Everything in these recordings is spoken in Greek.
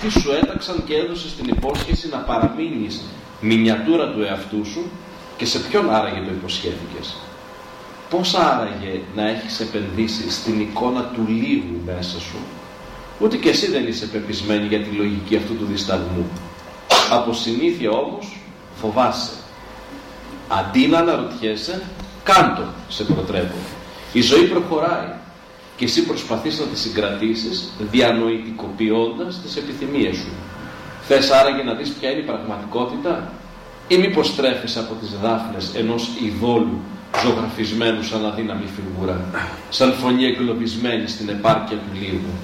τι σου έταξαν και έδωσες την υπόσχεση να παραμείνεις μινιατούρα του εαυτού σου και σε ποιον άραγε το υποσχέθηκες. Πώς άραγε να έχεις επενδύσει στην εικόνα του λίγου μέσα σου; Ούτε και εσύ δεν είσαι πεπισμένη για τη λογική αυτού του δισταγμού. Από συνήθεια όμως φοβάσαι. Αντί να αναρωτιέσαι, κάντο σε προτρέπω. Η ζωή προχωράει και εσύ προσπαθείς να τις συγκρατήσεις διανοητικοποιώντας τις επιθυμίες σου. Θες άραγε να δεις ποια είναι η πραγματικότητα; Ή μήπως τρέφεις από τις δάφνες ενός ειδόλου ζωγραφισμένους σαν αδύναμη φιγούρα, σαν φωνή εγκλωβισμένη στην επάρκεια του λίγου.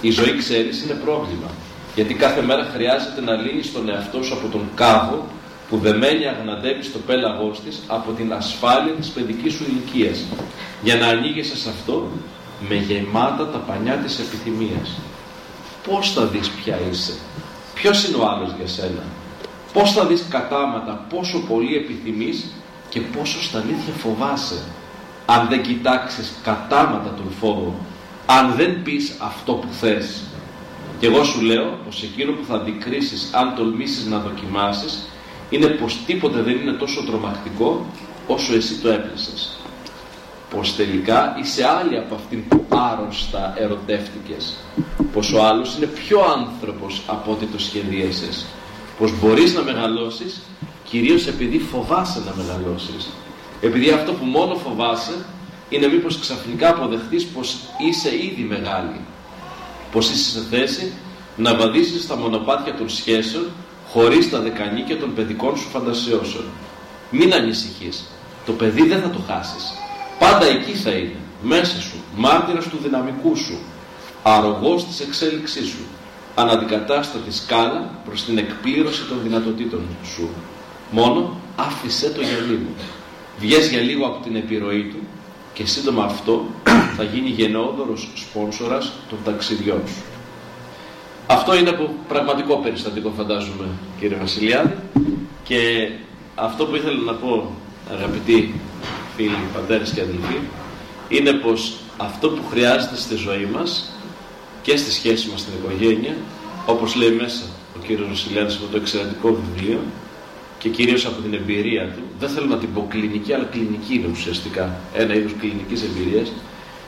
Η ζωή, ξέρεις, είναι πρόβλημα, γιατί κάθε μέρα χρειάζεται να λύνεις τον εαυτό σου από τον κάβο που δεμένη αγναντεύει στο πέλαγός της από την ασφάλεια της παιδικής σου ηλικίας, για να ανοίγεσαι σε αυτό με γεμάτα τα πανιά της επιθυμίας. Πώς θα δεις ποια είσαι, ποιος είναι ο άλλος για σένα, πώς θα δεις κατάματα πόσο πολύ επιθυμείς και πόσο στα αλήθεια φοβάσαι. Αν δεν κοιτάξεις κατάματα τον φόβο, αν δεν πεις αυτό που θες. Και εγώ σου λέω πως εκείνο που θα αντικρίσεις αν τολμήσεις να δοκιμάσεις είναι πως τίποτε δεν είναι τόσο τρομακτικό όσο εσύ το έπλεσες πως τελικά είσαι άλλη από αυτήν που άρρωστα ερωτεύτηκες πως ο άλλος είναι πιο άνθρωπος από ό,τι το σχεδίασες πως μπορείς να μεγαλώσεις κυρίως επειδή φοβάσαι να μεγαλώσεις. Επειδή αυτό που μόνο φοβάσαι είναι μήπως ξαφνικά αποδεχτείς πως είσαι ήδη μεγάλη. Πως είσαι σε θέση να βαδίσεις στα μονοπάτια των σχέσεων χωρίς τα δεκανίκια των παιδικών σου φαντασιώσεων. Μην ανησυχείς. Το παιδί δεν θα το χάσεις. Πάντα εκεί θα είναι, μέσα σου, μάρτυρας του δυναμικού σου, αρρωγός της εξέλιξής σου, αναντικατάστατης σκάλα προς την εκπλήρωση των δυνατοτήτων σου. Μόνο άφησέ το για λίγο. Βγες για λίγο από την επιρροή του και σύντομα αυτό θα γίνει γενναιόδωρος σπόνσορας των ταξιδιών σου. Αυτό είναι από πραγματικό περιστατικό φαντάζομαι κύριε Βασιλιάδη και αυτό που ήθελα να πω αγαπητοί φίλοι, πατέρες και αδελφοί, είναι πως αυτό που χρειάζεται στη ζωή μας και στη σχέση μας στην οικογένεια, όπως λέει μέσα ο κύριος Ρωσιλιάδης με το εξαιρετικό βιβλίο και κυρίως από την εμπειρία του, δεν θέλω να την πω κλινική, αλλά κλινική είναι ουσιαστικά ένα είδος κλινικής εμπειρίας,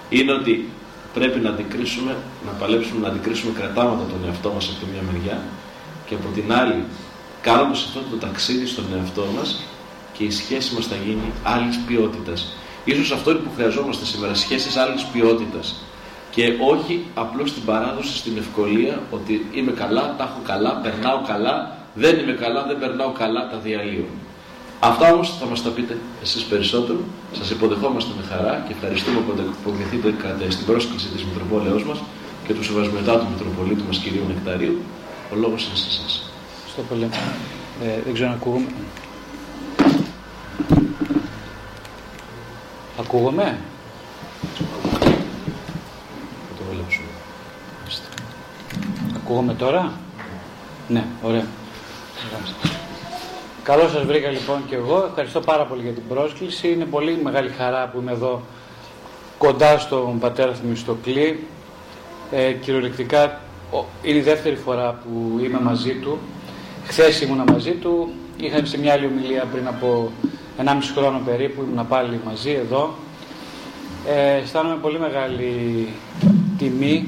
είναι ότι πρέπει να αντικρίσουμε, να παλέψουμε να αντικρίσουμε κρατάματα τον εαυτό μας από τη μία μεριά και από την άλλη κάνοντας αυτό το ταξίδι στον εαυτό μας και η σχέση μας θα γίνει άλλης ποιότητας. Ίσως αυτό είναι που χρειαζόμαστε σήμερα, σχέσεις άλλης ποιότητας. Και όχι απλώς την παράδοση στην ευκολία ότι είμαι καλά, τα έχω καλά, περνάω καλά, δεν είμαι καλά, δεν περνάω καλά, τα διαλύω. Αυτά όμως θα μας τα πείτε εσείς περισσότερο. Σας υποδεχόμαστε με χαρά και ευχαριστούμε που αποδεχθείτε στην πρόσκληση της Μητροπόλεως μας και του σεβασμιωτά του Μητροπολίτου μας κυρίου Νεκταρίου. Ο λόγος είναι σε εσάς. Ευχαριστώ πολύ. Ε, δεν ξέρω αν ακούγουμε. Ακούγομαι; Θα το Ακούγομαι τώρα; Ναι, ωραία. Καλώς σας βρήκα λοιπόν και εγώ. Ευχαριστώ πάρα πολύ για την πρόσκληση. Είναι πολύ μεγάλη χαρά που είμαι εδώ κοντά στον πατέρα Θεμιστοκλή. Ε, κυριολεκτικά είναι η δεύτερη φορά που είμαι μαζί του. Χθες ήμουνα μαζί του. Είχαμε σε μια άλλη ομιλία πριν από 1,5 χρόνο περίπου ήμουν πάλι μαζί εδώ. Ε, αισθάνομαι πολύ μεγάλη τιμή,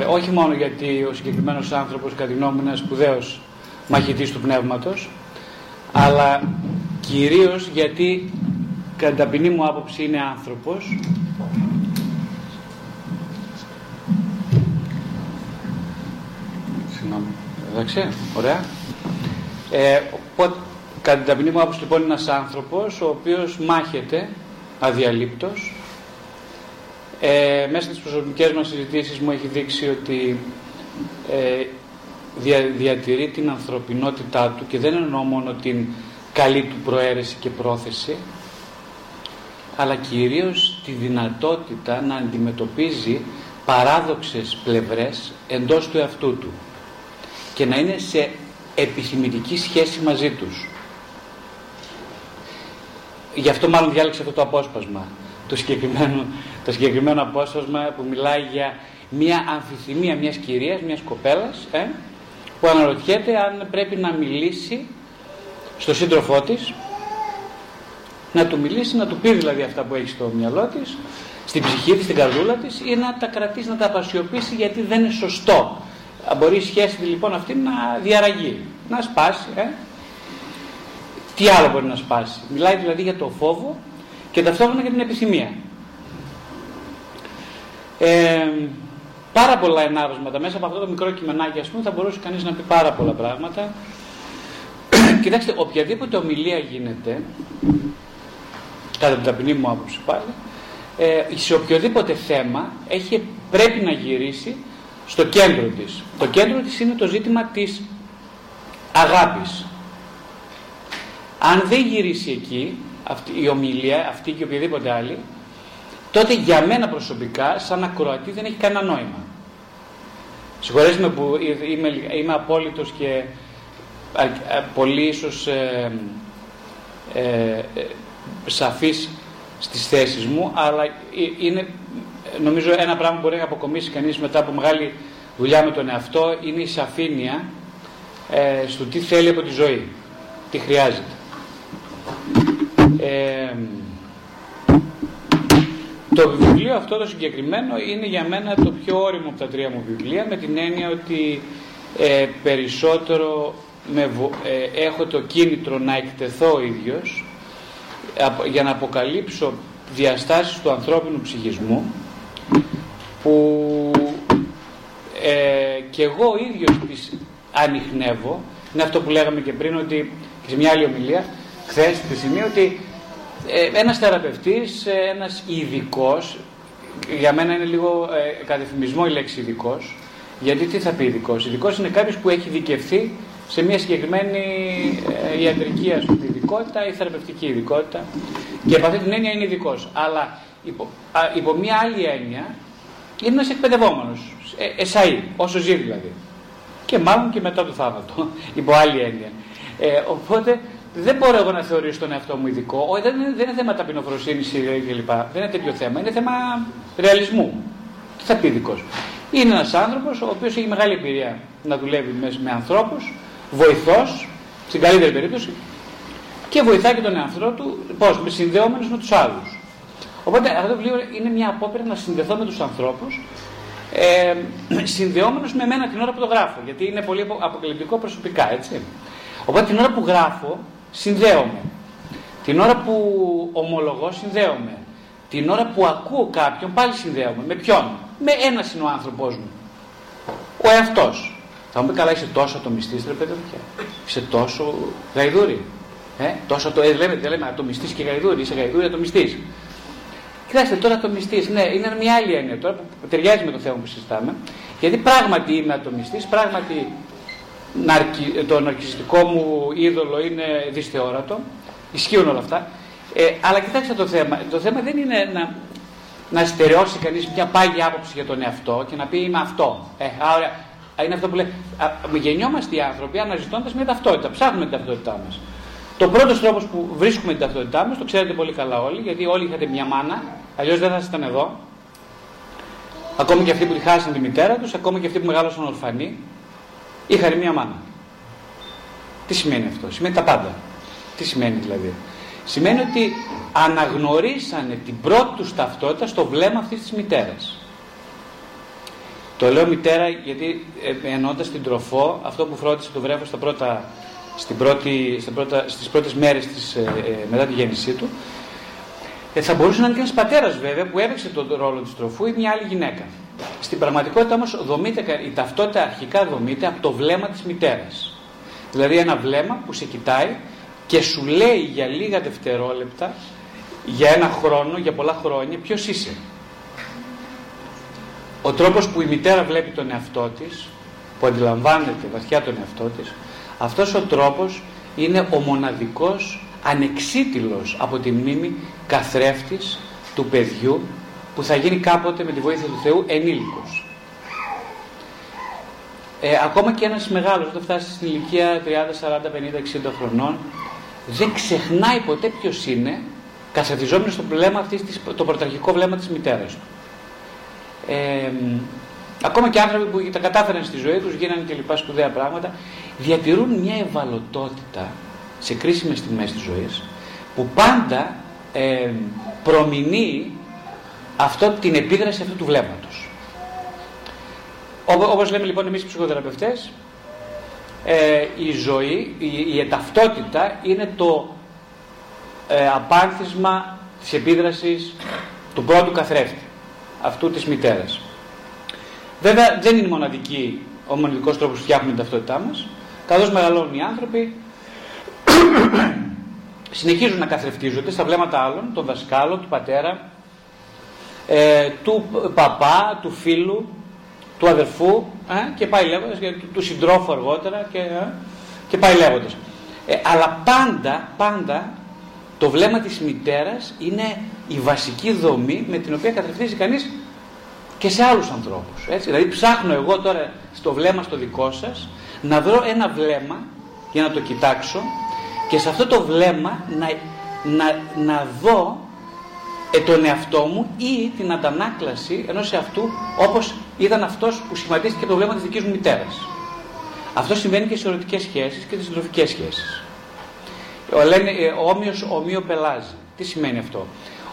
ε, όχι μόνο γιατί ο συγκεκριμένος άνθρωπος κατά τη γνώμη είναι σπουδαίος μαχητής του πνεύματος, αλλά κυρίως γιατί κατά ταπεινή μου άποψη είναι άνθρωπος Συγγνώμη. Εντάξει, ωραία. Ε, Κατά την ταπεινή μου άποψη λοιπόν είναι ένας άνθρωπος ο οποίος μάχεται αδιαλείπτος. Ε, μέσα στις προσωπικές μας συζητήσεις μου έχει δείξει ότι ε, διατηρεί την ανθρωπινότητά του και δεν εννοώ μόνο την καλή του προαίρεση και πρόθεση αλλά κυρίως τη δυνατότητα να αντιμετωπίζει παράδοξες πλευρές εντός του εαυτού του και να είναι σε επιθυμητική σχέση μαζί τους. Γι' αυτό μάλλον διάλεξε αυτό το απόσπασμα, το συγκεκριμένο, το συγκεκριμένο απόσπασμα που μιλάει για μια αμφιθυμία μιας κυρίας, μιας κοπέλας, ε, που αναρωτιέται αν πρέπει να μιλήσει στο σύντροφό της, να του μιλήσει, να του πει δηλαδή αυτά που έχει στο μυαλό της, στην ψυχή της, στην καρδούλα της ή να τα κρατήσει, να τα απασιωπήσει γιατί δεν είναι σωστό. Μπορεί η σχέση λοιπόν αυτή να διαραγεί, να σπάσει. Ε. Τι άλλο μπορεί να σπάσει. Μιλάει δηλαδή για το φόβο και ταυτόχρονα για την επιθυμία. Ε, πάρα πολλά ενάβασματα μέσα από αυτό το μικρό κειμενάκι ας πούμε θα μπορούσε κανείς να πει πάρα πολλά πράγματα. Κοιτάξτε, οποιαδήποτε ομιλία γίνεται, κατά την ταπεινή μου άποψη πάλι, ε, σε οποιοδήποτε θέμα έχει, πρέπει να γυρίσει στο κέντρο της. Το κέντρο της είναι το ζήτημα της αγάπης. Αν δεν γυρίσει εκεί αυτή, η ομιλία, αυτή και οποιαδήποτε άλλη, τότε για μένα προσωπικά, σαν ακροατή, δεν έχει κανένα νόημα. Συγχωρέστε με που είμαι, είμαι απόλυτος και πολύ ίσως ε, ε, σαφής στις θέσεις μου, αλλά ε, είναι νομίζω ένα πράγμα που μπορεί να αποκομίσει κανείς μετά από μεγάλη δουλειά με τον εαυτό είναι η σαφήνεια ε, στο τι θέλει από τη ζωή, τι χρειάζεται. Ε, το βιβλίο αυτό το συγκεκριμένο είναι για μένα το πιο όριμο από τα τρία μου βιβλία με την έννοια ότι ε, περισσότερο με, ε, έχω το κίνητρο να εκτεθώ ο ίδιος για να αποκαλύψω διαστάσεις του ανθρώπινου ψυχισμού που ε, και εγώ ίδιος τις ανοιχνεύω. Είναι αυτό που λέγαμε και πριν ότι σε μια άλλη ομιλία χθες τη στιγμή ότι ε, ένας θεραπευτής, ε, ένας ειδικός, για μένα είναι λίγο ε, κατεφημισμό η λέξη ειδικός, γιατί τι θα πει ειδικός; Ειδικός είναι κάποιος που έχει δικαιωθεί σε μια συγκεκριμένη ε, ιατρική ας πούμε, ειδικότητα ή θεραπευτική ειδικότητα και από αυτή την έννοια είναι ειδικός. Αλλά υπό, α, υπό μια άλλη έννοια είναι ένας εκπαιδευόμενος. Ε, εσαΐ, όσο ζει δηλαδή. Και μάλλον και μετά το θάνατο, υπό άλλη έννοια. Ε, οπότε δεν μπορώ εγώ να θεωρήσω τον εαυτό μου ειδικό. Όχι, δεν, είναι, δεν είναι θέμα ταπεινοφροσύνης κλπ. Δεν είναι τέτοιο θέμα. Είναι θέμα ρεαλισμού. Τι θα πει ειδικός. Είναι ένας άνθρωπος ο οποίος έχει μεγάλη εμπειρία να δουλεύει με, με ανθρώπους, βοηθός, στην καλύτερη περίπτωση, και βοηθάει και τον εαυτό του, πώς, με συνδεόμενο με τους άλλους. Οπότε αυτό το βιβλίο είναι μια απόπειρα να συνδεθώ με τους ανθρώπους, ε, συνδεόμενος με μένα την ώρα που το γράφω, γιατί είναι πολύ αποκλειπτικό προσωπικά, έτσι. Οπότε την ώρα που γράφω, συνδέομαι. Την ώρα που ομολογώ, συνδέομαι. Την ώρα που ακούω κάποιον, πάλι συνδέομαι. Με ποιον; Με ένας είναι ο άνθρωπό μου. Ο εαυτός. Θα μου πει καλά, είσαι τόσο ατομιστή, ρε παιδί Είσαι τόσο γαϊδούρι. Ε, τόσο το, ε, λέμε, δεν λέμε ατομιστή και γαϊδούρι, είσαι γαϊδούρι ατομιστή. Κοιτάξτε, τώρα ατομιστή, ναι, είναι μια άλλη έννοια τώρα που ταιριάζει με το θέμα που συζητάμε. Γιατί πράγματι είμαι ατομιστής, πράγματι το ναρκιστικό μου είδωλο είναι δυσθεώρατο, ισχύουν όλα αυτά. Ε, αλλά κοιτάξτε το θέμα. Το θέμα δεν είναι να, να στερεώσει κανείς μια πάγια άποψη για τον εαυτό και να πει είμαι αυτό. Ε, άρα, είναι αυτό που λέει. Γεννιόμαστε οι άνθρωποι αναζητώντας μια ταυτότητα. Ψάχνουμε την ταυτότητά μας. Το πρώτος τρόπος που βρίσκουμε την ταυτότητά μας, το ξέρετε πολύ καλά όλοι, γιατί όλοι είχατε μια μάνα, αλλιώς δεν θα ήσασταν εδώ. Ακόμη και αυτοί που τη χάσαν τη μητέρα τους, ακόμη και αυτοί που μεγάλωσαν ορφανοί, είχαν μία μάνα. Τι σημαίνει αυτό, σημαίνει τα πάντα. Τι σημαίνει δηλαδή; Σημαίνει ότι αναγνωρίσανε την πρώτη τους ταυτότητα στο βλέμμα αυτής της μητέρας. Το λέω μητέρα γιατί ε, εννοώντας την τροφό, αυτό που φρόντισε το βρέφος στα πρώτα, στην πρώτη, στα πρώτα, στις πρώτες μέρες της, ε, ε, μετά τη γέννησή του, ε, θα μπορούσε να είναι και ένας πατέρας βέβαια που έπαιξε τον ρόλο της τροφού ή μια άλλη γυναίκα. Στην πραγματικότητα όμως δομείται, η ταυτότητα αρχικά δομείται από το βλέμμα της μητέρας. Δηλαδή ένα βλέμμα που σε κοιτάει και σου λέει για λίγα δευτερόλεπτα, για ένα χρόνο, για πολλά χρόνια, ποιος είσαι. Ο τρόπος που η μητέρα βλέπει τον εαυτό της, που αντιλαμβάνεται βαθιά τον εαυτό της, αυτός ο τρόπος είναι ο μοναδικός ανεξίτηλος από τη μνήμη καθρέφτης του παιδιού που θα γίνει κάποτε με τη βοήθεια του Θεού ενήλικος. Ε, ακόμα και ένας μεγάλος όταν φτάσει στην ηλικία 30, 40, 50, 60 χρονών δεν ξεχνάει ποτέ ποιος είναι καθαρτιζόμενο στο βλέμμα αυτής της, το πρωταρχικό βλέμμα της μητέρας του. Ε, ακόμα και άνθρωποι που τα κατάφεραν στη ζωή τους, γίνανε και λοιπά σπουδαία πράγματα, διατηρούν μια ευαλωτότητα σε κρίσιμες στιγμές της ζωής που πάντα ε, προμηνύει αυτό, την επίδραση αυτού του βλέμματος. Όπως λέμε λοιπόν εμείς οι ψυχοθεραπευτές, ε, η ζωή, η, η εταυτότητα είναι το ε, απάνθισμα της επίδρασης του πρώτου καθρέφτη, αυτού της μητέρας. Βέβαια δεν είναι μοναδική ο μοναδικός τρόπος που φτιάχνουμε την ταυτότητά μας. Καθώς μεγαλώνουν οι άνθρωποι, συνεχίζουν να καθρεφτίζονται στα βλέμματα άλλων, των δασκάλων, του πατέρα, ε, του παπά, του φίλου, του αδερφού ε, και πάει λέγοντας, και του, του συντρόφου αργότερα και, ε, και πάει λέγοντας. Ε, αλλά πάντα, πάντα το βλέμμα της μητέρας είναι η βασική δομή με την οποία καθρεφτίζει κανείς και σε άλλους ανθρώπους. Έτσι. Δηλαδή ψάχνω εγώ τώρα στο βλέμμα στο δικό σας να βρω ένα βλέμμα για να το κοιτάξω και σε αυτό το βλέμμα να, να, να δω ε, τον εαυτό μου ή την αντανάκλαση ενός εαυτού όπως ήταν αυτός που σχηματίστηκε το βλέμμα της δικής μου μητέρας. Αυτό συμβαίνει και σε ερωτικές σχέσεις και τις συντροφικές σχέσεις. Λένε ε, όμοιος ομοίο πελάζει. Τι σημαίνει αυτό;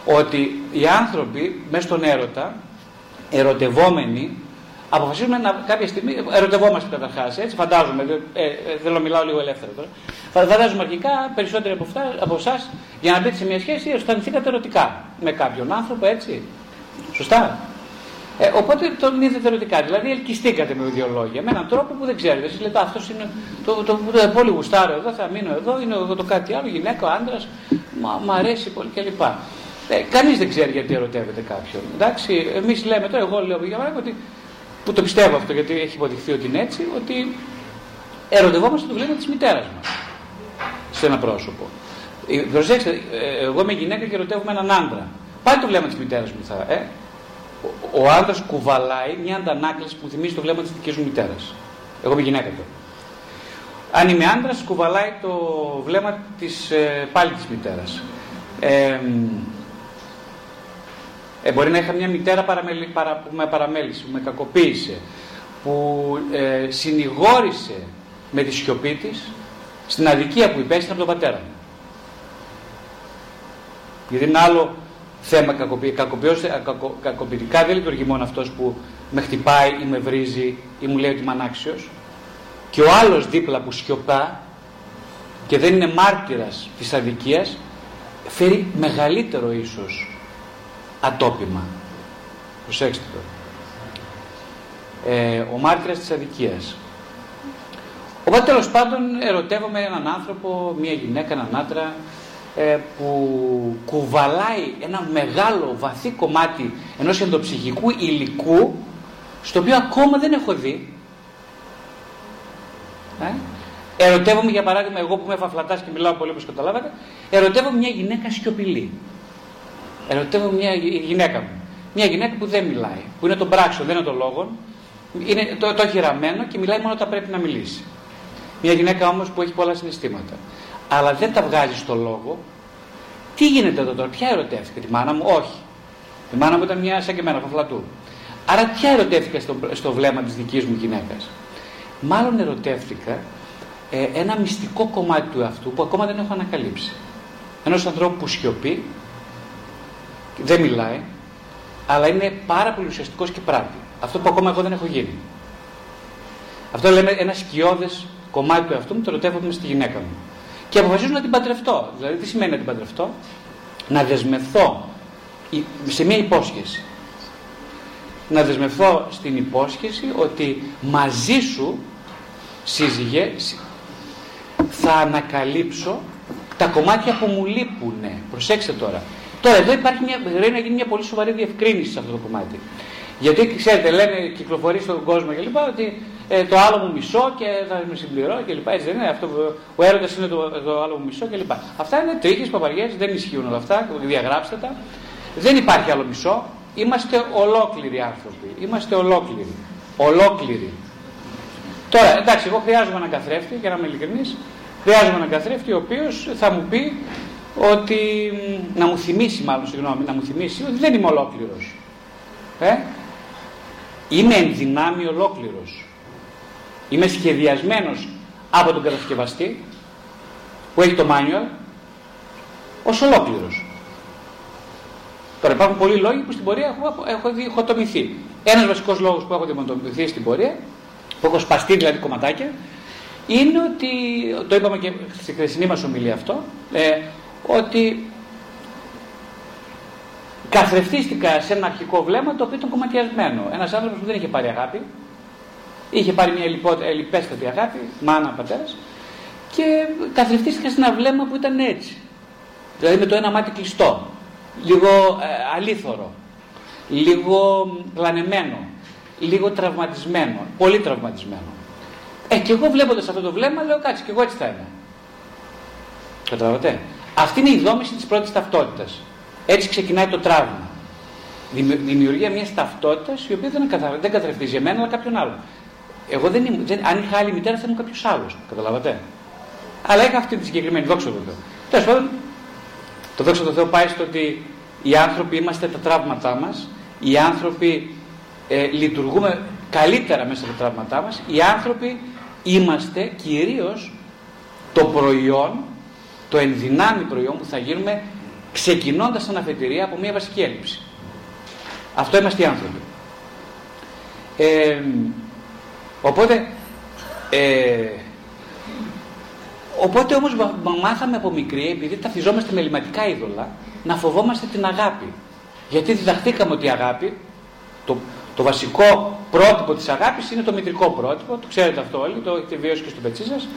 Ότι οι άνθρωποι μέσα στον έρωτα, ερωτευόμενοι, αποφασίζουμε να, κάποια στιγμή, ερωτευόμαστε καταρχάς, έτσι φαντάζομαι, ε, ε, θέλω να μιλάω λίγο ελεύθερα τώρα. Φαντάζομαι αρχικά περισσότεροι από, από εσάς για να μπείτε σε μια σχέση αισθανθήκατε ερωτικά με κάποιον άνθρωπο, έτσι. Σωστά. Ε, οπότε τον είδατε ερωτικά. Δηλαδή ελκυστήκατε με δύο λόγια. Με έναν τρόπο που δεν ξέρετε. Εσείς λέτε αυτός είναι το, το, το, το, πολύ γουστάρω εδώ, θα μείνω εδώ, είναι εγώ το κάτι άλλο, γυναίκα, ο άντρα, μου αρέσει πολύ κλπ. Ε, Κανείς δεν ξέρει γιατί ερωτεύεται κάποιον. Εντάξει, εμείς λέμε τώρα, εγώ λέω για παράδειγμα ότι. Που το πιστεύω αυτό γιατί έχει υποδειχθεί ότι είναι έτσι, ότι ερωτευόμαστε το βλέμμα της μητέρας μας σε ένα πρόσωπο. Ε, προσέξτε, ε, εγώ είμαι γυναίκα και ερωτεύομαι έναν άντρα. Πάλι το βλέμμα της μητέρας μου θα. Ε, ο άντρας κουβαλάει μια αντανάκλαση που θυμίζει το βλέμμα της δικής μου μητέρας. Εγώ είμαι γυναίκα τώρα. Αν είμαι άντρας, κουβαλάει το βλέμμα της ε, πάλι της μητέρας. Ε, ε, μπορεί να είχα μια μητέρα παραμελη, παρα, που με παραμέλησε, που με κακοποίησε, που ε, συνηγόρησε με τη σιωπή της στην αδικία που υπέστη από τον πατέρα μου. Γιατί είναι άλλο θέμα κακοποιητικά δεν λειτουργεί μόνο αυτός που με χτυπάει ή με βρίζει ή μου λέει ότι είμαι ανάξιος και ο άλλος δίπλα που σιωπά και δεν είναι μάρτυρας της αδικίας φέρει μεγαλύτερο ίσως ατόπιμα. Προσέξτε το. Ε, ο μάρτυρας της αδικίας. Οπότε τέλος πάντων ερωτεύομαι έναν άνθρωπο, μια γυναίκα, έναν άντρα ε, που κουβαλάει ένα μεγάλο βαθύ κομμάτι ενός ενδοψυχικού υλικού στο οποίο ακόμα δεν έχω δει. Ε; Ερωτεύομαι για παράδειγμα εγώ που είμαι φαφλατάς και μιλάω πολύ όπως καταλάβατε ερωτεύομαι μια γυναίκα σιωπηλή. Ερωτεύομαι μια γυναίκα μου. Μια γυναίκα που δεν μιλάει, που είναι το πράξο, δεν είναι το λόγο, είναι, το, το έχει ραμμένο και μιλάει μόνο όταν πρέπει να μιλήσει. Μια γυναίκα όμως που έχει πολλά συναισθήματα αλλά δεν τα βγάζει στο λόγο, τι γίνεται εδώ τώρα, ποια ερωτεύτηκε τη μάνα μου, όχι. Η μάνα μου ήταν μια σαν και εμένα, φαφλατού. Άρα ποια ερωτεύτηκα στο, στο βλέμμα της δικής μου γυναίκας. Μάλλον ερωτεύτηκα ε, ένα μυστικό κομμάτι του εαυτού που ακόμα δεν έχω ανακαλύψει. Ενός ανθρώπου που σιωπεί, δεν μιλάει, αλλά είναι πάρα πολύ ουσιαστικός και πράττει. Αυτό που ακόμα εγώ δεν έχω γίνει. Αυτό λέμε ένα σκιώδες κομμάτι του εαυτού μου, το ερωτεύομαι στη γυναίκα μου και αποφασίζω να την παντρευτώ. Δηλαδή, τι σημαίνει να την παντρευτώ, να δεσμευθώ σε μια υπόσχεση. Να δεσμευθώ στην υπόσχεση ότι μαζί σου, σύζυγε, θα ανακαλύψω τα κομμάτια που μου λείπουν. Προσέξτε τώρα. Τώρα εδώ υπάρχει μια, πρέπει να γίνει μια πολύ σοβαρή διευκρίνηση σε αυτό το κομμάτι. Γιατί ξέρετε, λένε, κυκλοφορεί στον κόσμο κλπ. ότι ε, το άλλο μου μισό και θα με συμπληρώ κλπ. Έτσι δεν είναι. Αυτό, ο έρωτας είναι το, το άλλο μου μισό κλπ. Αυτά είναι τρίχες, παπαριές, δεν ισχύουν όλα αυτά. Διαγράψτε τα. Δεν υπάρχει άλλο μισό. Είμαστε ολόκληροι άνθρωποι. Είμαστε ολόκληροι. Ολόκληροι. Τώρα, εντάξει, εγώ χρειάζομαι έναν καθρέφτη, για να είμαι ειλικρινής, χρειάζομαι έναν καθρέφτη ο οποίος θα μου πει ότι. να μου θυμίσει, μάλλον, συγγνώμη, να μου θυμίσει ότι δεν είμαι ολόκληρος. Ε; Είμαι εν δυνάμει ολόκληρος. Είμαι σχεδιασμένος από τον κατασκευαστή που έχει το manual ως ολόκληρος. Τώρα υπάρχουν πολλοί λόγοι που στην πορεία έχω, έχω διχοτομηθεί. Ένας βασικός λόγος που έχω διχοτομηθεί στην πορεία, που έχω σπαστεί δηλαδή κομματάκια, είναι ότι, το είπαμε και στη χθεσινή μας ομιλία αυτό, ε, ότι καθρεφτίστηκα σε ένα αρχικό βλέμμα το οποίο ήταν κομματιασμένο. Ένας άνθρωπος που δεν είχε πάρει αγάπη, είχε πάρει μια ελιπέστατη αγάπη, μάνα, πατέρας, και καθρεφτίστηκα σε ένα βλέμμα που ήταν έτσι. Δηλαδή με το ένα μάτι κλειστό λίγο ε, αλήθωρο, λίγο πλανεμένο, λίγο τραυματισμένο, πολύ τραυματισμένο. Ε, και εγώ βλέποντας αυτό το βλέμμα λέω κάτσε και εγώ έτσι θα είμαι. Καταλαβαίνετε; Αυτή είναι η δόμηση της πρώτης ταυτότητας. Έτσι ξεκινάει το τραύμα. Δημιουργία μιας ταυτότητας η οποία δεν, καθα... δεν καθρεφτίζει εμένα αλλά κάποιον άλλον. Εγώ δεν ήμουν, δεν, αν είχα άλλη μητέρα θα ήμουν κάποιος άλλος. Καταλαβαίνετε. Αλλά είχα αυτή τη συγκεκριμένη δόξα του Τέλος πάντων, το δόξα τω Θεώ πάει στο ότι οι άνθρωποι είμαστε τα τραύματά μας, οι άνθρωποι ε, λειτουργούμε καλύτερα μέσα στα τραύματά μας, οι άνθρωποι είμαστε κυρίως το προϊόν, το ενδυνάμει προϊόν που θα γίνουμε ξεκινώντας σαν αφετηρία από μια βασική έλλειψη. Αυτό είμαστε οι άνθρωποι. Ε, οπότε ε, Οπότε όμως μάθαμε από μικρή, επειδή ταυτιζόμαστε με ελληματικά είδωλα, να φοβόμαστε την αγάπη. Γιατί διδαχθήκαμε ότι η αγάπη, το, το βασικό πρότυπο της αγάπης είναι το μητρικό πρότυπο, το ξέρετε αυτό όλοι, το έχετε βιώσει και στο πετσί σας.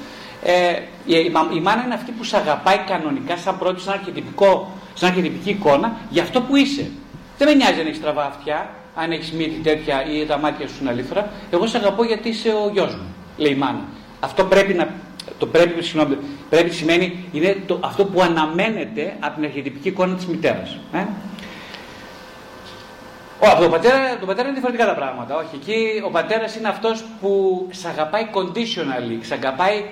Ε, η, η, η, μάνα είναι αυτή που σε αγαπάει κανονικά σαν πρώτη, σαν, αρχιτυπικό, σαν αρχιτυπική εικόνα για αυτό που είσαι. Δεν με νοιάζει αν έχεις τραβά αυτιά, αν έχεις μύτη τέτοια ή τα μάτια σου είναι αλήθωρα. Εγώ σε αγαπώ γιατί είσαι ο γιος μου, λέει η μάνα. Αυτό πρέπει να το πρέπει, συγγνώμη, πρέπει σημαίνει είναι το, αυτό που αναμένεται από την αρχιετυπική εικόνα της μητέρας. Ε; Ο, από τον πατέρα, τον πατέρα είναι διαφορετικά τα πράγματα. Όχι, εκεί ο πατέρας είναι αυτός που σε αγαπάει conditionally, σε αγαπάει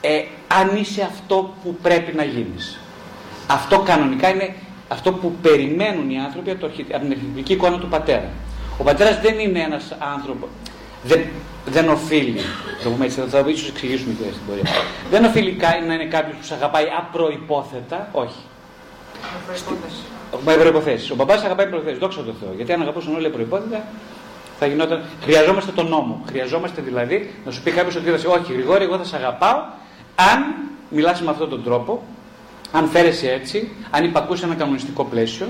ε, αν είσαι αυτό που πρέπει να γίνεις. Αυτό κανονικά είναι αυτό που περιμένουν οι άνθρωποι από, την αρχιετυπική εικόνα του πατέρα. Ο πατέρας δεν είναι ένας άνθρωπος, δεν, δεν οφείλει, το πούμε έτσι, θα ίσως εξηγήσουμε και στην πορεία. Δεν οφείλει να είναι κάποιος που σε αγαπάει απροπόθετα, όχι. Με προποθέσει. Ο μπαμπά αγαπάει προποθέσει. Δόξα τω Θεώ. Γιατί αν αγαπούσαν όλοι προπόθετα, θα γινόταν. Χρειαζόμαστε τον νόμο. Χρειαζόμαστε δηλαδή να σου πει κάποιος ότι όχι, Γρηγόρη, εγώ θα σε αγαπάω αν μιλάς με αυτόν τον τρόπο, αν φέρεσαι έτσι, αν υπακούσε ένα κανονιστικό πλαίσιο,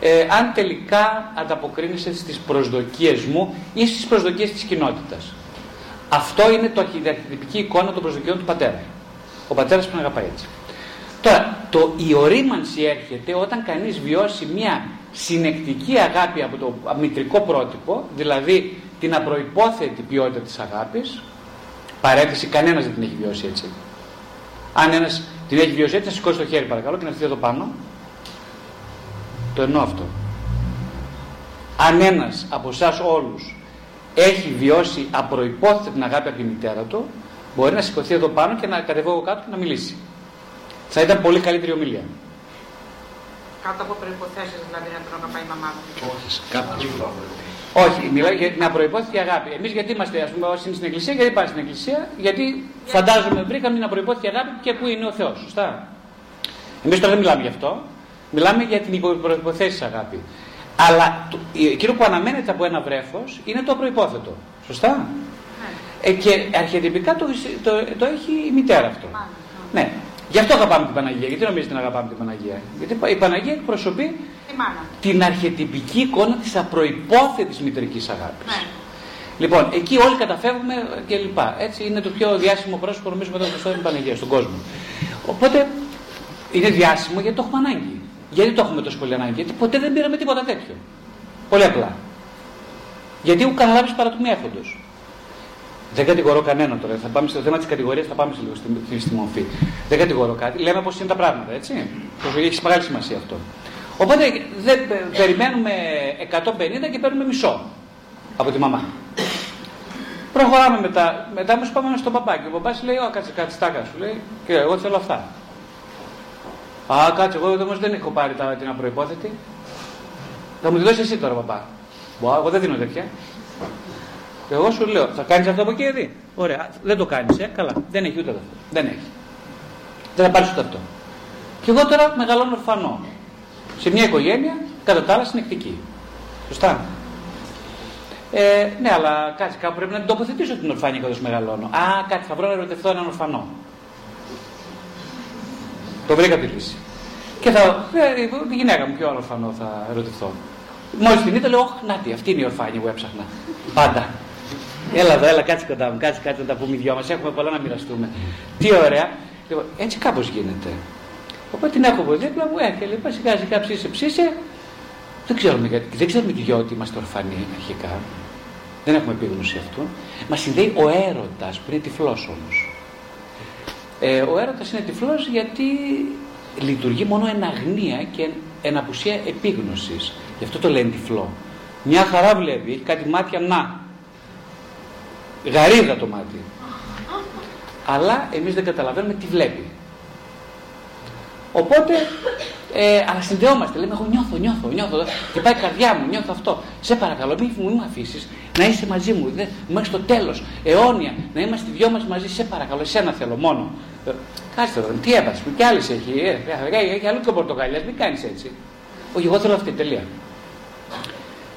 ε, αν τελικά ανταποκρίνεσαι στις προσδοκίες μου ή στις προσδοκίες της κοινότητας. Αυτό είναι το αρχιτεκτονική εικόνα των προσδοκιών του πατέρα. Ο πατέρας πρέπει να αγαπάει έτσι. Τώρα, το, η ορίμανση έρχεται όταν κανείς βιώσει μια συνεκτική αγάπη από το μητρικό πρότυπο, δηλαδή την απροϋπόθετη ποιότητα της αγάπης, παρέτηση κανένας δεν την έχει βιώσει έτσι. Αν ένας την έχει βιώσει έτσι, να σηκώσει το χέρι παρακαλώ και να έρθει εδώ πάνω το εννοώ αυτό. Αν ένας από εσάς όλους έχει βιώσει απροπόθετα την αγάπη από τη μητέρα του, μπορεί να σηκωθεί εδώ πάνω και να κατεβώ εγώ κάτω και να μιλήσει. Θα ήταν πολύ καλύτερη ομιλία. Κάτω από προποθέσει δηλαδή να τον αγαπάει η μαμά του. Όχι, κάποιο όχι, μιλάει για μια προπόθετη αγάπη. Εμείς γιατί είμαστε, ας πούμε, όσοι είναι στην Εκκλησία, γιατί πάμε στην Εκκλησία, γιατί φαντάζομαι βρήκαμε μια προπόθετη αγάπη και πού είναι ο Θεός. Σωστά; Εμείς τώρα δεν μιλάμε γι' αυτό. Μιλάμε για την προποθέσει αγάπη. Αλλά το, εκείνο που αναμένεται από ένα βρέφος είναι το προπόθετο. Σωστά; Ναι. Ε, και αρχιετυπικά το, το, το, έχει η μητέρα αυτό. Ναι. ναι. Γι' αυτό αγαπάμε την Παναγία. Γιατί νομίζετε να αγαπάμε την Παναγία; Γιατί η Παναγία εκπροσωπεί την αρχιετυπική εικόνα της απροπόθετη μητρικής αγάπης. Ναι. Λοιπόν, εκεί όλοι καταφεύγουμε και λοιπά. Έτσι είναι το πιο διάσημο πρόσωπο νομίζουμε εδώ στο Παναγίας, στον κόσμο. Οπότε είναι διάσημο γιατί το έχουμε ανάγκη. Γιατί το έχουμε τόσο πολύ ανάγκη, Γιατί ποτέ δεν πήραμε τίποτα τέτοιο. Πολύ απλά. Γιατί ο καταλάβει παρά του μη έχοντο. Δεν κατηγορώ κανέναν τώρα. Θα πάμε στο θέμα της κατηγορίας, θα πάμε σε λίγο στη, στη μορφή. Δεν κατηγορώ κάτι. Λέμε πώς είναι τα πράγματα, έτσι. Έχει μεγάλη σημασία αυτό. Οπότε δεν περιμένουμε 150 και παίρνουμε μισό από τη μαμά. Προχωράμε μετά. Μετά όμως πάμε στον παπάκι. Ο παπάς λέει: Ω, κάτσε κάτι στάκα σου. Λέει: Και εγώ θέλω αυτά. Α, κάτσε, εγώ όμως δεν έχω πάρει την απροπόθετη. Θα μου τη δώσεις εσύ τώρα, παπά. Μπα, εγώ δεν δίνω τέτοια. Και εγώ σου λέω, θα κάνεις αυτό από εκεί, δει. Ωραία, δεν το κάνεις, ε, καλά. Δεν έχει ούτε αυτό. Δεν έχει. Δεν θα πάρεις ούτε αυτό. Και εγώ τώρα μεγαλώνω ορφανό. Σε μια οικογένεια, κατά τα άλλα, συνεκτική. Σωστά. Ε, ναι, αλλά κάτσε κάπου πρέπει να την τοποθετήσω την ορφάνια καθώ μεγαλώνω. Α, κάτι θα βρω να ερωτηθώ έναν ορφανό. Το βρήκα τη λύση. Και θα. Ε, τη γυναίκα μου, ποιο άλλο ορφανό θα ερωτηθώ. Μόλις την είδα, λέω: Όχι, να τι, αυτή είναι η ορφάνια που έψαχνα. Πάντα. Έλα εδώ, έλα, κάτσε κοντά μου, κάτσε, κάτσε να τα πούμε οι δυο μας. Έχουμε πολλά να μοιραστούμε. Τι ωραία. Λοιπόν, έτσι κάπως γίνεται. Οπότε την έχω από δίπλα μου, έρχεται, λοιπόν, σιγά σιγά ψήσε, ψήσε. Δεν ξέρουμε, γιατί, δεν ξέρουμε και ότι είμαστε ορφανοί αρχικά. Δεν έχουμε επίγνωση αυτού. Μας συνδέει ο έρωτας που είναι τυφλός όμως. Ε, ο έρωτας είναι τυφλός γιατί λειτουργεί μόνο εν αγνία και εν απουσία επίγνωσης. Γι' αυτό το λένε τυφλό. Μια χαρά βλέπει, έχει κάτι μάτια να. Γαρίδα το μάτι. Αλλά εμείς δεν καταλαβαίνουμε τι βλέπει. Οπότε, ε, αλλά συνδεόμαστε. Λέμε, εγώ νιώθω, νιώθω, νιώθω. Και πάει η καρδιά μου, νιώθω αυτό. Σε παρακαλώ, μην, μην με αφήσεις να είσαι μαζί μου. Δεν, μέχρι το τέλος, αιώνια, να είμαστε δυο μας μαζί. Σε παρακαλώ, εσένα θέλω μόνο. Ε, κάτσε τώρα, τι έβασε μου, κι άλλες έχει. Ε, ε, έχει άλλο και πορτοκαλιά, μην κάνεις έτσι. Όχι, εγώ θέλω αυτή τελεία.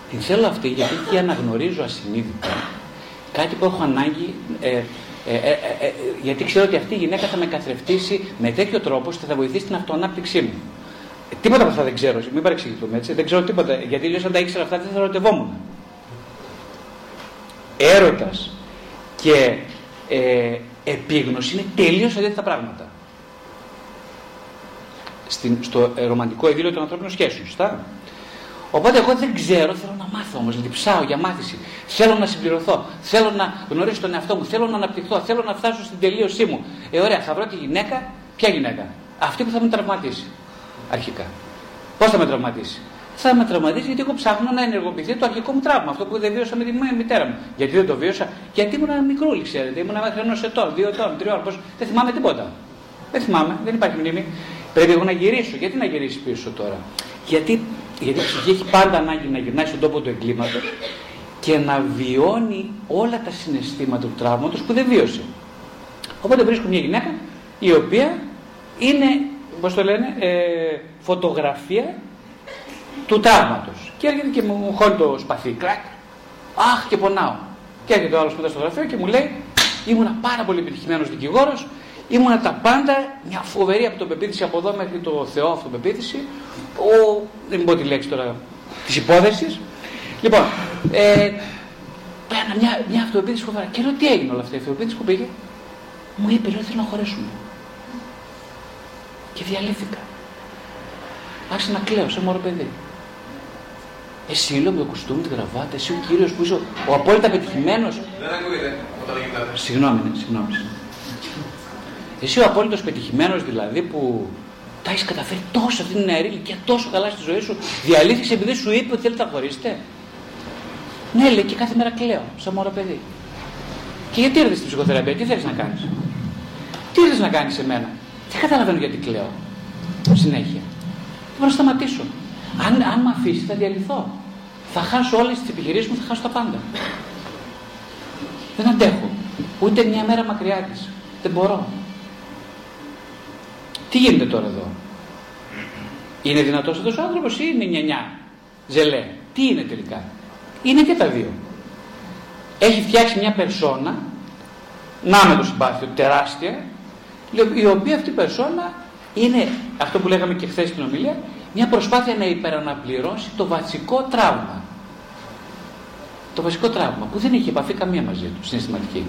Την θέλω αυτή γιατί και αναγνωρίζω ασυνείδητα κάτι που έχω ανάγκη ε, ε, ε, ε, γιατί ξέρω ότι αυτή η γυναίκα θα με καθρεφτήσει με τέτοιο τρόπο ώστε θα βοηθήσει την αυτοανάπτυξή μου. Τίποτα από αυτά δεν ξέρω, μην παρεξηγηθούμε έτσι. Δεν ξέρω τίποτα. Γιατί λέω αν τα ήξερα αυτά δεν θα ερωτευόμουν. Έρωτας και ε, επίγνωση είναι τελείως αντίθετα πράγματα. Στην, στο ρομαντικό ειδήλιο των ανθρώπινων σχέσεων, σωστά; Οπότε εγώ δεν ξέρω, θέλω να μάθω όμως, διψάω για μάθηση. Θέλω να συμπληρωθώ. Θέλω να γνωρίσω τον εαυτό μου. Θέλω να αναπτυχθώ. Θέλω να φτάσω στην τελείωσή μου. Ε, ωραία, θα βρω τη γυναίκα. Ποια γυναίκα; Αυτή που θα με τραυματίσει. Αρχικά. Πώς θα με τραυματίσει; Θα με τραυματίσει γιατί εγώ ψάχνω να ενεργοποιηθεί το αρχικό μου τραύμα. Αυτό που δεν βίωσα με τη μητέρα μου. Γιατί δεν το βίωσα; Γιατί ήμουν μικρούλη, ξέρετε. Ήμουν μέχρι ενός ετών, δύο ετών, τριών. Πώς... Δεν θυμάμαι τίποτα. Δεν θυμάμαι, δεν υπάρχει μνήμη. Πρέπει εγώ να γυρίσω. Γιατί να γυρίσει πίσω τώρα; Γιατί γιατί η ψυχή έχει πάντα ανάγκη να γυρνάει στον τόπο του εγκλήματος και να βιώνει όλα τα συναισθήματα του τραύματος που δεν βίωσε. Οπότε βρίσκω μια γυναίκα η οποία είναι, πώς το λένε, ε, φωτογραφία του τραύματος. Και έρχεται και μου χώνει το σπαθί, κρακ, αχ και πονάω. Και έρχεται ο άλλος μετά στο γραφείο και μου λέει, ήμουνα πάρα πολύ επιτυχημένος δικηγόρος, ήμουνα τα πάντα, μια φοβερή αυτοπεποίθηση από εδώ μέχρι το Θεό αυτοπεποίθηση, ο, δεν πω τη λέξη τώρα της υπόθεσης. Λοιπόν, ε, πέρα μια, μια αυτοπεποίθηση φοβερά. Και λέω τι έγινε όλα αυτά, η αυτοπεποίθηση που πήγε. Μου είπε, λέω θέλω να χωρέσουμε. Και διαλύθηκα. Άρχισα να κλαίω σαν μωρό παιδί. Εσύ λέω με το κουστούμι, τη γραβάτα, εσύ ο κύριος που είσαι ο απόλυτα πετυχημένος. Δεν ακούγεται όταν γίνεται. Συγγνώμη, ναι, συγγνώμη. Εσύ ο απόλυτος πετυχημένος δηλαδή που τα έχεις καταφέρει τόσο αυτή την νεαρή ηλικία, τόσο καλά στη ζωή σου, διαλύθηκες επειδή σου είπε ότι θέλετε να χωρίσετε; Ναι, λέει και κάθε μέρα κλαίω, σαν μωρό παιδί. Και γιατί ήρθε στην ψυχοθεραπεία, τι θέλεις να κάνεις; Τι ήρθε να κάνεις σε μένα; Δεν καταλαβαίνω γιατί κλαίω. Συνέχεια. Δεν μπορώ να σταματήσω. Αν, αν με αφήσεις, θα διαλυθώ. Θα χάσω όλες τις επιχειρήσεις μου, θα χάσω τα πάντα. Δεν αντέχω. Ούτε μια μέρα μακριά της. Δεν μπορώ. Τι γίνεται τώρα εδώ; Είναι δυνατός αυτός ο άνθρωπος ή είναι νιανιά, ζελέ; Τι είναι τελικά; Είναι και τα δύο. Έχει φτιάξει μια περσόνα, να με το συμπάθειο, τεράστια, η οποία αυτή η περσόνα είναι, αυτό που λέγαμε και χθες στην ομιλία, μια προσπάθεια να υπεραναπληρώσει το βασικό τραύμα. Το βασικό τραύμα που δεν είχε επαφή καμία μαζί του, συναισθηματική.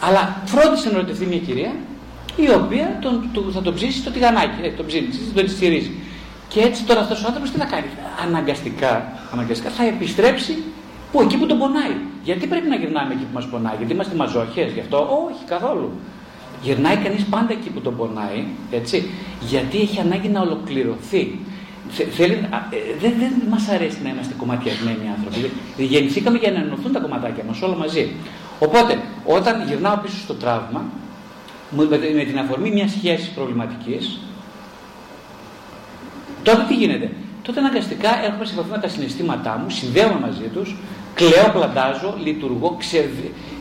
Αλλά φρόντισε να ρωτηθεί μια κυρία η οποία τον, του, θα τον ψήσεις το τηγανάκι, ε, τον ψήνεις, τον στηρίζεις. Και έτσι τώρα αυτός ο άνθρωπος τι θα κάνει. Αναγκαστικά, αναγκαστικά θα επιστρέψει που εκεί που τον πονάει. Γιατί πρέπει να γυρνάμε εκεί που μας πονάει, Γιατί είμαστε μαζόχε, γι' αυτό; Όχι, καθόλου. Γυρνάει κανείς πάντα εκεί που τον πονάει, έτσι, γιατί έχει ανάγκη να ολοκληρωθεί. Θέλει, ε, δεν δεν μας αρέσει να είμαστε κομματιασμένοι άνθρωποι. Γεννηθήκαμε για να ενωθούν τα κομματάκια μας όλα μαζί. Οπότε, όταν γυρνάω πίσω στο τραύμα, με την αφορμή μιας σχέσης προβληματικής, τότε τι γίνεται; Τότε αναγκαστικά έρχομαι σε επαφή με τα συναισθήματά μου, συνδέομαι μαζί τους, κλαίω, πλαντάζω, λειτουργώ, ξε...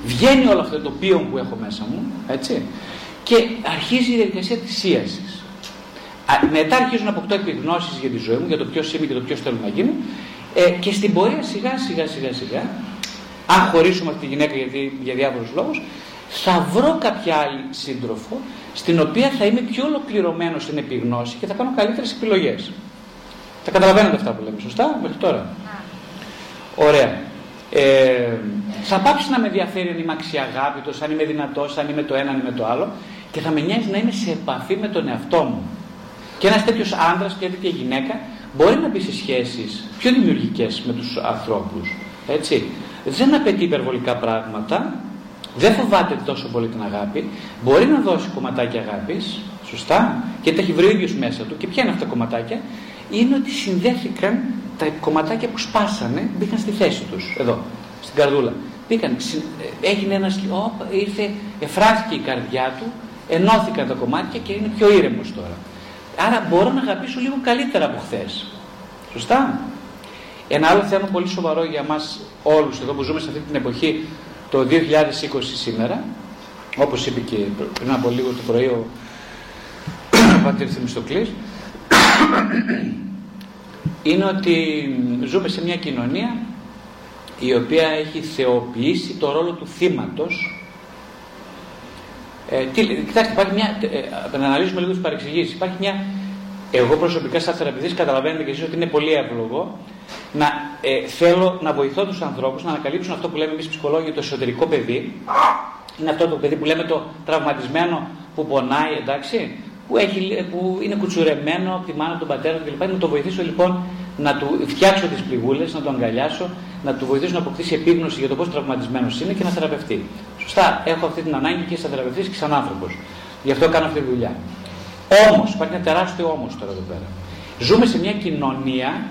βγαίνει όλο αυτό το οποίο που έχω μέσα μου, έτσι, και αρχίζει η διαδικασία της ίαση. Μετά αρχίζω να αποκτώ επιγνώσεις για τη ζωή μου, για το ποιος είμαι και το ποιος θέλω να γίνω, ε, και στην πορεία σιγά σιγά σιγά σιγά, αν χωρίσουμε αυτή τη γυναίκα γιατί, για διάφορους λόγους, θα βρω κάποια άλλη σύντροφο στην οποία θα είμαι πιο ολοκληρωμένος στην επιγνώση και θα κάνω καλύτερες επιλογές. Τα καταλαβαίνετε αυτά που λέμε, σωστά, μέχρι τώρα. Ωραία. Ε, θα πάψει να με ενδιαφέρει αν είμαι αξιαγάπητος, αν είμαι δυνατός, αν είμαι το ένα, αν είμαι το άλλο και θα με νοιάζει να είμαι σε επαφή με τον εαυτό μου. Και ένας τέτοιος άντρας και τέτοια γυναίκα μπορεί να μπει σε σχέσεις πιο δημιουργικές με τους ανθρώπους. Έτσι. Δεν απαιτεί υπερβολικά πράγματα, δεν φοβάται τόσο πολύ την αγάπη, μπορεί να δώσει κομματάκια αγάπης, σωστά, και τα έχει βρει ο ίδιος μέσα του. Και ποια είναι αυτά τα κομματάκια, είναι ότι συνδέθηκαν τα κομματάκια που σπάσανε, μπήκαν στη θέση τους, εδώ, στην καρδούλα. Μπήκαν, έγινε ένας, ήρθε, εφράστηκε η καρδιά του, ενώθηκαν τα κομμάτια και είναι πιο ήρεμος τώρα. Άρα μπορώ να αγαπήσω λίγο καλύτερα από χθες. Σωστά. Ένα άλλο θέμα πολύ σοβαρό για μας όλους εδώ που ζούμε σε αυτή την εποχή το 2020 σήμερα όπως είπε και πριν από λίγο το πρωί ο Πατήρ Θεμιστοκλής είναι ότι ζούμε σε μια κοινωνία η οποία έχει θεοποιήσει το ρόλο του θύματος. Ε, τι, κοιτάξτε, υπάρχει μια, ε, να αναλύσουμε λίγο τις παρεξηγήσεις. Υπάρχει μια, εγώ προσωπικά σαν θεραπευτής καταλαβαίνετε και εσείς ότι είναι πολύ εύλογο να ε, θέλω να βοηθώ τους ανθρώπους να ανακαλύψουν αυτό που λέμε εμείς ψυχολόγοι το εσωτερικό παιδί είναι αυτό το παιδί που λέμε το τραυματισμένο που πονάει εντάξει που, έχει, που είναι κουτσουρεμένο από τη μάνα, από τον πατέρα κλπ. Να το βοηθήσω λοιπόν να του φτιάξω τις πληγούλες, να το αγκαλιάσω, να του βοηθήσω να αποκτήσει επίγνωση για το πώς τραυματισμένος είναι και να θεραπευτεί. Σωστά, έχω αυτή την ανάγκη και σαν θεραπευτής και σαν άνθρωπος. Γι' αυτό κάνω αυτή τη δουλειά. Όμως, υπάρχει ένα τεράστιο όμως τώρα εδώ πέρα. Ζούμε σε μια κοινωνία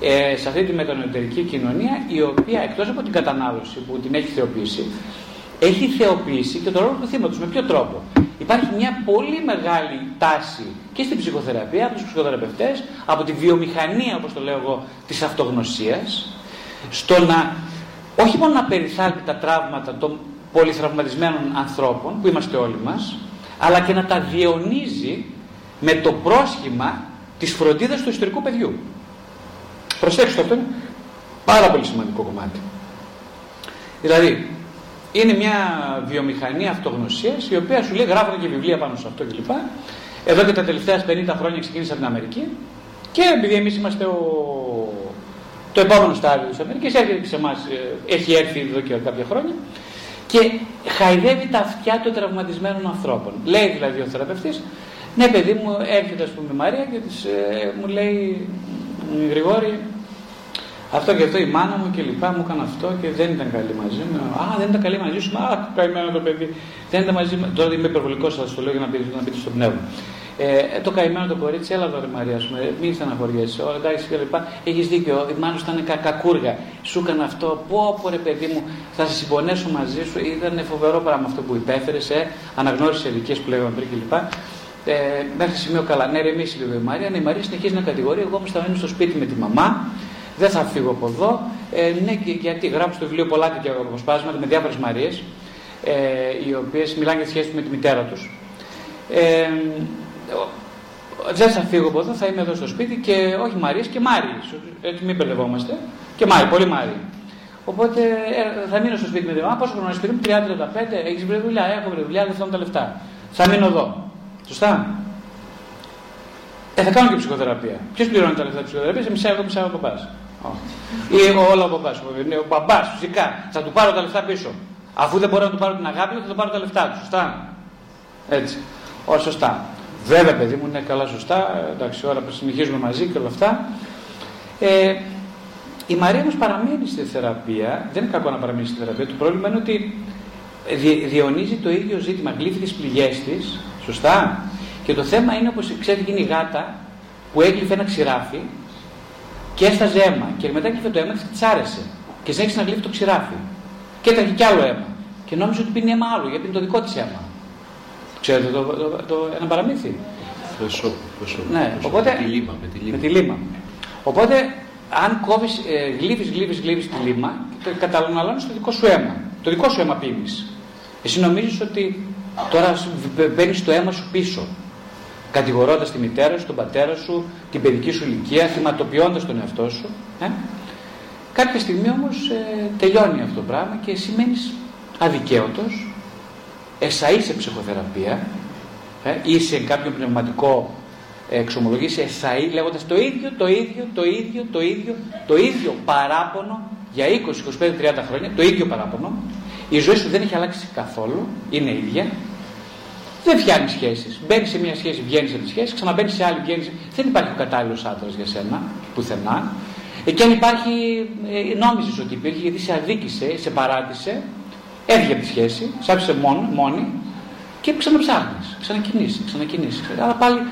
ε, σε αυτή τη μετανοητερική κοινωνία η οποία εκτός από την κατανάλωση που την έχει θεοποιήσει έχει θεοποιήσει και τον ρόλο του θύματος. Με ποιο τρόπο; Υπάρχει μια πολύ μεγάλη τάση και στην ψυχοθεραπεία, από τους ψυχοθεραπευτές, από τη βιομηχανία, όπως το λέω εγώ, της αυτογνωσίας, στο να όχι μόνο να περιθάλπει τα τραύματα των πολυθραυματισμένων ανθρώπων, που είμαστε όλοι μας, αλλά και να τα διαιωνίζει με το πρόσχημα της φροντίδας του ιστορικού παιδιού. Προσέξτε αυτό είναι πάρα πολύ σημαντικό κομμάτι. Δηλαδή, είναι μια βιομηχανία αυτογνωσίας η οποία σου λέει γράφονται και βιβλία πάνω σε αυτό κλπ. Εδώ και τα τελευταία 50 χρόνια ξεκίνησε από την Αμερική και επειδή εμείς είμαστε ο... το επόμενο στάδιο της Αμερικής έρχεται σε εμάς, ε, έχει έρθει εδώ και κάποια χρόνια και χαϊδεύει τα αυτιά των τραυματισμένων ανθρώπων. Λέει δηλαδή ο θεραπευτής, ναι παιδί μου έρχεται ας πούμε η Μαρία και της, ε, μου λέει Γρηγόρη, αυτό και αυτό η μάνα μου και λοιπά μου έκανε αυτό και δεν ήταν καλή μαζί μου. Α, δεν ήταν καλή μαζί σου. Α, καημένο το παιδί. Δεν ήταν μαζί μου. Τώρα είμαι υπερβολικός, σα το λέω για να πείτε, να πείτε στο πνεύμα. Ε, το καημένο το κορίτσι, έλα εδώ, Μαρία, σου, μην στεναχωριέσαι. Όλα εντάξει και λοιπά. Έχεις δίκιο, η μάνα σου ήταν κα, κακούργα. Σου έκανε αυτό. Πω, πω, ρε παιδί μου, θα σε συμπονέσω μαζί σου. Ήταν φοβερό πράγμα αυτό που υπέφερες, ε, αναγνώρισες ηλικίε που λέγαμε πριν κλπ. Ε, μέχρι σημείο καλά. Ναι, ρε, εμεί λίγο η Μαρία. Ναι, η Μαρία συνεχίζει να κατηγορεί. Εγώ όμως θα μείνω στο σπίτι με τη μαμά δεν θα φύγω από εδώ. Ε, ναι, γιατί γράψω στο βιβλίο πολλά τέτοια αποσπάσματα με διάφορες Μαρίες, ε, οι οποίες μιλάνε για τη σχέση με τη μητέρα τους. Ε, δεν θα φύγω από εδώ, θα είμαι εδώ στο σπίτι και όχι Μαρίες και Μάριε. Έτσι μην μπερδευόμαστε. Και Μάρι, πολύ Μάρι. Οπότε ε, θα μείνω στο σπίτι με τη μαμά. Πόσο χρόνο σπίτι μου, 30-35, έχεις βρει δουλειά, έχω βρει δουλειά, δεν θέλω τα λεφτά. Θα μείνω εδώ. Σωστά; Ε, θα κάνω και ψυχοθεραπεία. Ποιος πληρώνει τα λεφτά της ψυχοθεραπείας, μισά εγώ, μισά ο παπάς. Ή όλα ο παπάς. Ο μπαμπά, φυσικά. Θα του πάρω τα λεφτά πίσω. Αφού δεν μπορώ να του πάρω την αγάπη θα του πάρω τα λεφτά του. Σωστά; Έτσι. Όλα σωστά. Βέβαια, παιδί μου, είναι καλά σωστά. Εντάξει, όλα που συνεχίζουμε μαζί και όλα αυτά. Ε, Η Μαρία όμως παραμένει στη θεραπεία, δεν είναι κακό να παραμείνει στη θεραπεία. Το πρόβλημα είναι ότι διονύζει το ίδιο ζήτημα, γλύφει τι πληγές της, σωστά; Και το θέμα είναι όπως ξέρετε, είναι η γάτα που έγλυφε ένα ξηράφι και έσταζε αίμα. Και μετά έγλυφε το αίμα και της άρεσε. Και συνέχισε να γλύφει το ξηράφι. Και έτρεχε κι άλλο αίμα. Και νόμιζε ότι πίνει αίμα άλλο, γιατί είναι το δικό της αίμα. Ξέρετε το, το, το, το ένα παραμύθι. Φεσό, φεσό, Ναι, φεσό. οπότε- Με τη λίμα, με τη λίμα. Με τη λίμα. Οπότε, αν κόβεις, ε, γλύφει, γλύφει, γλύφει τη λίμα, το καταναλώνεις το δικό σου αίμα. Το δικό σου αίμα πίνεις. Εσύ νομίζεις ότι τώρα μπαίνεις το αίμα σου πίσω. Κατηγορώντας τη μητέρα σου, τον πατέρα σου, την παιδική σου ηλικία, θυματοποιώντας τον εαυτό σου. Ε; Κάποια στιγμή όμως ε, τελειώνει αυτό το πράγμα και εσύ μένεις αδικαίωτος, εσαεί σε ψυχοθεραπεία, ε, ή σε κάποιο πνευματικό εξομολογεί σε εσαΐ λέγοντας το ίδιο, το ίδιο, το ίδιο, το ίδιο, το ίδιο παράπονο για 20, 25, 30 χρόνια, το ίδιο παράπονο. Η ζωή σου δεν έχει αλλάξει καθόλου, είναι ίδια. Δεν φτιάχνεις σχέσεις. Μπαίνεις σε μια σχέση, βγαίνεις από τη σχέση, ξαναμπαίνεις σε άλλη, βγαίνεις. Δεν υπάρχει ο κατάλληλος άντρας για σένα, πουθενά. Ε, και αν υπάρχει, ε, νόμιζες ότι υπήρχε, γιατί σε αδίκησε, σε παράτησε, έβγε από τη σχέση, σ' άφησε μόνο, μόνη και ξαναψάχνεις, ξανακινήσεις, ξανακινήσεις. Αλλά πάλι,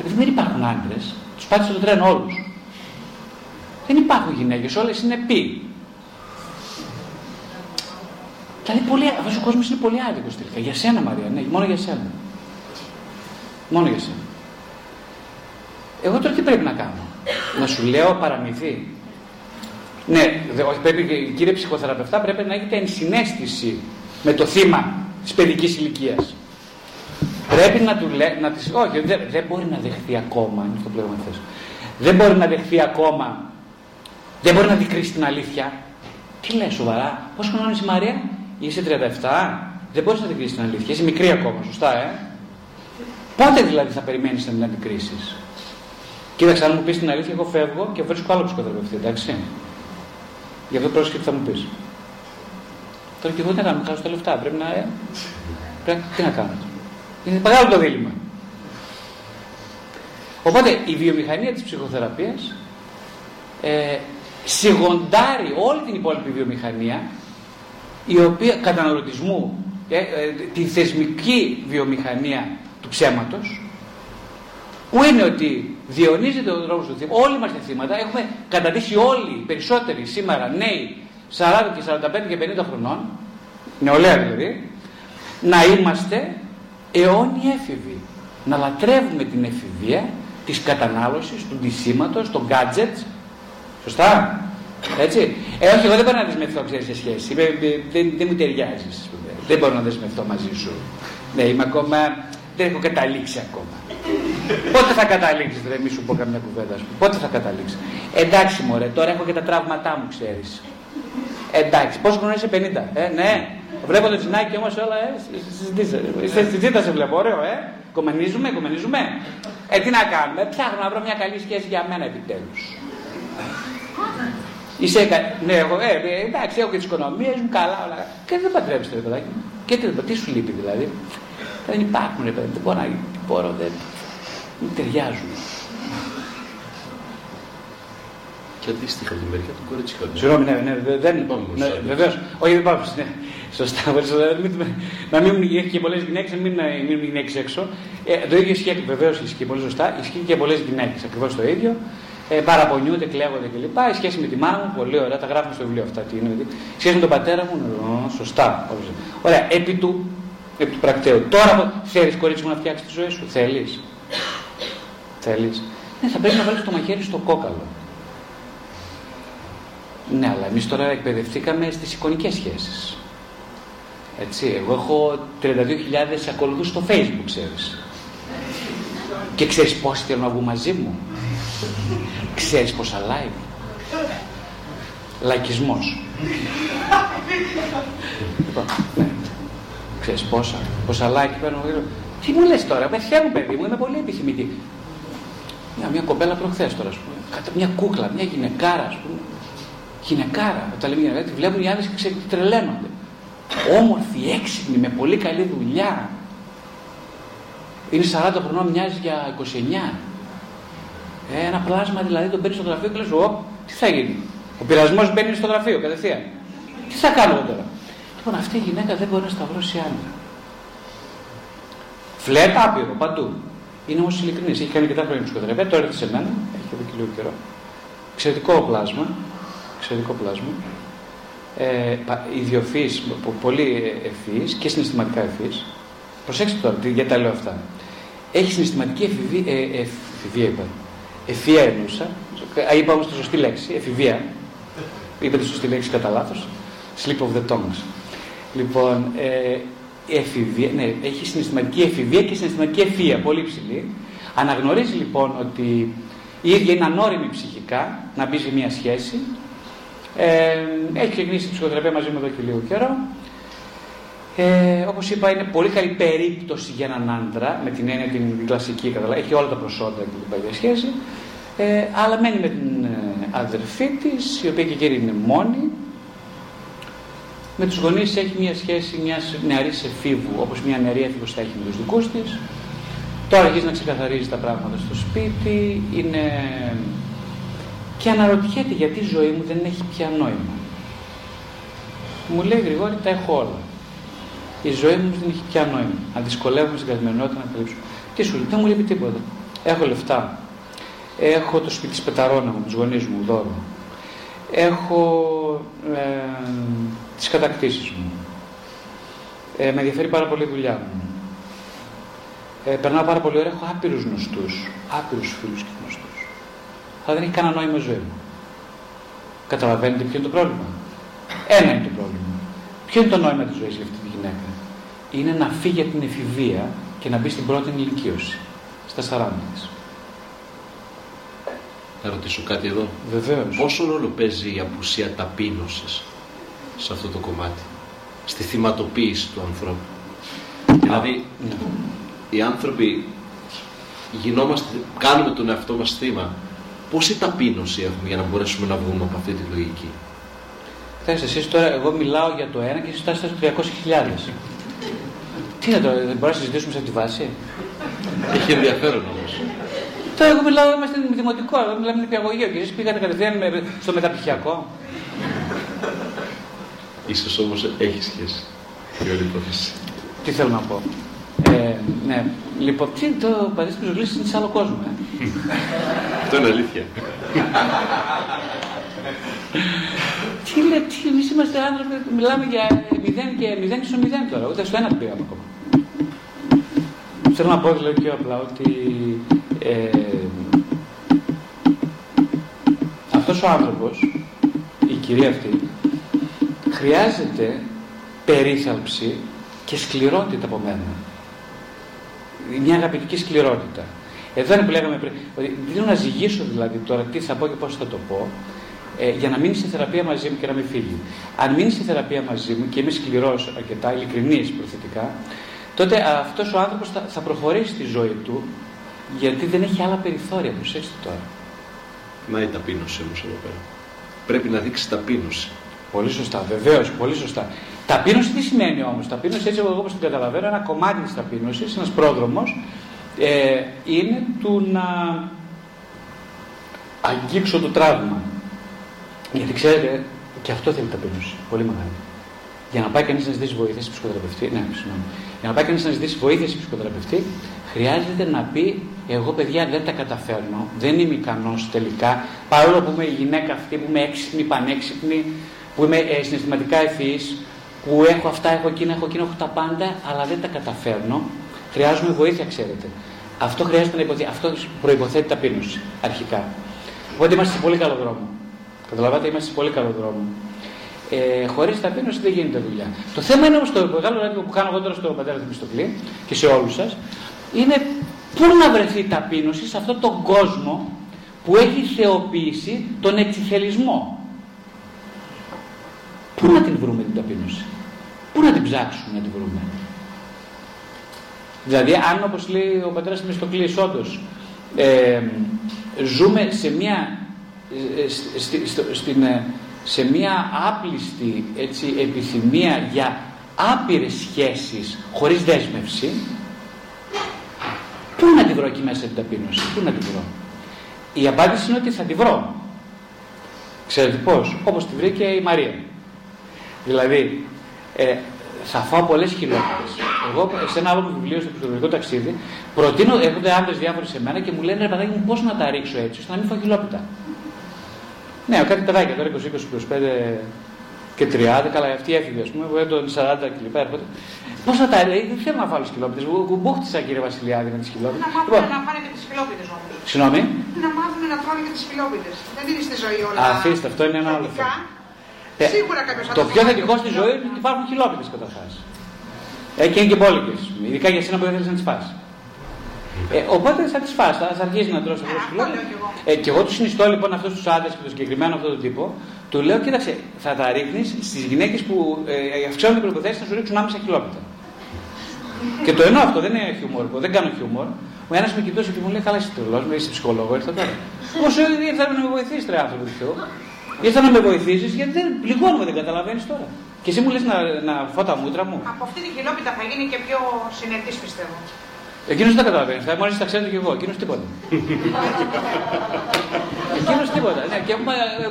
επειδή δεν υπάρχουν άντρες, τους πάτησε το τρένο όλους. Δεν υπάρχουν γυναίκες, όλες είναι πι. Δηλαδή, πολύ, αυτός ο κόσμος είναι πολύ άδικος τελικά. Για σένα, Μαρία, ναι, μόνο για σένα. Μόνο για σένα. Εγώ τώρα τι πρέπει να κάνω, Να σου λέω παραμυθί. Ναι, δε- όχι, πρέπει, κύριε ψυχοθεραπευτά, πρέπει να έχετε ενσυναίσθηση με το θύμα της παιδικής ηλικίας. Πρέπει να του λέει, να της, όχι, δεν, δεν μπορεί να δεχθεί ακόμα, είναι αυτό που λέγαμε χθες. Δεν μπορεί να δεχθεί ακόμα, δεν μπορεί να αντικρίσει την αλήθεια. Τι λες σοβαρά, πόσο χρόνο είσαι η Μαρία, είσαι 37, δεν μπορείς να αντικρίσεις την αλήθεια, είσαι μικρή ακόμα, σωστά, ε; Πότε δηλαδή θα περιμένεις να την αντικρίσεις; Κοίταξε, αν μου πεις την αλήθεια, εγώ φεύγω και βρίσκω άλλο ψυχοθεραπευτή, εντάξει. Γι' αυτό πρόσεχε τι θα μου πεις. Τώρα και εγώ τι να κάνω, χάσω τα λεφτά, πρέπει να, ε, πρέπει, τι να κάνω. Είναι μεγάλο το δίλημα. Οπότε η βιομηχανία της ψυχοθεραπείας ε, σιγοντάρει όλη την υπόλοιπη βιομηχανία η οποία καταναλωτισμού, ε, ε, τη θεσμική βιομηχανία του ψέματος που είναι ότι διονύζεται ο δρόμος του θύμα. Όλοι είμαστε θύματα. Έχουμε καταντήσει όλοι, οι περισσότεροι σήμερα νέοι 40 και 45 και 50 χρονών, νεολαία δηλαδή, να είμαστε αιώνιοι έφηβοι. Να λατρεύουμε την εφηβεία της κατανάλωσης, του ντυσίματος, των gadgets. Σωστά. Έτσι. Ε, όχι, εγώ δεν μπορώ να δεσμευτώ, ξέρεις, σε σχέση. Είμαι, ε, δεν, δεν μου ταιριάζεις, ας πούμε. Δεν μπορώ να δεσμευτώ μαζί σου. Ναι, είμαι ακόμα, δεν έχω καταλήξει ακόμα. Πότε θα καταλήξεις, δεν μη σου πω καμιά κουβέντα, ας πούμε. Πότε θα καταλήξεις. Εντάξει, μωρέ, τώρα έχω και τα τραύματά μου, ξέρεις. Εντάξει, πόσο χρόνο είσαι 50, ε, ναι. Βλέπω το τσινάκι όμως όλα, ε, συζητήσε. Συζήτα σε βλέπω, ωραίο, ε. Κομμενίζουμε, κομμενίζουμε. Ε, τι να κάνουμε, ψάχνω να βρω μια καλή σχέση για μένα επιτέλους. Είσαι, κα- ναι, εγώ, ε, ε, εντάξει, έχω και τις οικονομίες μου, καλά, όλα. Και δεν παντρεύεσαι, ρε παιδάκι μου. Και τι, τι σου λείπει δηλαδή. Δεν υπάρχουν, ρε παιδί, δεν μπορώ να δεν μπορώ, δεν, δεν ταιριάζουν. Και αντίστοιχα από τη μεριά του κοριτσιού. Συγγνώμη, ναι, ναι, δε- δεν. Πάμε μπροστά, Ναι, ναι. Βεβαίως. Όχι, δεν πάμε. Ναι. Σωστά. σωστά, μην- Να μην έχει και πολλές γυναίκες, να μην ε, μείνουν γυναίκε έξω. Ε, το ίδιο ισχύει, βεβαίως ισχύει πολύ σωστά. Ισχύει και πολλές γυναίκες. Ακριβώς το ίδιο. Ε, παραπονιούνται, κλαίγονται κλπ. Η σχέση με τη μάνα μου, πολύ ωραία, τα γράφουμε στο βιβλίο αυτά. Τι είναι, δηλαδή. Η σχέση με τον πατέρα μου, ναι, σωστά. όλες. Ωραία, επί του, επί του πρακτέου. Τώρα θέλεις, κορίτσι μου, να φτιάξεις τη ζωή σου. Θέλεις. Θέλεις. Ναι, θα πρέπει να βάλεις το μαχαίρι στο κόκαλο. Ναι, αλλά εμείς τώρα εκπαιδευτήκαμε στις εικονικές σχέσεις. Έτσι, εγώ έχω 32.000 ακολουθούς στο facebook, ξέρεις. Και ξέρεις πόσοι θέλουν να βγουν μαζί μου. Ξέρεις πόσα like. Λαϊκισμός. Λοιπόν, ναι. Ξέρεις πόσα, πόσα like παίρνω. Τι μου λες τώρα, παιδιά μου παιδί μου, είμαι πολύ επιθυμητή. Μια, μια κοπέλα προχθές τώρα, ας πούμε. Κατά μια κούκλα, μια γυναικάρα, ας πούμε. Γυναικάρα, όταν λέμε γυναικάρα, τη βλέπουν οι άντρες και ξέρετε τι τρελαίνονται. Όμορφη, έξυπνη, με πολύ καλή δουλειά. Είναι 40 χρονών, μοιάζει για 29. Ε, ένα πλάσμα δηλαδή τον παίρνεις στο γραφείο και λες, Ω, τι θα γίνει; Ο πειρασμός μπαίνει στο γραφείο κατευθείαν. Τι θα κάνω εγώ τώρα; Λοιπόν, αυτή η γυναίκα δεν μπορεί να σταυρώσει άντρα. Φλερτ άπειρο παντού. Είναι όμως ειλικρινής. Έχει κάνει αρκετά χρόνια ψυχοθεραπεία. Τώρα έρθει σε μένα. Έχει εδώ και λίγο καιρό. Εξαιρετικό πλάσμα. Εξαιρετικό πλάσμα. Ε, ιδιοφυής, πολύ ευφυής και συναισθηματικά ευφυής. Προσέξτε τώρα γιατί τα λέω αυτά. Έχει συναισθηματική εφηβεία, ε, εφηβεία είπα. Ευφυία εννοούσα. Είπα όμως τη σωστή λέξη, εφηβεία. Είπα τη σωστή λέξη κατά λάθος. Slip of the tongues. Λοιπόν, ε, εφηβεία, ναι, έχει συναισθηματική εφηβεία και συναισθηματική ευφυία, πολύ ψηλή. Αναγνωρίζει λοιπόν ότι η ίδια είναι ανώριμη ψυχικά να μπει σε μια σχέση. Ε, έχει ξεκινήσει ψυχοθεραπεία μαζί μου εδώ και λίγο καιρό. Ε, Όπως είπα, είναι πολύ καλή περίπτωση για έναν άντρα, με την έννοια την κλασική, καταλάβει. Έχει όλα τα προσόντα και την παλιά σχέση. Ε, αλλά μένει με την ε, αδερφή της, η οποία και εκεί είναι μόνη. Με τους γονείς έχει μια σχέση μιας νεαρής εφήβου, όπως μια νεαρή έφηβος θα έχει με τους δικούς της. Τώρα αρχίζει να ξεκαθαρίζει τα πράγματα στο σπίτι. Είναι... Και αναρωτιέται γιατί η ζωή μου δεν έχει πια νόημα. Μου λέει Γρηγόρη, τα έχω όλα. Η ζωή μου δεν έχει πια νόημα. Αν δυσκολεύομαι στην καθημερινότητα να καλύψω. Τι σου λέει, δεν μου λείπει τίποτα. Έχω λεφτά. Έχω το σπίτι τη πεταρώνα μου, τους γονείς μου, δώρο. Έχω ε, τι κατακτήσει μου. Ε, με ενδιαφέρει πάρα πολύ η δουλειά μου. Ε, περνάω πάρα πολύ ωραία. Έχω άπειρους γνωστούς. Άπειρους φίλους και γνωστούς. Αλλά δεν έχει κανένα νόημα η ζωή μου. Καταλαβαίνετε ποιο είναι το πρόβλημα. Ένα είναι το πρόβλημα. Ποιο είναι το νόημα της ζωής για αυτή τη γυναίκα; Είναι να φύγει από την εφηβεία και να μπει στην πρώτη ηλικίωση. Στα 40 της. Θα ρωτήσω κάτι εδώ. Βεβαίως. Πόσο ρόλο παίζει η απουσία ταπείνωσης σε αυτό το κομμάτι, στη θυματοποίηση του ανθρώπου. Δηλαδή, Ναι. οι άνθρωποι γινόμαστε, κάνουμε τον εαυτό μας θύμα. Πόση ταπείνωση έχουμε για να μπορέσουμε να βγούμε από αυτή τη λογική; Κοιτάξτε, εσείς τώρα, εγώ μιλάω για το ένα και εσείς φτάσετε στους 300.000. Τι είναι τώρα, δεν μπορούμε να συζητήσουμε σε αυτή τη βάση; Έχει ενδιαφέρον όμως. Τώρα, εγώ μιλάω, είμαστε δημοτικό, εγώ μιλάμε νηπιαγωγείο και εσείς πήγατε κατευθείαν με- στο μεταπτυχιακό. Ίσως όμως έχει σχέση η όλη υπόθεση. Τι θέλω να πω. Ε, ναι, λοιπόν, τι είναι το Πανεπιστήμιο Ζωγλής είναι σε άλλο κόσμο. Ε. Αυτό είναι αλήθεια. τι λέει, τι, εμείς είμαστε άνθρωποι, μιλάμε για 0 και 0 ίσον 0 τώρα, ούτε στο ένα δεν πήγαμε ακόμα. Θέλω να πω δηλαδή πιο απλά ότι ε, αυτός ο άνθρωπος, η κυρία αυτή, χρειάζεται περίθαλψη και σκληρότητα από μένα. Μια αγαπητική σκληρότητα. Εδώ είναι που λέγαμε πριν. Ότι δεν θέλω να ζυγίσω δηλαδή τώρα τι θα πω και πώς θα το πω, ε, για να μείνει σε θεραπεία μαζί μου και να μην φύγει. Αν μείνει σε θεραπεία μαζί μου και είμαι σκληρός αρκετά, ειλικρινής προθετικά, τότε αυτός ο άνθρωπος θα, θα προχωρήσει στη ζωή του γιατί δεν έχει άλλα περιθώρια. Προσέξτε τώρα. Να η ταπείνωση όμως εδώ πέρα. Πρέπει να δείξει ταπείνωση. Πολύ σωστά, βεβαίως, πολύ σωστά. Ταπείνωση τι σημαίνει όμως; Ταπείνωση, έτσι εγώ όπως την καταλαβαίνω, ένα κομμάτι της ταπείνωσης, ένας πρόδρομος, ε, είναι του να αγγίξω το τραύμα. Γιατί ξέρετε, και αυτό θέλει ταπείνωση. Πολύ μεγάλη. Για να πάει κανείς να ζητήσει βοήθεια σε ψυχοθεραπευτή, ναι, συγγνώμη. Για να πάει κανείς να ζητήσει βοήθεια σε ψυχοθεραπευτή, χρειάζεται να πει: Εγώ, παιδιά, δεν τα καταφέρνω, δεν είμαι ικανός τελικά. Παρόλο που είμαι η γυναίκα αυτή, που είμαι έξυπνη, πανέξυπνη, που είμαι ε, συναισθηματικά ευφυής, που έχω αυτά, έχω εκείνα, έχω εκείνα, έχω τα πάντα, αλλά δεν τα καταφέρνω. Χρειάζομαι βοήθεια, ξέρετε. Αυτό χρειάζεται να υποθεί... Αυτό προποθέτει ταπείνωση αρχικά. Οπότε είμαστε σε πολύ καλό δρόμο. Καταλαβαίνετε, είμαστε σε πολύ καλό δρόμο. Ε, Χωρίς ταπείνωση δεν γίνεται δουλειά. Το θέμα είναι όμως το μεγάλο ράδιο που κάνω εγώ τώρα στο πατέρα Θεμιστοκλή και σε όλους σας, είναι πού να βρεθεί η ταπείνωση σε αυτόν τον κόσμο που έχει θεοποιήσει τον εξιθελισμό. Πού να την βρούμε την ταπείνωση, πού να την ψάξουμε να την βρούμε; Δηλαδή, αν όπως λέει ο πατέρας Μιστοκλής, όντως, ε, ζούμε σε μια, ε, στη- στο- στην, ε, σε μια άπλιστη έτσι, επιθυμία για άπειρες σχέσεις χωρίς δέσμευση, πού να τη βρω εκεί μέσα την ταπείνωση, πού να τη βρω; Η απάντηση είναι ότι θα τη βρω. Ξέρετε πώς, όπως τη βρήκε η Μαρία. Δηλαδή, ε, θα φάω πολλές χιλιόμετρες. Εγώ σε ένα άλλο βιβλίο στο εξωτερικό ταξίδι προτείνω, έρχονται άντρες διάφοροι σε μένα και μου λένε ρε παιδάκι μου πώς να τα ρίξω έτσι ώστε να μην φάω χιλόπιτα. Ναι, κάτι παιδάκια τώρα 20, 20, 25 και 30, καλά αυτή έφυγε ας πούμε, εγώ έτω 40 κλπ. έρχονται. Πώς θα τα ρίξω, δεν θέλω να φάω χιλόπιτε. Εγώ κουμπούχτησα κύριε Βασιλιάδη με τις χιλόπιτε. Να μάθουν λοιπόν, να φάνε και τις χιλόπιτε όμω. Συγγνώμη; Να μάθουν να τρώνε και τις χιλόπιτε. Δεν είναι στη ζωή όλα. Αφήστε, αυτό είναι ένα άλλο θέμα. Ε, Σίγουρα κάποιος Το πιο θετικό στη ζωή είναι ότι υπάρχουν χιλόπιτες καταρχά. Ε, και είναι και μπόλικες. Ειδικά για σένα που δεν θέλεις να τις φας. Ε, οπότε θα τις φας, θα, θα αρχίσεις να τρώσει αυτό το Ε, και εγώ τους συνιστώ λοιπόν αυτούς τους άντρες και το συγκεκριμένο αυτό το τύπο, του λέω, κοίταξε, θα τα ρίχνεις στις γυναίκες που ε, αυξάνουν οι προποθέσεις να σου ρίξουν άμεσα χιλόπιτα. και το εννοώ αυτό, δεν είναι χιούμορ, δεν κάνω χιούμορ. Ο ένας με κοιτούσε και μου λέει: Καλά, είσαι τρελός, είσαι ψυχολόγος, ήρθα τώρα. Πόσο ήρθα να με βοηθήσει, τρε άνθρωπο του Θεού. Ήρθα να με βοηθήσεις γιατί δεν πληγώνουμε, δεν καταλαβαίνεις τώρα. Και εσύ μου λες να, να φάω τα μούτρα μου. Από αυτή τη χιλόπιτα θα γίνει και πιο συνετής, πιστεύω. Εκείνος δεν τα καταλαβαίνεις. Θα μόλις τα ξέρετε κι εγώ. Εκείνος τίποτα. Εκείνος τίποτα. Ναι, και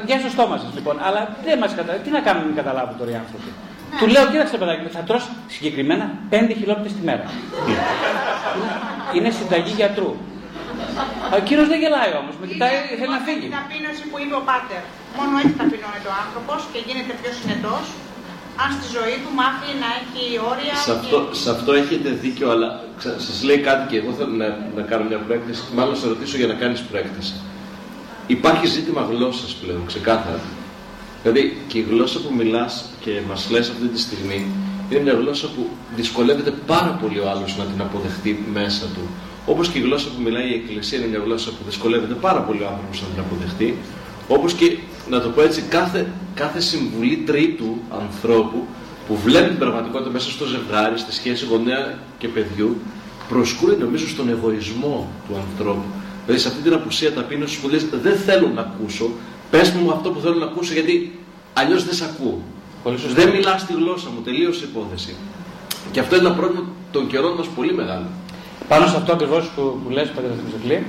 βγαίνει στο στόμα σας λοιπόν. Αλλά δεν μας καταλαβαίνει. Τι να κάνουμε να καταλάβουν τώρα οι άνθρωποι; Ναι. Του λέω, κοίταξε παιδάκι θα τρώσει συγκεκριμένα 5 χιλόπιτε τη μέρα. Είναι συνταγή γιατρού. Ο κύριος δεν γελάει όμως. Με κοιτάει, θέλει να φύγει. Την ταπείνωση που είπε ο Πάτερ. Μόνο έτσι ταπεινώνεται ο άνθρωπος και γίνεται πιο συνετός. Αν στη ζωή του μάθει να έχει όρια. Σε αυτό, και... σε αυτό έχετε δίκιο, αλλά σας λέει κάτι και εγώ θέλω να, να κάνω μια προέκτηση. Μάλλον σε ρωτήσω για να κάνεις προέκτηση. Υπάρχει ζήτημα γλώσσας πλέον, ξεκάθαρα. Δηλαδή και η γλώσσα που μιλάς και μας λες αυτή τη στιγμή είναι μια γλώσσα που δυσκολεύεται πάρα πολύ ο άλλος να την αποδεχτεί μέσα του. Όπως και η γλώσσα που μιλάει η Εκκλησία είναι μια γλώσσα που δυσκολεύεται πάρα πολύ ο άνθρωπος να την αποδεχτεί. Όπως και, να το πω έτσι, κάθε, κάθε συμβουλή τρίτου ανθρώπου που βλέπει την πραγματικότητα μέσα στο ζευγάρι, στη σχέση γονέα και παιδιού, προσκούει νομίζω στον εγωισμό του ανθρώπου. Δηλαδή σε αυτή την απουσία ταπείνωσης που λες δεν θέλω να ακούσω, πες μου αυτό που θέλω να ακούσω γιατί αλλιώς δεν σε ακούω. Δεν μιλάς τη γλώσσα μου, τελείωσε η υπόθεση. Και αυτό είναι ένα πρόβλημα των καιρών μας πολύ μεγάλο. Πάνω σε αυτό ακριβώς που, που λες, Πατέρα Θεμιστοκλή,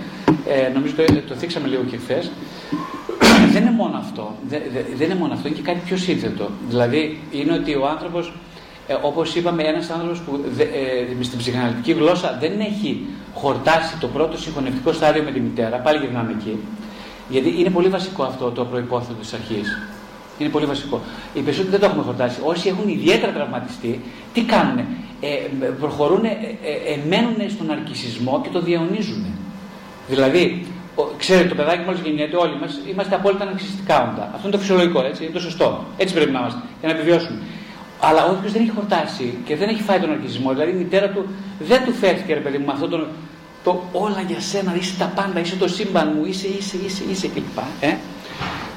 ε, νομίζω το, το θίξαμε λίγο και χθες. δεν είναι μόνο αυτό. Δεν, δεν είναι μόνο αυτό, είναι και κάτι πιο σύνθετο. Δηλαδή, είναι ότι ο άνθρωπος, ε, όπως είπαμε, ένας άνθρωπος που δε, ε, στην ψυχαναλυτική γλώσσα δεν έχει χορτάσει το πρώτο συγχωνευτικό στάδιο με τη μητέρα, πάλι γυρνάμε εκεί. Γιατί είναι πολύ βασικό αυτό το προπόθετο της αρχής. Είναι πολύ βασικό. Οι περισσότεροι δεν το έχουμε χορτάσει. Όσοι έχουν ιδιαίτερα τραυματιστεί, τι κάνουν. Ε, προχωρούν, ε, ε, εμένουν στον αρκισισμό και το διαιωνίζουν. Δηλαδή, ξέρετε, το παιδάκι μόλις γεννιέται, όλοι μας είμαστε απόλυτα αναρκισιστικά όντα. Αυτό είναι το φυσιολογικό, έτσι, είναι το σωστό. Έτσι πρέπει να είμαστε, για να επιβιώσουμε. Αλλά όποιο δεν έχει χορτάσει και δεν έχει φάει τον αρκισμό, δηλαδή η μητέρα του δεν του φέρθηκε, ρε παιδί μου, με αυτό το, το όλα για σένα, είσαι τα πάντα, είσαι το σύμπαν μου, είσαι, είσαι, είσαι, είσαι κλπ. Ε;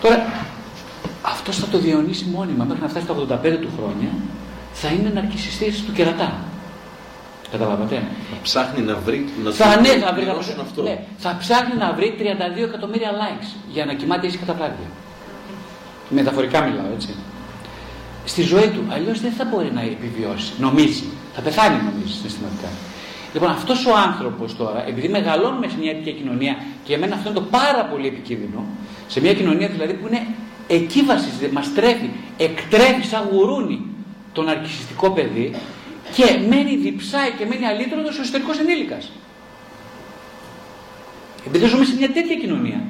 Τώρα, αυτός θα το διαιωνίσει μόνιμα μέχρι να φτάσει στα 85 του χρόνια, θα είναι ναρκισιστής του κερατά. Καταλάβατε; Θα ψάχνει να βρει να θα, ναι, θα, βρει, αυτό. Ναι, θα ψάχνει να βρει 32 εκατομμύρια likes για να κοιμάται ήσυχα τα βράδια. Μεταφορικά μιλάω, έτσι. Στη ζωή του. Αλλιώς δεν θα μπορεί να επιβιώσει. Νομίζει. Θα πεθάνει, νομίζει συναισθηματικά. Λοιπόν, αυτός ο άνθρωπος τώρα, επειδή μεγαλώνουμε σε μια τέτοια κοινωνία, και για μένα αυτό είναι το πάρα πολύ επικίνδυνο, σε μια κοινωνία δηλαδή που είναι εκεί βασίζεται, μας τρέφει, εκτρέφει σαν γουρούνι τον αρκισιστικό παιδί και μένει διψάει και μένει αλήτρωτος ο εσωτερικός ενήλικας. Επειδή ζούμε σε μια τέτοια κοινωνία.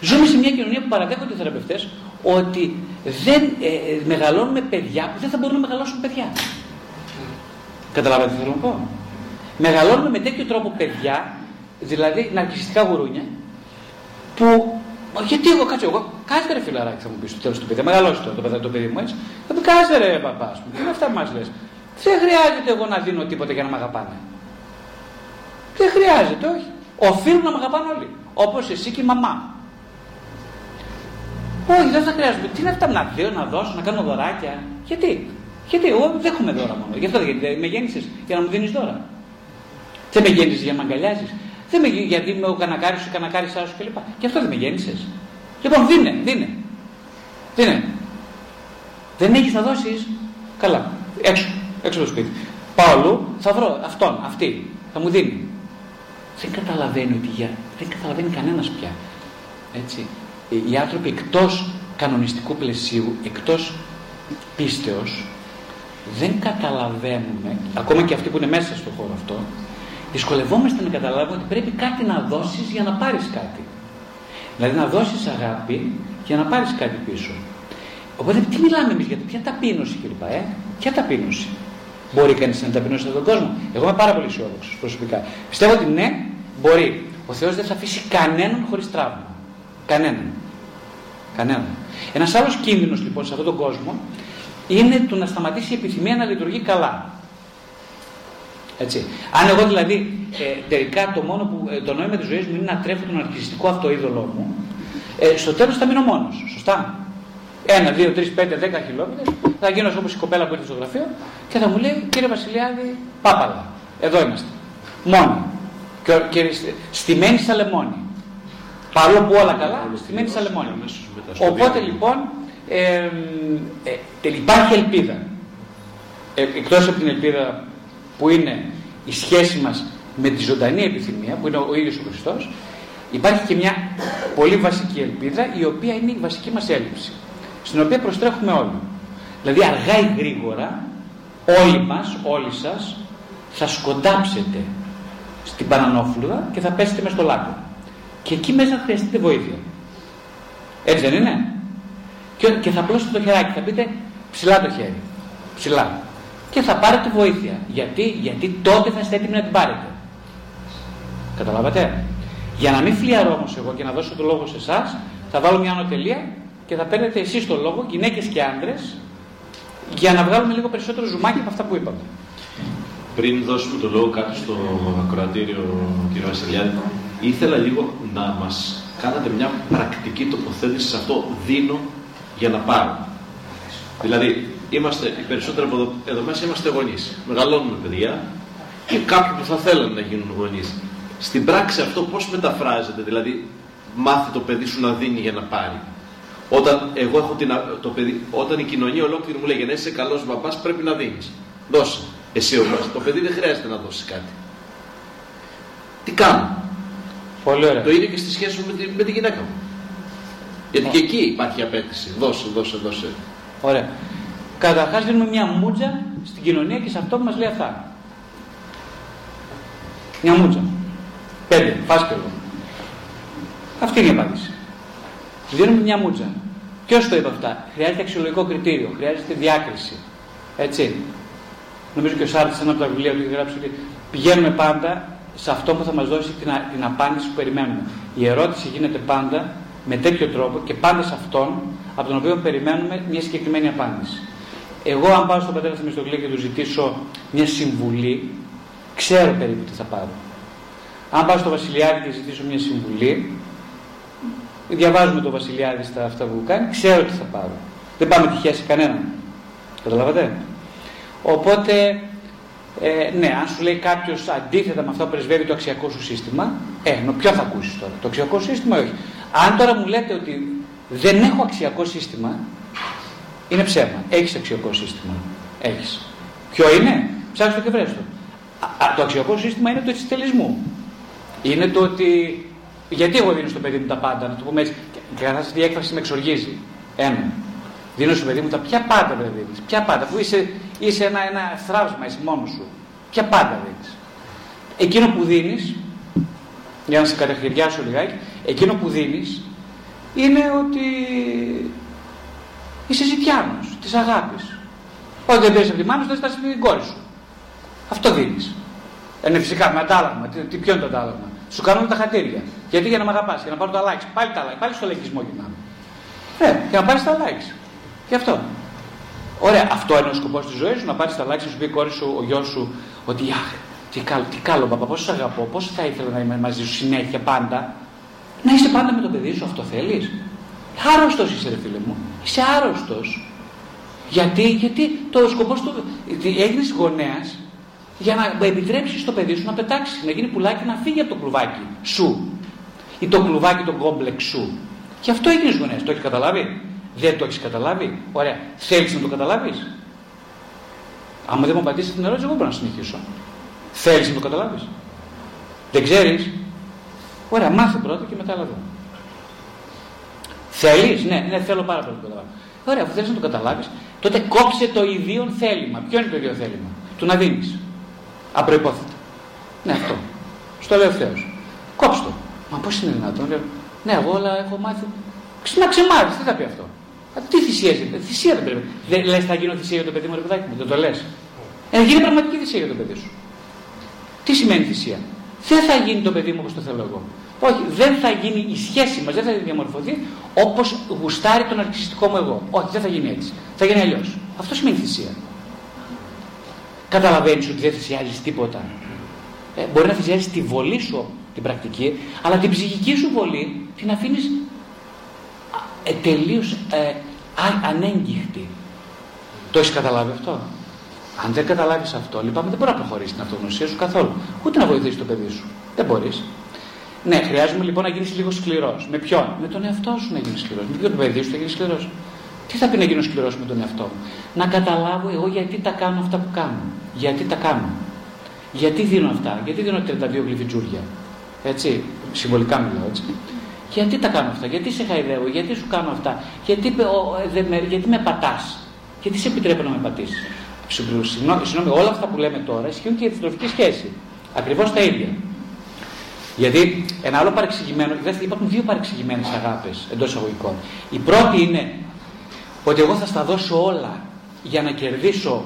Ζούμε σε μια κοινωνία που παραδέχονται οι θεραπευτές ότι δεν ε, ε, μεγαλώνουμε παιδιά που δεν θα μπορούν να μεγαλώσουν παιδιά. Καταλάβατε τι θέλω να πω; Μεγαλώνουμε με τέτοιο τρόπο παιδιά, δηλαδή ναρκιστικά γουρούνια, που γιατί εγώ κάτσε, εγώ κάτσε ρε φιλαράκι θα μου πεις στο τέλος του παιδί, μεγαλώσει το, το, το παιδί μου έτσι. Θα πει κάτσε ρε παπά μου, τι είναι αυτά που μας λες. Δεν χρειάζεται εγώ να δίνω τίποτα για να με αγαπάνε. Δεν χρειάζεται, όχι. Οφείλουν να με αγαπάνε όλοι. Όπως εσύ και η μαμά. Όχι, δεν θα χρειάζεται. Τι είναι αυτά να δίνω, να δώσω, να κάνω δωράκια. Γιατί; Γιατί; Εγώ δεν έχουμε δώρα μόνο. Γι' αυτό δεν με γέννησες για να μου δίνεις δώρα. Δεν με γέννησες για να με αγκαλιάζεις. Δεν με γιατί είμαι ο κανακάρι σου, κανακάρι σου κλπ. Και αυτό δεν με γέννησες. Λοιπόν, δίνε, δίνε. Δίνε. Δεν έχεις να δώσεις. Καλά. Έξω. Έξω το σπίτι. Πάω αλλού, θα βρω αυτόν, αυτή. Θα μου δίνει. Δεν καταλαβαίνει ότι για... δεν καταλαβαίνει κανένας πια. Έτσι. Οι άνθρωποι εκτός κανονιστικού πλαισίου εκτός πίστεως δεν καταλαβαίνουμε, ακόμα και αυτοί που είναι μέσα στο χώρο αυτό, δυσκολευόμαστε να καταλάβουμε ότι πρέπει κάτι να δώσεις για να πάρεις κάτι. Δηλαδή να δώσεις αγάπη για να πάρεις κάτι πίσω. Οπότε τι μιλάμε εμείς για το, ποια ταπείνωση κλπ. Ε; Ποια ταπείνωση; Μπορεί κανείς να ταπεινώσει αυτόν τον κόσμο; Εγώ είμαι πάρα πολύ αισιόδοξος προσωπικά. Πιστεύω ότι ναι, μπορεί. Ο Θεός δεν θα αφήσει κανέναν χωρίς τραύμα. Κανέναν. Κανέναν. Ένας άλλος κίνδυνος λοιπόν σε αυτόν τον κόσμο είναι το να σταματήσει η επιθυμία να λειτουργεί καλά. Έτσι. Αν εγώ δηλαδή ε, τελικά το μόνο που ε, το νόημα της ζωής μου είναι να τρέφω τον αρχιστικό αυτοείδωλό μου, ε, στο τέλος θα μείνω μόνος. Σωστά. Ένα, δύο, τρεις, πέντε, δέκα χιλιόμετρα θα γίνω όπως η κοπέλα που ήρθε στο γραφείο και θα μου λέει κύριε Βασιλιάδη, πάπαλα. Εδώ είμαστε. Μόνοι. Και, και στημένοι στα λεμόνι. Παρόλο που όλα καλά, στημένοι στα λεμόνι. Οπότε λοιπόν ε, ε, υπάρχει ελπίδα. Ε, εκτός από την ελπίδα που είναι η σχέση μας με τη ζωντανή επιθυμία, που είναι ο ίδιος ο Χριστός, υπάρχει και μια πολύ βασική ελπίδα, η οποία είναι η βασική μας έλλειψη, στην οποία προστρέχουμε όλοι. Δηλαδή αργά ή γρήγορα, όλοι μας, όλοι σας, θα σκοντάψετε στην Πανανόφλουδα και θα πέσετε μέσα στο λάκκο. Και εκεί μέσα θα χρειαστείτε βοήθεια. Έτσι δεν είναι; Και, και θα πλώσετε το χεράκι, θα πείτε ψηλά το χέρι. Ψηλά. Και θα πάρετε βοήθεια. Γιατί, γιατί τότε θα είστε έτοιμοι να την πάρετε. Καταλάβατε; Για να μην φλιαρώ όμως εγώ και να δώσω το λόγο σε εσάς, θα βάλω μια ανωτελεία και θα παίρνετε εσείς το λόγο, γυναίκες και άντρες, για να βγάλουμε λίγο περισσότερο ζουμάκι από αυτά που είπαμε. Πριν δώσουμε το λόγο κάτω στο ακροατήριο, κύριο Βασιλιάδη, ήθελα λίγο να μας κάνατε μια πρακτική τοποθέτηση σε αυτό δίνω για να πάρω. Δηλαδή, είμαστε, οι περισσότεροι από εδώ, εδώ μέσα είμαστε γονείς. Μεγαλώνουμε παιδιά και κάποιοι που θα θέλουν να γίνουν γονείς. Στην πράξη αυτό πώς μεταφράζεται, δηλαδή μάθει το παιδί σου να δίνει για να πάρει. Όταν, εγώ έχω την, το παιδί, όταν η κοινωνία ολόκληρη μου λέει για να είσαι καλός μπαμπάς πρέπει να δίνεις. Δώσε. Εσύ ο Το παιδί δεν χρειάζεται να δώσει κάτι. Τι κάνω; Πολύ ωραία. Το ίδιο και στη σχέση μου με τη, με τη γυναίκα μου. Γιατί και εκεί υπάρχει απέτηση. Δώσε, δώσε, δώσε. Ωραία. Καταρχάς δίνουμε μια μούτζα στην κοινωνία και σε αυτό που μας λέει αυτά. Μια μούτζα. Πέντε, φάσκελο. Αυτή είναι η απάντηση. Δίνουμε μια μούτζα. Ποιος το είπε αυτά; Χρειάζεται αξιολογικό κριτήριο, χρειάζεται διάκριση. Έτσι. Νομίζω και ο Σάρτης, ένα από τα βιβλία του, έχει γράψει ότι πηγαίνουμε πάντα σε αυτό που θα μας δώσει την, την απάντηση που περιμένουμε. Η ερώτηση γίνεται πάντα με τέτοιο τρόπο και πάντα σε αυτόν από τον οποίο περιμένουμε μια συγκεκριμένη απάντηση. Εγώ, αν πάω στον πατέρα Θεμιστοκλή και του ζητήσω μια συμβουλή, ξέρω περίπου τι θα πάρω. Αν πάω στο Βασιλιάδη και ζητήσω μια συμβουλή, διαβάζουμε το Βασιλιάδη στα αυτά που κάνει, ξέρω τι θα πάρω. Δεν πάμε τυχαία σε κανέναν. Καταλαβαίνετε. Οπότε, ε, ναι, αν σου λέει κάποιος αντίθετα με αυτό που πρεσβεύει το αξιακό σου σύστημα, ε, νο, ποιο θα ακούσεις τώρα, το αξιακό σύστημα ή όχι. Αν τώρα μου λέτε ότι δεν έχω αξιακό σύστημα, είναι ψέμα. Έχεις αξιακό σύστημα. Έχεις. Ποιο είναι, ψάξτε το και βρες το. το αξιακό σύστημα είναι το της Είναι το ότι. Γιατί εγώ δίνω στο παιδί μου τα πάντα, να το πούμε έτσι. Και αυτή η έκφραση με εξοργίζει. Ένα. Δίνω στο παιδί μου τα ποια πάντα δεν δίνει. Ποια πάντα, που είσαι, είσαι ένα, ένα θράψμα, είσαι μόνος σου. Ποια πάντα δίνει. Εκείνο που δίνεις, για να σε καταχειριάσω λιγάκι, εκείνο που δίνεις είναι ότι είσαι ζητιάνο της αγάπης. Όταν δεν παίρνει από τη μάνα σου, δεν στάσει την κόρη σου. Αυτό δίνεις. Είναι φυσικά με αντάλλαγμα. Τι, τι, ποιο είναι το αντάλλαγμα; Σου κάνουν τα χατήρια. Γιατί; Για να με αγαπάς, για να πάρω τα likes. Πάλι τα likes, πάλι στο λαϊκισμό γυρνάμε. Ναι, για να πάρεις τα likes. Γι' αυτό. Ωραία, αυτό είναι ο σκοπός της ζωής σου, να πάρεις τα likes, να σου πει η κόρη σου, ο γιος σου, ότι αχ, τι καλό, τι καλό παπά, πόσο αγαπώ, πόσο θα ήθελα να είμαι μαζί σου συνέχεια πάντα. Να είσαι πάντα με το παιδί σου, αυτό θέλεις; Άρρωστος είσαι, ρε φίλε μου. Είσαι άρρωστος. Γιατί, γιατί το σκοπός του. Έγινες γονέας για να επιτρέψεις το παιδί σου να πετάξει, να γίνει πουλάκι να φύγει από το κλουβάκι σου. Ή το κλουβάκι, το κόμπλεξ σου. Και αυτό έγινες γονέας. Το έχεις καταλάβει; Δεν το έχεις καταλάβει; Ωραία. Θέλεις να το καταλάβεις; Αν δεν μου απαντήσει την ερώτηση, εγώ μπορώ να συνεχίσω. Θέλεις να το καταλάβεις; Δεν ξέρεις; Ωραία, μάθε πρώτα και μετά έλα Θέλεις, ναι, ναι, θέλω πάρα πολύ να το καταλάβω. Ωραία, αφού θέλεις να το καταλάβεις, τότε κόψε το ιδίον θέλημα. Ποιο είναι το ίδιο θέλημα, του να δίνεις. Απροπόθετα. Ναι, αυτό. Στο λέω ευθέω. Κόψε το. Μα πώς είναι δυνατόν, λέω. Ναι, εγώ όλα έχω μάθει. Να ξεμάθει, τι θα πει αυτό; Τι θυσία είναι, θυσία δεν πρέπει. Δεν λες, θα γίνω θυσία για το παιδί μου, ρε παιδάκι μου, δεν το λες; Ε, γίνει πραγματική θυσία για το παιδί σου. Τι σημαίνει θυσία; Δεν θα γίνει το παιδί μου όπως το θέλω εγώ. Όχι, δεν θα γίνει η σχέση μας, δεν θα διαμορφωθεί όπως γουστάρει τον αρκιστικό μου εγώ. Όχι, δεν θα γίνει έτσι. Θα γίνει αλλιώς. Αυτό σημαίνει θυσία. Καταλαβαίνεις ότι δεν θυσιάζεις τίποτα. Ε, μπορεί να θυσιάζεις τη βολή σου, την πρακτική, αλλά την ψυχική σου βολή την αφήνεις ε, τελείως ε, ανέγκυχτη. Το έχεις καταλάβει αυτό; Αν δεν καταλάβεις αυτό, λυπάμαι, δεν μπορεί να προχωρήσει την αυτογνωσία σου καθόλου. Ούτε να βοηθήσει το παιδί σου. Δεν μπορείς. Ναι, χρειάζομαι λοιπόν να γίνεις λίγο σκληρός. Με ποιον; Με τον εαυτό σου να γίνεις σκληρός. Με ποιον το παιδί σου να γίνεις σκληρός; Τι θα πει να γίνω σκληρός με τον εαυτό μου; Να καταλάβω εγώ γιατί τα κάνω αυτά που κάνω. Γιατί τα κάνω. Γιατί δίνω αυτά. Γιατί δίνω 32 γλυφιτζούρια. Έτσι, συμβολικά μιλάω έτσι. Γιατί τα κάνω αυτά, γιατί σε χαϊδεύω, γιατί σου κάνω αυτά, γιατί, με, γιατί με πατάς, γιατί σε επιτρέπω να με πατήσεις; Συγγνώμη, όλα αυτά που λέμε τώρα ισχύουν και για τη συντροφική σχέση. Ακριβώς τα ίδια. Γιατί ένα άλλο παρεξηγημένο, δηλαδή υπάρχουν δύο παρεξηγημένες αγάπες εντός εισαγωγικών. Η πρώτη είναι ότι εγώ θα στα δώσω όλα για να κερδίσω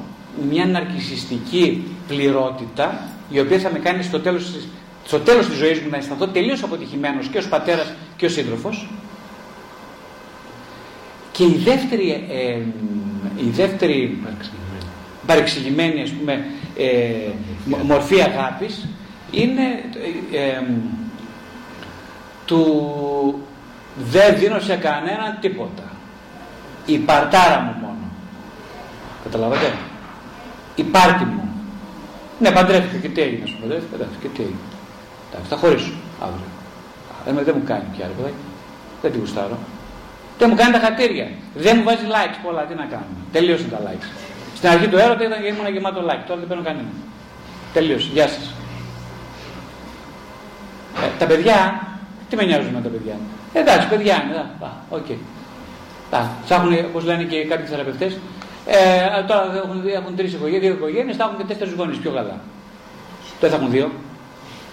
μια ναρκισιστική πληρότητα η οποία θα με κάνει στο τέλος της, στο τέλος της ζωής μου να αισθανθώ τελείως αποτυχημένος και ως πατέρας και ως σύντροφος και η δεύτερη, ε, η δεύτερη παρεξηγημένη ας πούμε, ε, μορφή αγάπης είναι ε, του δεν δίνω σε κανέναν τίποτα. Η παρτάρα μου μόνο. Καταλαβαίνετε. Η πάρτη μου. Ναι, παντρεύτηκα και τι έγινε, σου παντρεύτηκα, εντάξει, και τι έγινε. Εντάξει, θα χωρίσω αύριο. Δεν, δεν μου κάνει πια, ρε Δεν τη γουστάρω. Δεν μου κάνει τα χατήρια. Δεν μου βάζει likes πολλά, τι να κάνω. Τελείωσαν τα likes. Στην αρχή του έρωτα ήταν ήμουν γεμάτο like. Τώρα δεν παίρνω κανένα. Τελείωσε. Γεια σας. Ε, τα παιδιά, τι με νοιάζουν με τα παιδιά; Ε, εντάξει, παιδιά είναι. OK. Okay. Ψάχνουν, όπως λένε και κάποιοι θεραπευτές, ε, τώρα έχουν, έχουν τρεις οικογένειες, δύο οικογένειες, θα έχουν και τέσσερις γονείς. Πιο καλά. Δεν θα έχουν δύο.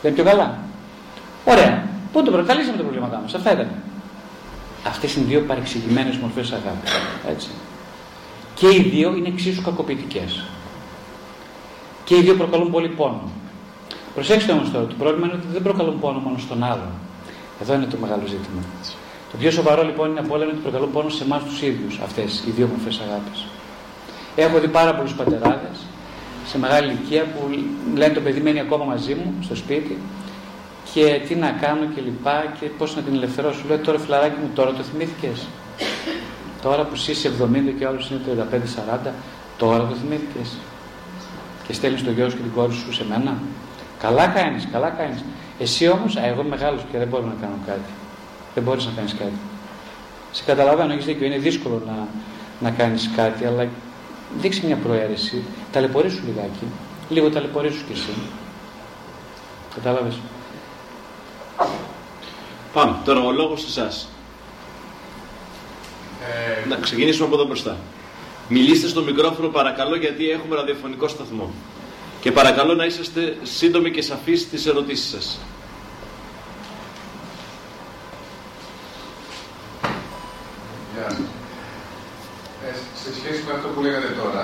Δεν είναι πιο καλά. Ωραία. Πού το προκαλήσαμε τα προβλήματά μας; Αυτά ήταν. Αυτές είναι δύο παρεξηγημένες μορφές αγάπης. Έτσι. Και οι δύο είναι εξίσου κακοποιητικές. Και οι δύο προκαλούν πολύ πόνο. Προσέξτε όμως τώρα, το πρόβλημα είναι ότι δεν προκαλούν πόνο μόνο στον άλλον. Εδώ είναι το μεγάλο ζήτημα. Το πιο σοβαρό λοιπόν είναι από όλα είναι ότι προκαλούν πόνο σε εμάς τους ίδιους αυτές οι δύο μορφές αγάπης. Έχω δει πάρα πολλούς πατεράδες σε μεγάλη ηλικία που λένε το παιδί μένει ακόμα μαζί μου στο σπίτι και τι να κάνω και λοιπά και πώς να την ελευθερώσω. Λέω τώρα φιλαράκι μου τώρα το θυμήθηκες. Τώρα που είσαι 70 και άλλος είναι 35-40 τώρα το θυμήθηκες. Και στέλνεις το γιο σου και την κόρη σου σε μένα. Καλά κάνεις, καλά κάνεις. Εσύ όμως, α, εγώ είμαι μεγάλος και δεν μπορώ να κάνω κάτι. Δεν μπορείς να κάνεις κάτι. Σε καταλαβαίνω, έχεις δίκιο, είναι δύσκολο να, να κάνεις κάτι, αλλά δείξει μια προαίρεση, ταλαιπωρήσου λιγάκι, λίγο ταλαιπωρήσου κι εσύ. Κατάλαβες. Πάμε, τώρα ο λόγος σε εσάς. Ε... Να ξεκινήσουμε από εδώ μπροστά. Μιλήστε στο μικρόφωνο παρακαλώ γιατί έχουμε ραδιοφωνικό σταθμό. Και παρακαλώ να είσαστε σύντομοι και σαφείς στις ερωτήσεις σας. σε σχέση με αυτό που λέγατε τώρα,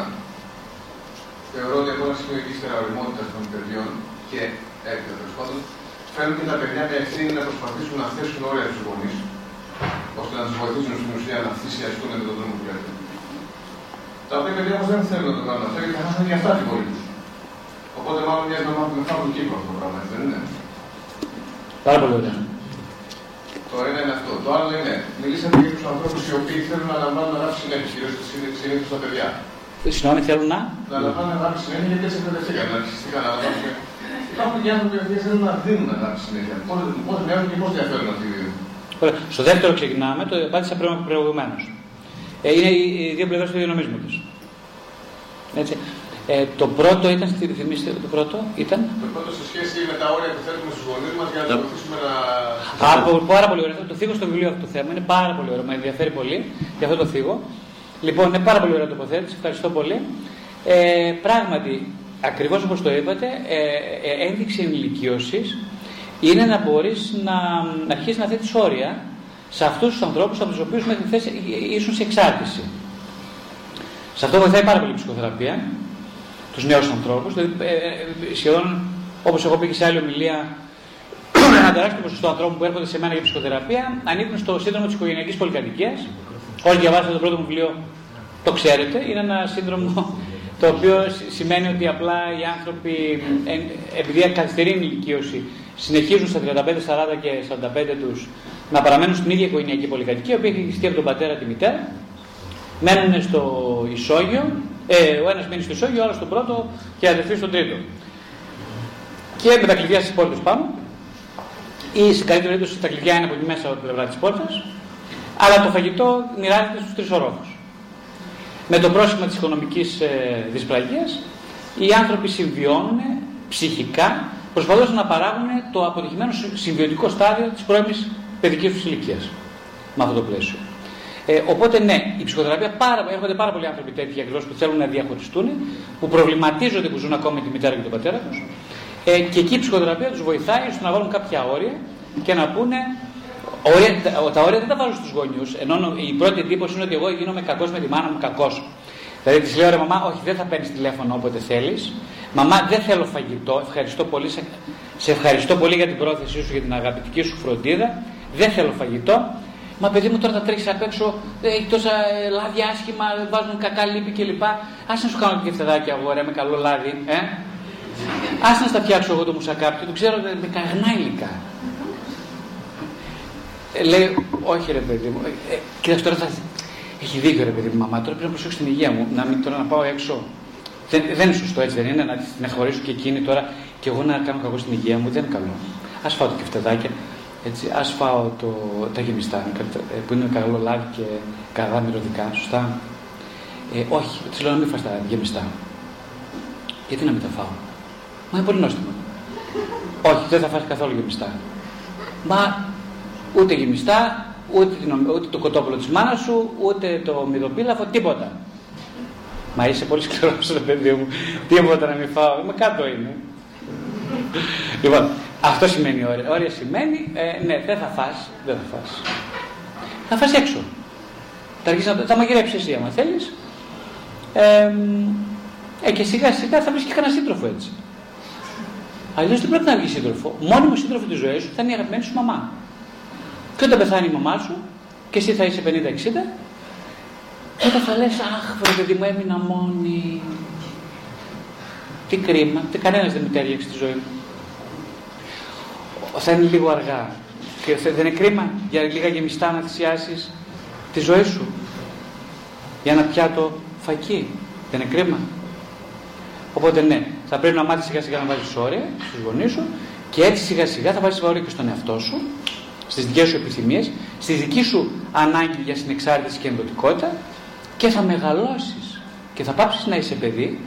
θεωρώ ότι από ένα σημείο και ύστερα οριμότητας των παιδιών και έπειτα τέλος πάντων, φέρνουν και τα παιδιά με ευθύνη να προσπαθήσουν να θέσουν όρια στους γονείς, ώστε να τους βοηθήσουν στην ουσία να θυσιαστούν με τον τρόπο που λέτε. Τα οποία παιδιά όμως δεν θέλουν να το κάνουν αυτό γιατί θα χάσουν για αυτά την πόλη του. Οπότε μάλλον μοιάζει να μάθουν με τον κύκλο αυτό το πράγμα, δεν είναι; Πάρα πολύ ωραία. Το ένα είναι αυτό. Το άλλο είναι, μιλήσατε για τους ανθρώπους οι οποίοι θέλουν να λαμβάνουν αγάπη συνέχεια, κυρίω συνήθως τα παιδιά. Συγγνώμη, θέλουν να; Να λαμβάνουν αγάπη συνέχεια γιατί έτσι εκπαιδευτήκαν, να αρχιστήκαν να λαμβάνουν. Υπάρχουν και άνθρωποι οι οποίοι θέλουν να δίνουν αγάπη συνέχεια. Πώς μοιάζουν και πώς διαφέρουν αυτοί οι δύο; Στο δεύτερο ξεκινάμε, το απάντησα προηγουμένως. Ε, είναι οι δύο πλευρές του ίδιου νομίσματος. Έτσι. Ε, το πρώτο ήταν, θυμίστε το πρώτο, ήταν; Το πρώτο σε σχέση με τα όρια που θέλουμε στους γονείς μας για να τους βοηθήσουμε να... Από, πάρα πολύ ωραίο. Το θίγω στο βιβλίο αυτό το θέμα. Είναι πάρα πολύ ωραίο. Με ενδιαφέρει πολύ για αυτό το θίγω. Λοιπόν, είναι πάρα πολύ ωραία τοποθέτηση. Ευχαριστώ πολύ. Ε, πράγματι, ακριβώς όπως το είπατε, ε, ε, ένδειξη ενηλικίωσης είναι να μπορείς να, να αρχίσεις να θέτεις όρια σε αυτούς τους ανθρώπους από τους οποίους μέχρι χθε ήσουν σε εξάρτηση. Σε αυτό βοηθάει πάρα πολύ η ψυχοθεραπεία τους νέους ανθρώπους. Δηλαδή, ε, ε, σχεδόν όπως έχω πει και σε άλλη ομιλία, ένα τεράστιο ποσοστό ανθρώπων που έρχονται σε μένα για ψυχοθεραπεία ανήκουν στο σύνδρομο της οικογενειακής πολυκατοικίας. Όσοι διαβάσατε το πρώτο μου βιβλίο, το ξέρετε. Είναι ένα σύνδρομο το οποίο σημαίνει ότι απλά οι άνθρωποι, επειδή καθυστερεί η ηλικίωση, συνεχίζουν στα 35, 40 και 45 τους να παραμένουν στην ίδια οικογενειακή πολυκατοικία, η οποία έχει χειριστεί από τον πατέρα τη μητέρα, μένουν στο ισόγειο, ε, ο ένας μένει στο ισόγειο, ο άλλος στον πρώτο και η αδερφή στον τρίτο. Και με τα κλειδιά στις πόρτες πάνω, ή σε καλύτερη περίπτωση τα κλειδιά είναι από τη μέσα από την πλευρά της πόρτας, αλλά το φαγητό μοιράζεται στους τρεις ορόφους. Με το πρόσχημα της οικονομικής ε, δυσπραγίας, οι άνθρωποι συμβιώνουν ψυχικά, προσπαθώντας να παράγουν το αποτυχημένο συμβιωτικό στάδιο της πρώιμης παιδικής τους ηλικίας. Με αυτό το πλαίσιο. Ε, οπότε ναι, η ψυχοθεραπεία πάρα, έρχονται πάρα πολλοί άνθρωποι τέτοιοι ακριβώ που θέλουν να διαχωριστούν, που προβληματίζονται που ζουν ακόμα με τη μητέρα και τον πατέρα τους. Ε, και εκεί η ψυχοθεραπεία τους βοηθάει ώστε να βάλουν κάποια όρια και να πούνε. Όρια, τα όρια δεν τα βάζουν στους γονιούς. Ενώ η πρώτη εντύπωση είναι ότι εγώ γίνομαι κακός με τη μάνα μου, κακός. Δηλαδή της λέω ρε μαμά, όχι δεν θα παίρνεις τηλέφωνο όποτε θέλεις. Μαμά δεν θέλω φαγητό, ευχαριστώ πολύ, σε, σε ευχαριστώ πολύ για την πρόθεσή σου, για την αγαπητική σου φροντίδα. Δεν θέλω φαγητό. Μα παιδί μου τώρα θα τρέχεις απ' έξω, έχει τόσα ε, λάδια άσχημα, βάζουν κακά λύπη κλπ. Α να σου κάνω και φτεδάκια αγόρια με καλό λάδι, ε. Α να στα φτιάξω εγώ το μουσακάπι, το ξέρω με καγνά υλικά. Ε, λέει, όχι ρε παιδί μου. Ε, ε, κοίταξε τώρα θα. Έχει δίκιο ρε παιδί μου, μαμά, τώρα πρέπει να προσέξω την υγεία μου. Να μην τώρα να πάω έξω. Δεν, δεν είναι σωστό έτσι, δεν είναι να την χωρίσω και εκείνη τώρα και εγώ να κάνω κακό στην υγεία μου. Δεν είναι καλό. Α φάω το κεφτεδάκια. Έτσι, ας φάω το, τα γεμιστά ε, που είναι καλό λάδι και καλά μυρωδικά, σωστά. Ε, όχι, της λέω να μην φας τα γεμιστά. Γιατί να μην τα φάω; Μα είναι πολύ νόστιμο. όχι, δεν θα φας καθόλου γεμιστά. Μα ούτε γεμιστά, ούτε, ούτε το κοτόπουλο της μάνας σου, ούτε το μυδοπίλαφο, τίποτα. Μα είσαι πολύ σκληρός ρε παιδί μου, τίποτα να μην φάω, μα κάτω είναι. λοιπόν, αυτό σημαίνει όρια. Όρια σημαίνει, ε, ναι, δεν θα φας, δεν θα φας. Θα φας έξω. Θα, να, θα μαγειρέψεις εσύ άμα θέλεις. Ε, ε, και σιγά σιγά θα βρεις και κανένα σύντροφο έτσι. Αλλιώς δεν πρέπει να βγεις σύντροφο. Μόνιμο σύντροφο της ζωής σου θα είναι η αγαπημένη σου μαμά. Και όταν πεθάνει η μαμά σου και εσύ θα είσαι 50-60, τότε θα λες: Αχ, βρε παιδί μου, έμεινα μόνη. Τι κρίμα, κανένας δεν με τέριαξε στη ζωή μου θα είναι λίγο αργά. Και δεν είναι κρίμα; Για λίγα γεμιστά να θυσιάσεις τη ζωή σου για ένα πιάτο φακί. Δεν είναι κρίμα; Οπότε ναι, θα πρέπει να μάθεις σιγά σιγά να βάζεις όρια στους γονείς σου και έτσι σιγά σιγά θα βάζεις όρια και στον εαυτό σου, στις δικές σου επιθυμίες, στη δική σου ανάγκη για συνεξάρτηση και ενδοτικότητα και θα μεγαλώσεις και θα πάψεις να είσαι παιδί.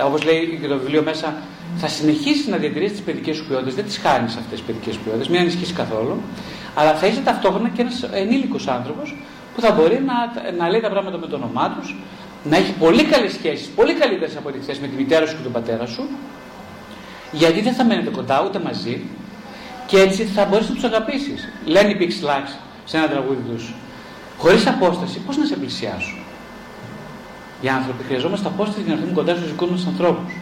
Όπως λέει και το βιβλίο μέσα, θα συνεχίσεις να διατηρήσεις τις παιδικές σου ποιότητες, δεν τις χάνεις αυτές τις παιδικές ποιότητες, μην ανησυχείς καθόλου, αλλά θα είσαι ταυτόχρονα και ένας ενήλικος άνθρωπος που θα μπορεί να, να λέει τα πράγματα με το όνομά τους, να έχει πολύ καλές σχέσεις, πολύ καλύτερες από ό,τι χθε με τη μητέρα σου και τον πατέρα σου, γιατί δεν θα μένετε κοντά ούτε μαζί και έτσι θα μπορείς να τους αγαπήσεις. Λένε οι Big Slacks σε ένα τραγούδι τους, χωρίς απόσταση, πώς να σε πλησιάσουν. Οι άνθρωποι χρειαζόμαστε απόσταση για να έρθουμε κοντά στους δικούς μας ανθρώπους.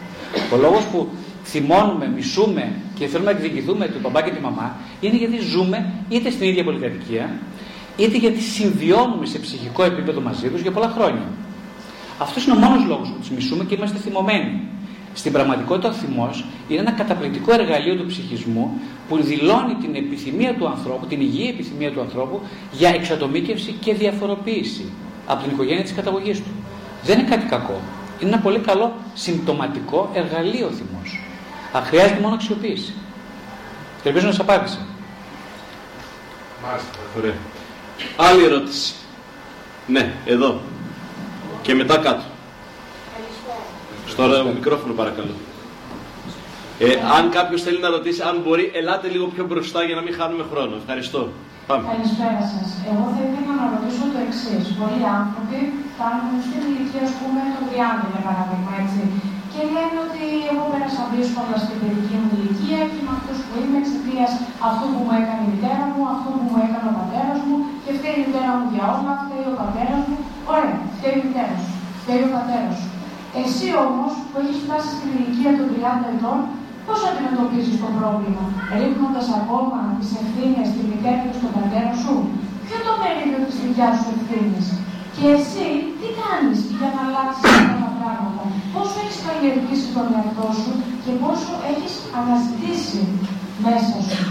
Ο λόγος που θυμώνουμε, μισούμε και θέλουμε να εκδικηθούμε του μπαμπά και τη μαμά είναι γιατί ζούμε είτε στην ίδια πολυκατοικία είτε γιατί συμβιώνουμε σε ψυχικό επίπεδο μαζί τους για πολλά χρόνια. Αυτός είναι ο μόνος λόγος που τους μισούμε και είμαστε θυμωμένοι. Στην πραγματικότητα, ο θυμός είναι ένα καταπληκτικό εργαλείο του ψυχισμού που δηλώνει την επιθυμία του ανθρώπου, την υγιή επιθυμία του ανθρώπου για εξατομίκευση και διαφοροποίηση από την οικογένεια της καταγωγής του. Δεν είναι κάτι κακό. Είναι ένα πολύ καλό συμπτωματικό εργαλείο ο θυμός. Χρειάζεται μόνο αξιοποίηση. Και ελπίζω να σα απάντησα. Μάλιστα. Ωραία. Άλλη ερώτηση. Ναι, εδώ. Και μετά κάτω. Στο μικρόφωνο παρακαλώ. Ε, αν κάποιος θέλει να ρωτήσει, αν μπορεί, ελάτε λίγο πιο μπροστά για να μην χάνουμε χρόνο. Ευχαριστώ. Πάμε. Καλησπέρα σας. Εγώ θα ήθελα να ρωτήσω το εξής. Πολλοί άνθρωποι φτάνουν στην ηλικία, ας πούμε, των 30 για παράδειγμα, έτσι. Και λένε ότι εγώ πέρασα δύσκολα στην παιδική μου ηλικία και είμαι αυτός που είμαι εξαιτίας αυτού που μου έκανε η μητέρα μου, αυτού που μου έκανε ο πατέρας μου και φταίει η μητέρα μου για όλα, φταίει ο πατέρας μου. Ωραία, φταίει η μητέρα σου, φταίει ο πατέρας σου. Εσύ όμως που έχεις φτάσει στην ηλικία των 30 ετών, Πώς αντιμετωπίζεις το πρόβλημα, ρίχνοντας ακόμα τις ευθύνες στη μητέρα και στον πατέρα σου, ποιο το μερίδιο της δικιάς σου ευθύνης; Και εσύ τι κάνεις για να αλλάξεις αυτά τα πράγματα, πόσο έχεις καλλιεργήσει τον εαυτό σου και πόσο έχεις αναζητήσει μέσα σου;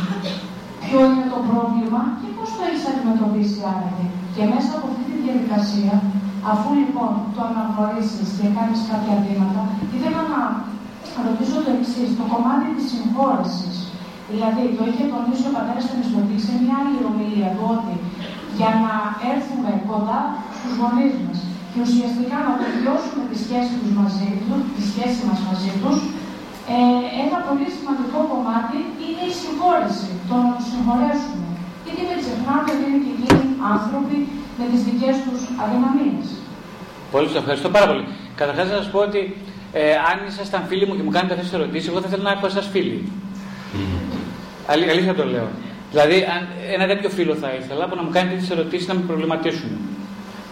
Ποιο είναι το πρόβλημα και πώς το έχεις αντιμετωπίσει άραγε. Και μέσα από αυτή τη διαδικασία, αφού λοιπόν το αναγνωρίσεις και κάνεις κάποια βήματα, ήθελα να θα ρωτήσω το εξής, το κομμάτι της συμφόρησης. Δηλαδή, το είχε τονίσει ο πατέρας Θεμιστοκλή σε μια άλλη ομιλία του ότι για να έρθουμε κοντά στους γονείς μας και ουσιαστικά να τελειώσουμε τη σχέση, τους μαζί τους, τη σχέση μας μαζί τους, ε, ένα πολύ σημαντικό κομμάτι είναι η συμφόρηση, το να τους συγχωρέσουμε. Γιατί δεν ξεχνάμε ότι είναι και εκείνοι άνθρωποι με τις δικές τους αδυναμίες. Πολύ σας ευχαριστώ πάρα πολύ. Καταρχάς να σας πω ότι ε, αν ήσασταν φίλοι μου και μου κάνετε αυτές τις ερωτήσεις, εγώ θα ήθελα να έχω εσάς φίλοι. Mm. Αλή, αλήθεια το λέω. Δηλαδή, αν, ένα τέτοιο φίλο θα ήθελα που να μου κάνει τέτοιες ερωτήσεις να με προβληματίσουν.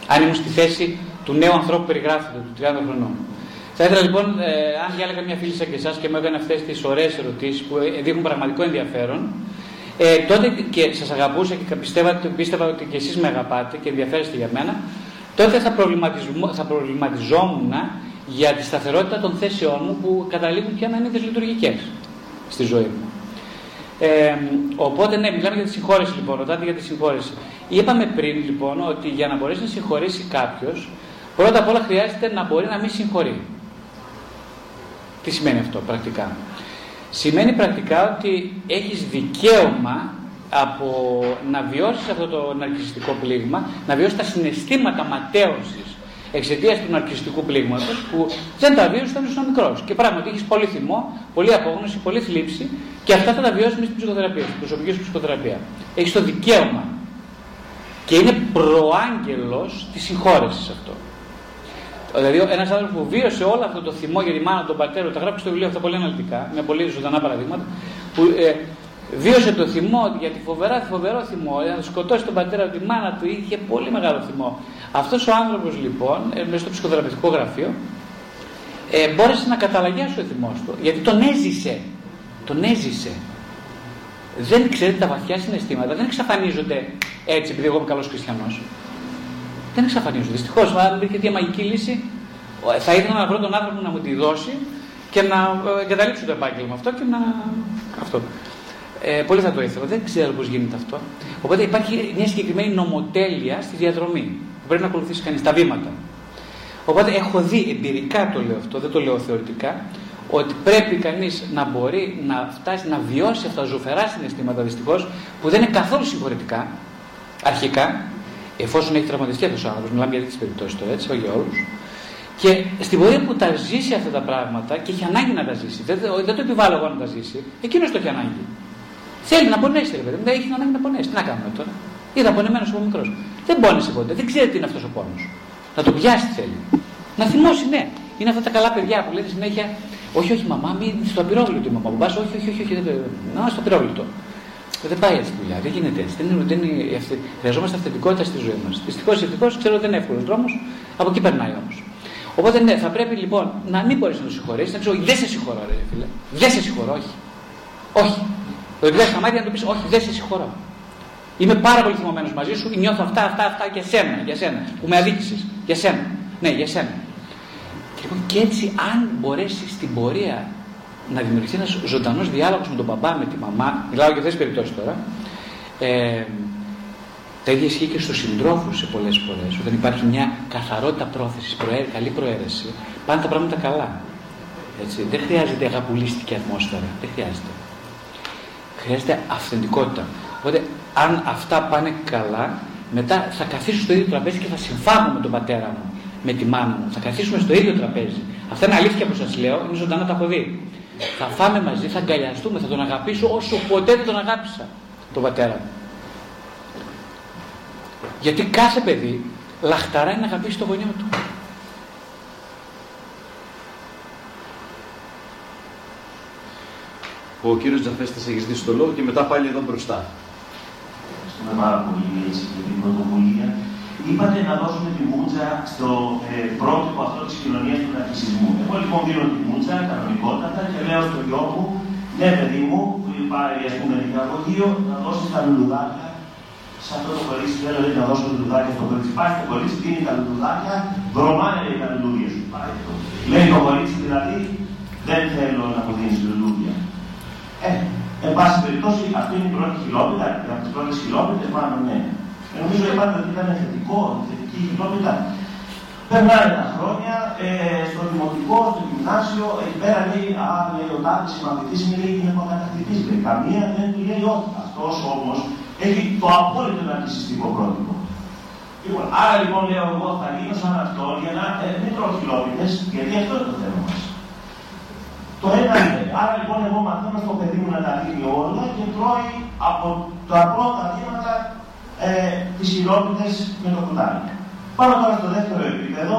Αν ήμουν στη θέση του νέου ανθρώπου που περιγράφεται, του 30 χρονών. Θα ήθελα λοιπόν, ε, αν διάλεγα μια φίλη σαν και εσάς και μου έκανε αυτές τις ωραίες ερωτήσεις που ε, δείχνουν πραγματικό ενδιαφέρον, ε, τότε και σας αγαπούσα και πίστευα, πίστευα ότι και εσείς με αγαπάτε και ενδιαφέρεστε για μένα, τότε θα, θα προβληματιζόμουν για τη σταθερότητα των θέσεών μου που καταλήγουν πια να είναι δυσλειτουργικές στη ζωή μου. Ε, οπότε, ναι, μιλάμε για τη συγχώρεση λοιπόν. Ρωτάτε για τη συγχώρεση. Είπαμε πριν λοιπόν ότι για να μπορέσει να συγχωρήσει κάποιος, πρώτα απ' όλα χρειάζεται να μπορεί να μην συγχωρεί. Τι σημαίνει αυτό πρακτικά; Σημαίνει πρακτικά ότι έχεις δικαίωμα από να βιώσεις αυτό το ναρκιστικό πλήγμα, να βιώσεις τα συναισθήματα ματέωσης εξαιτίας του ναρκιστικού πλήγματος που δεν τα βίωσε όταν ήσουν μικρός. Και πράγματι έχεις πολύ θυμό, πολύ απόγνωση, πολύ θλίψη και αυτά θα τα βιώσουμε στην ψυχοθεραπεία, στην προσωπική σου ψυχοθεραπεία. Έχεις το δικαίωμα. Και είναι προάγγελος της συγχώρεσης αυτό. Δηλαδή, ένας άνθρωπος που βίωσε όλο αυτό το θυμό για τη μάνα, τον πατέρα, τα γράφει στο βιβλίο αυτά πολύ αναλυτικά, με πολύ ζωντανά παραδείγματα, που ε, βίωσε το θυμό γιατί φοβερά, φοβερό θυμό, να σκοτώσει τον πατέρα, τη μάνα του, είχε πολύ μεγάλο θυμό. Αυτός ο άνθρωπος λοιπόν, ε, μέσα στο ψυχοθεραπευτικό γραφείο, ε, μπόρεσε να καταλαγιάσει ο θυμός του, γιατί τον έζησε. Τον έζησε. Δεν ξέρετε τα βαθιά συναισθήματα, δεν εξαφανίζονται έτσι επειδή εγώ είμαι καλός χριστιανός. Δεν εξαφανίζονται. Δυστυχώς, αν υπήρχε μια μαγική λύση, θα ήθελα να βρω τον άνθρωπο να μου τη δώσει και να ε, εγκαταλείψω το επάγγελμα αυτό και να. Αυτό. Ε, πολύ θα το ήθελα. Δεν ξέρω πώς γίνεται αυτό. Οπότε υπάρχει μια συγκεκριμένη νομοτέλεια στη διαδρομή που πρέπει να ακολουθήσει κανείς τα βήματα. Οπότε έχω δει εμπειρικά το λέω αυτό, δεν το λέω θεωρητικά, ότι πρέπει κανείς να μπορεί να φτάσει να βιώσει αυτά τα ζωφερά συναισθήματα δυστυχώς που δεν είναι καθόλου συγχωρετικά αρχικά, εφόσον έχει τραυματιστεί αυτός ο άνθρωπος. Μιλάμε για τέτοιες περιπτώσεις τώρα, έτσι, όχι για όλους. Και στην πορεία που τα ζήσει αυτά τα πράγματα και έχει ανάγκη να τα ζήσει, δεν, δεν το επιβάλλω εγώ να τα ζήσει, εκείνος το έχει ανάγκη. Θέλει να πονέσει, ρε παιδί δεν έχει ανάγκη να πονέσει. Τι να κάνουμε τώρα; Είδα πονεμένο από μικρός. Δεν πόνεσε ποτέ, δεν ξέρει τι είναι αυτός ο πόνος. Να το πιάσει θέλει. Να θυμώσει, ναι. Είναι αυτά τα καλά παιδιά που λένε συνέχεια, Όχι, όχι, μαμά, μην στο απειρόβλητο η μαμά που πα, όχι, όχι, όχι, όχι, δεν, να στο απειρόβλητο. Δεν πάει έτσι δουλειά, δεν γίνεται έτσι. Δεν είναι, δεν είναι, αυθε... Χρειαζόμαστε αυθεντικότητα στη ζωή μας. Δυστυχώς ή ευτυχώς ξέρω ότι δεν είναι εύκολος δρόμος, από εκεί περνάει όμως. Οπότε ναι, θα πρέπει λοιπόν να μην μπορείς να το συγχωρέσεις, να ξέρω, δεν σε συγχωρώ, ρε φίλε. Δεν σε συγχωρώ, όχι. Όχι. Το να στα μάτια να του πεις: Όχι, δεν σε συγχωρώ. Είμαι πάρα πολύ θυμωμένος μαζί σου, νιώθω αυτά, αυτά, αυτά για σένα, για σένα, που με αδίκησες. Για σένα. Ναι, για σένα. Και, λοιπόν, και έτσι, αν μπορέσεις στην πορεία να δημιουργηθεί ένας ζωντανός διάλογος με τον μπαμπά, με τη μαμά, μιλάω για αυτές τις περιπτώσεις τώρα, ε, τα ίδια ισχύει και στους συντρόφους σε πολλές φορές. Όταν υπάρχει μια καθαρότητα πρόθεσης, προέ, καλή προαίρεση, πάνε τα πράγματα καλά. Έτσι. Δεν χρειάζεται αγαπουλίστικη ατμόσφαιρα. Δεν χρειάζεται χρειάζεται αυθεντικότητα. Οπότε, αν αυτά πάνε καλά, μετά θα καθίσω στο ίδιο τραπέζι και θα συμφάγω με τον πατέρα μου, με τη μάνα μου. Θα καθίσουμε στο ίδιο τραπέζι. Αυτά είναι αλήθεια που σας λέω, είναι ζωντανά τα έχω δει. Θα φάμε μαζί, θα αγκαλιαστούμε, θα τον αγαπήσω όσο ποτέ δεν τον αγάπησα τον πατέρα μου. Γιατί κάθε παιδί λαχταράει να αγαπήσει τον γονιό του. Ο κύριος Τζαφέστας έχει ζητήσει το λόγο και μετά πάλι εδώ μπροστά. Ευχαριστούμε πάρα πολύ έτσι, για την πρωτοβουλία. Είπατε να δώσουμε τη μούτσα στο ε, πρότυπο αυτό της κοινωνίας του ναρκισισμού. Εγώ λοιπόν δίνω τη μούτσα κανονικότατα και λέω στο γιο μου, ναι παιδί μου, που υπάρχει ας πούμε νηπιαγωγείο, να δώσεις τα λουλουδάκια σε αυτό το κορίτσι. Δεν λέω να δώσω λουλουδάκια στο κορίτσι. Πάει στο κορίτσι, δίνει τα λουλουδάκια, δρομάνε λέει τα λουλούδια σου. Πάει το. Λέει το κορίτσι δηλαδή, δεν θέλω να μου δίνεις λουλούδια. Ε, εν πάση περιπτώσει, αυτή είναι η πρώτη χιλόπιτα, από τι πρώτε χιλόπιτε, μάλλον ναι. Ε, νομίζω είπατε ότι ήταν θετικό, θετική χιλόπιτα. Περνάνε τα χρόνια, ε, στο δημοτικό, στο γυμνάσιο, εκεί πέρα λέει, α, λέει, ο τάδε συμμαθητή είναι λέει γυναικοκατακτητή. Λέει, καμία δεν του λέει όχι. Αυτός όμως έχει το απόλυτο ναρκιστικό πρότυπο. Λοιπόν, άρα λοιπόν λέω εγώ θα γίνω σαν αυτό για να ε, μην τρώω χιλόπιτες, γιατί αυτό είναι το θέμα μας. Το ένα είναι, άρα λοιπόν εγώ μαθαίνω στο παιδί μου να τα δίνει όλα και τρώει από τα πρώτα βήματα ε, τις χιλόπιτες με το κουτάλι. Πάμε τώρα στο δεύτερο επίπεδο,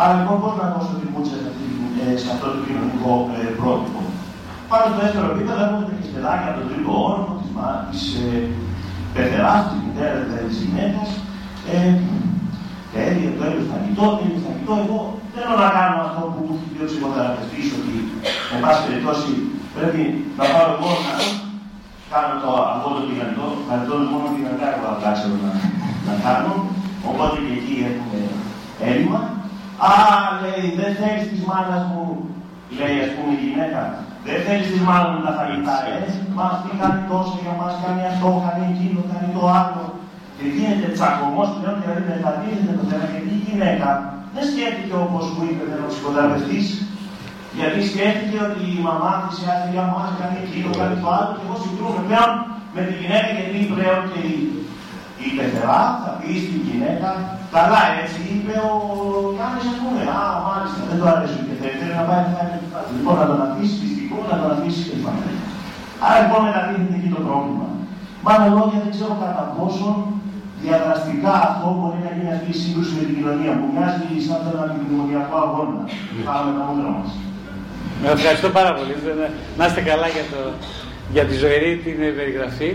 άρα λοιπόν πώς να δώσω την μούτσα ε, σε αυτό το κοινωνικό ε, πρότυπο. Πάμε στο δεύτερο επίπεδο, έχουμε τα χεστεδάκια από τον τρίτο όροφο, της ε, πεθεράς, της μητέρας, δηλαδή της γυναίκας, ε, τέλειο, το έλεος φαγητό, τέλειο φαγητό. Εγώ θέλω να κάνω αυτό που μου έχει πει ο ψυχοθεραπευτής, ότι εν πάση περιπτώσει πρέπει να πάω εγώ να κάνω το αυτό το τηγανιτό, φαγητό μόνο τηγανιτά εγώ θα ξέρω να, να κάνω, οπότε και εκεί έχουμε έλλειμμα. Α, λέει, δεν θέλεις της μάνας μου, λέει ας πούμε η γυναίκα, δεν θέλεις της μάνας μου τα φαγητά, ε, μας τι κάνει τόσο για μας, κάνει αυτό, κάνει εκείνο, κάνει το άλλο. Και γίνεται τσακωμός πλέον, δηλαδή μεταδίδεται το θέμα, γιατί η γυναίκα δεν σκέφτηκε όπως μου είπε ο ψυχοθεραπευτής, γιατί σκέφτηκε ότι η μαμά της η για μας κάνει εκείνο, κάνει το άλλο, και εγώ συγκρούμε πλέον με τη γυναίκα, γιατί πλέον και η, η πεθερά θα πει στην γυναίκα, καλά έτσι είπε ο Γιάννης ας πούμε, α μάλιστα δεν το αρέσει και θέλει να πάει να κάνει Λοιπόν να τον αφήσει πιστικό, να τον αφήσει και Άρα λοιπόν μεταδίδεται εκεί το πρόβλημα. Μα άλλα λόγια δεν ξέρω κατά πόσο διαδραστικά αυτό μπορεί να γίνει αυτή η σύγκρουση με την κοινωνία που μοιάζει σαν έναν επιδημονιακό αγώνα. Πάμε τα μούτρα μα. Ευχαριστώ πάρα πολύ. Να είστε καλά για, το, για τη ζωηρή την περιγραφή.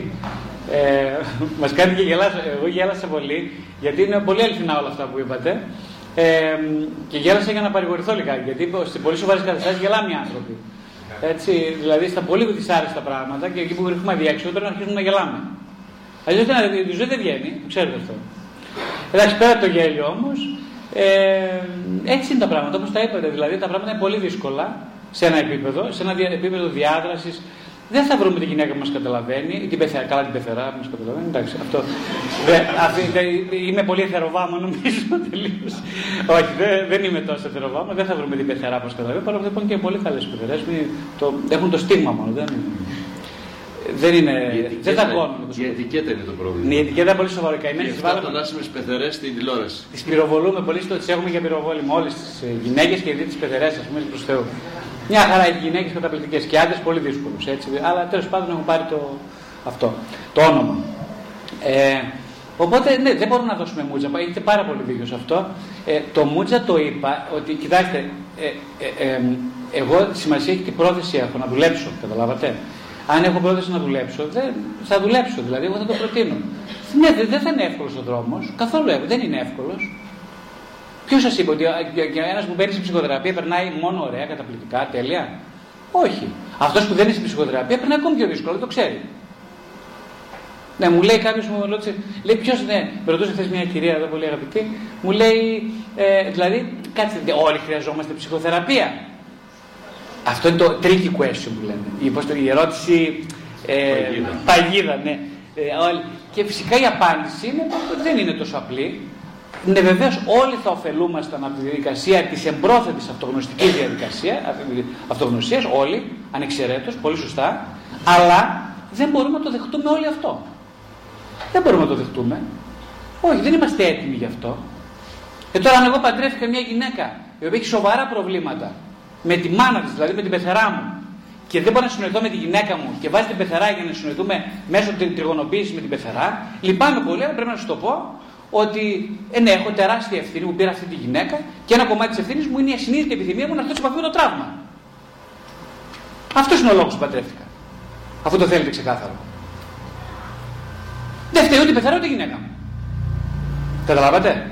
Ε, μας κάνει και γελάσα, εγώ γέλασα πολύ, γιατί είναι πολύ αληθινά όλα αυτά που είπατε. Ε, και γέλασα για να παρηγορηθώ λιγάκι, γιατί σε πολύ σοβαρές καταστάσεις γελάμε οι άνθρωποι. Έτσι, δηλαδή στα πολύ δυσάρεστα πράγματα και εκεί που βρίσκουμε αδιέξοδο πρέπει να αρχίσουμε να γελάμε. Αλλιώς η ζωή δεν βγαίνει, ξέρετε αυτό. Εντάξει, πέρα το γέλιο όμως, ε, έτσι είναι τα πράγματα όπως τα είπατε. Δηλαδή τα πράγματα είναι πολύ δύσκολα σε ένα επίπεδο, σε ένα επίπεδο διάδρασης. Δεν θα βρούμε τη γυναίκα που μας καταλαβαίνει, την πεθερά, καλά την πεθερά που μας καταλαβαίνει. Εντάξει, αυτό. Δε, αυτή, δε, είμαι πολύ εθεροβάμο, νομίζω τελείως. Όχι, δε, δεν είμαι τόσο εθεροβάμο, δεν θα βρούμε την πεθερά που μας καταλαβαίνει. Παρόλο που υπάρχουν και πολύ καλές πεθερές. Έχουν το στίγμα μόνο. Δεν είναι. Δεν είναι. Δεν τα Η ετικέτα είναι το πρόβλημα. Ναι, η ετικέτα είναι πολύ σοβαρό. Καημένες τι βάλαμε. τονάσιμε πεθερές στην τηλεόραση. Τις πυροβολούμε πολύ στο τις έχουμε για πυροβόλημα. Όλες τις ε, γυναίκες και δει τις πεθερές, ας πούμε, προς Θεού. Μια χαρά οι γυναίκες καταπληκτικές και άντρες πολύ δύσκολους. Αλλά τέλος πάντων έχουν πάρει το, αυτό, το όνομα. Ε, οπότε ναι, δεν μπορούμε να δώσουμε μούτζα. Έχετε πάρα πολύ δίκιο σε αυτό. Ε, το μούτζα το είπα ότι κοιτάξτε, ε, ε, ε, εγώ σημασία έχει την πρόθεση έχω να δουλέψω, καταλάβατε. Αν έχω πρόθεση να δουλέψω, δεν, θα δουλέψω δηλαδή, εγώ θα το προτείνω. Ναι, δεν θα είναι εύκολος ο δρόμος, καθόλου εύκολος, δεν είναι εύκολος. Ποιος σας είπε ότι ένας που μπαίνει σε ψυχοθεραπεία περνάει μόνο ωραία, καταπληκτικά, τέλεια; Όχι. Αυτός που δεν είναι στην ψυχοθεραπεία περνάει ακόμη πιο δύσκολο, το ξέρει. Ναι, μου λέει κάποιος, μου ρώτησε, λέει ποιος, ναι, με ρωτούσε χθες μια κυρία εδώ πολύ αγαπητή, μου λέει, ε, δηλαδή, κάτσε, όλοι χρειαζόμαστε ψυχοθεραπεία. Αυτό είναι το tricky question που λέμε. Η, ερώτηση ε, παγίδα. παγίδα, ναι. Ε, και φυσικά η απάντηση είναι ότι δεν είναι τόσο απλή. Ναι, βεβαίως όλοι θα ωφελούμασταν από τη διαδικασία της εμπρόθετης αυτογνωστικής διαδικασία, αυτογνωσίας, όλοι, ανεξαιρέτως, πολύ σωστά, αλλά δεν μπορούμε να το δεχτούμε όλοι αυτό. Δεν μπορούμε να το δεχτούμε. Όχι, δεν είμαστε έτοιμοι γι' αυτό. Και τώρα αν εγώ παντρεύτηκα μια γυναίκα η οποία έχει σοβαρά προβλήματα με τη μάνα της, δηλαδή με την πεθερά μου, και δεν μπορώ να συνοηθώ με τη γυναίκα μου και βάζει την πεθερά για να συνοηθούμε μέσω τη τριγωνοποίηση με την πεθερά, λυπάμαι πολύ, αλλά πρέπει να σου το πω ότι ε, ναι, έχω τεράστια ευθύνη που πήρα αυτή τη γυναίκα και ένα κομμάτι της ευθύνης μου είναι η ασυνείδητη επιθυμία μου να έρθω σε επαφή με το τραύμα. Αυτός είναι ο λόγος που παντρεύτηκα. Αφού το θέλετε ξεκάθαρο. Δεν φταίει ούτε η πεθερά ούτε η γυναίκα μου. Καταλάβατε;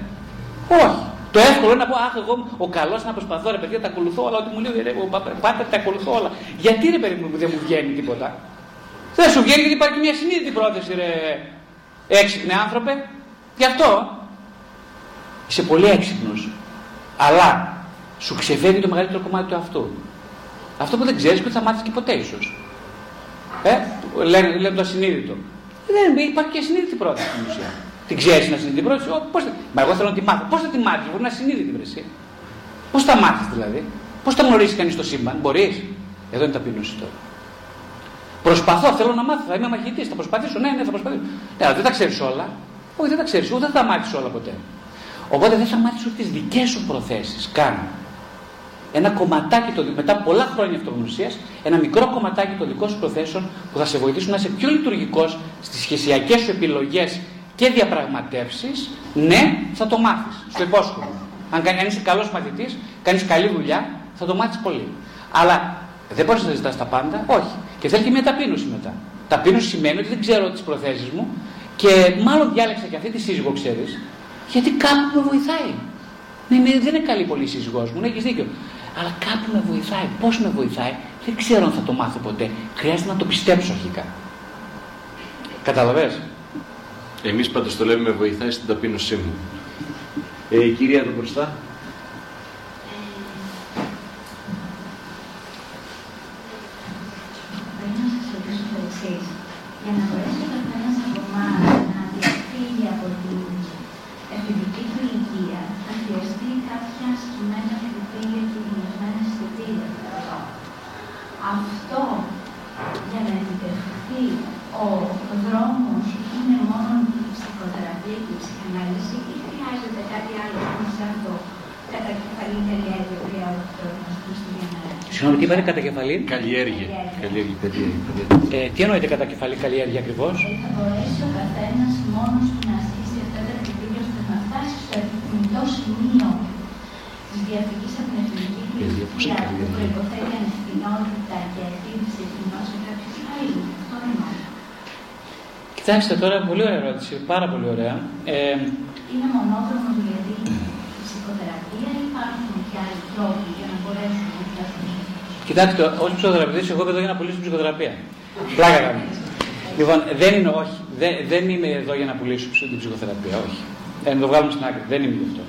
Όχι. Το εύκολο είναι να πω, Αχ, εγώ ο καλός να προσπαθώ, ρε παιδιά, τα ακολουθώ όλα. Ό,τι μου λέει, ρε, πάτε, τα ακολουθώ όλα. Γιατί ρε παιδί μου δεν μου βγαίνει τίποτα; Δεν σου βγαίνει γιατί υπάρχει μια συνείδητη πρόθεση, ρε έξυπνε άνθρωπε. Γι' αυτό είσαι πολύ έξυπνος. Αλλά σου ξεφεύγει το μεγαλύτερο κομμάτι του αυτού. Αυτό που δεν ξέρεις που θα μάθεις και ποτέ ίσως. Ε, λένε, λένε το ασυνείδητο. Δεν υπάρχει και ασυνείδητη πρόθεση στην ουσία. Την ξέρεις να συνειδητή πρώτη. Πώς θα... Μα εγώ θέλω να τη μάθω. Πώς θα τη μάθεις, μπορεί να συνείδητη βρεσί. Πώς θα μάθεις δηλαδή. Πώς θα γνωρίσει κανείς το σύμπαν, μπορείς. Εδώ είναι ταπείνωση τώρα. Προσπαθώ, θέλω να μάθω, θα είμαι μαχητής, θα προσπαθήσω. Ναι, ναι, θα προσπαθήσω. Ναι, αλλά δεν τα ξέρεις όλα. Όχι, δεν τα ξέρεις, ούτε δεν θα μάθεις όλα ποτέ. Οπότε δεν θα μάθεις ούτε τις δικές σου προθέσεις καν. Ένα κομματάκι το, μετά πολλά χρόνια αυτογνωσίας, ένα μικρό κομματάκι των δικών σου προθέσεων που θα σε βοηθήσουν να είσαι πιο λειτουργικός στις σχεσιακές σου επιλογές και διαπραγματεύσεις, ναι, θα το μάθεις. Στο υπόσχομαι. Αν, αν είσαι καλός μαθητής, κάνεις καλή δουλειά, θα το μάθεις πολύ. Αλλά δεν μπορείς να ζητάς τα πάντα, όχι. Και θέλει και μια ταπείνωση μετά. Ταπείνωση σημαίνει ότι δεν ξέρω τις προθέσεις μου και μάλλον διάλεξα και αυτή τη σύζυγο, ξέρεις, γιατί κάπου με βοηθάει. Ναι, ναι, δεν είναι καλή πολύ η σύζυγός μου, ναι, έχεις δίκιο. Αλλά κάπου με βοηθάει. Πώς με βοηθάει, δεν ξέρω αν θα το μάθω ποτέ. Χρειάζεται να το πιστέψω αρχικά. Καταλαβες; Εμείς πάντως το λέμε με βοηθάει στην ταπείνωσή μου. Ε, η κυρία εδώ μπροστά. Για να μπορέσει ο καθένα από εμά να διαφύγει από την εφηβική του ηλικία, θα χρειαστεί κάποια συγκεκριμένα κριτήρια και γεννημένα αισθητήρια. Αυτό για να επιτευχθεί ο δρόμος είναι μόνο η ψυχοθεραπεία και η ψυχανάλυση ή χρειάζεται κάτι άλλο πάνω σε αυτό κατά κεφαλή καλλιέργεια που Συγγνώμη, τι είπατε κατά κεφαλή. Καλλιέργεια. Καλλιέργεια, καλλιέργεια. Ε, τι εννοείται κατά κεφαλή καλλιέργεια ακριβώς; Ε, θα μπορέσει ο καθένας μόνος του να ασκήσει αυτά τα κριτήρια ώστε να φτάσει στο επιθυμητό σημείο της διαφυγή από την εθνική πλειοψηφία που προποθέτει ανευθυνότητα και εκτίμηση εθνών σε κάποιε άλλη. Αυτό εννοώ. Κοιτάξτε τώρα, πολύ ωραία ερώτηση, πάρα πολύ ωραία. Ε, είναι μονόδρομος δηλαδή η ψυχοθεραπεία ή υπάρχουν και άλλοι τρόποι για να μπορέσουμε να φτάσουμε. Κοιτάξτε, ω ψυχοθεραπευτή, εγώ είμαι εδώ για να πουλήσω ψυχοθεραπεία. Πλάκα κάνω. Λοιπόν, δεν είναι, όχι, δεν, δεν είμαι εδώ για να πουλήσω την ψυχοθεραπεία, όχι. Ε, να το βγάλουμε στην άκρη. Δεν είμαι γι' αυτό.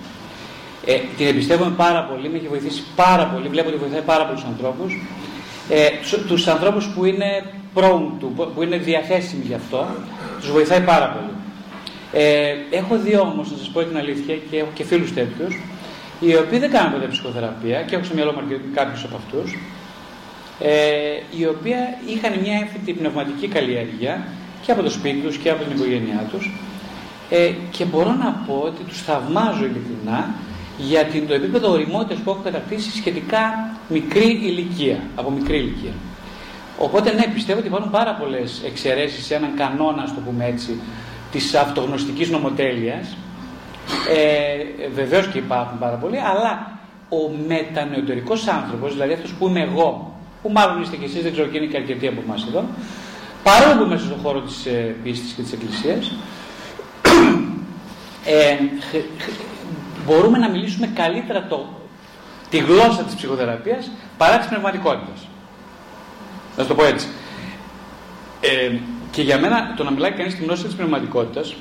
Ε, την εμπιστεύομαι πάρα πολύ, με έχει βοηθήσει πάρα πολύ. Βλέπω ότι βοηθάει πάρα πολλούς ανθρώπους. Ε, τους ανθρώπους που είναι prone του, που είναι διαθέσιμοι γι' αυτό, τους βοηθάει πάρα πολύ. Ε, έχω δει όμως, να σας πω την αλήθεια, και έχω και φίλους τέτοιους, οι οποίοι δεν κάνουν ποτέ ψυχοθεραπεία και έχω στο μυαλό μου κάποιους από αυτούς, ε, οι οποίοι είχαν μια έμφυτη πνευματική καλλιέργεια και από το σπίτι τους και από την οικογένειά τους. Ε, και μπορώ να πω ότι τους θαυμάζω ειλικρινά για την, το επίπεδο οριμότητας που έχω κατακτήσει σχετικά μικρή ηλικία, από μικρή ηλικία. Οπότε ναι, πιστεύω ότι υπάρχουν πάρα πολλές εξαιρέσεις σε έναν κανόνα, ας το πούμε έτσι, της αυτογνωστικής νομοτέλειας. Ε, Βεβαίως και υπάρχουν πάρα πολλοί, αλλά ο μετανεωτερικό άνθρωπος, δηλαδή αυτός που είμαι εγώ, που μάλλον είστε κι εσείς, δεν ξέρω και είναι και αρκετοί από εμάς εδώ, παρόλο που μέσα στον χώρο της ε, πίστης και της Εκκλησίας, ε, μπορούμε να μιλήσουμε καλύτερα το, τη γλώσσα της ψυχοθεραπείας παρά της πνευματικότητας. Να σου το πω έτσι. Ε, και για μένα το να μιλάει κανείς τη γνώση της πνευματικότητας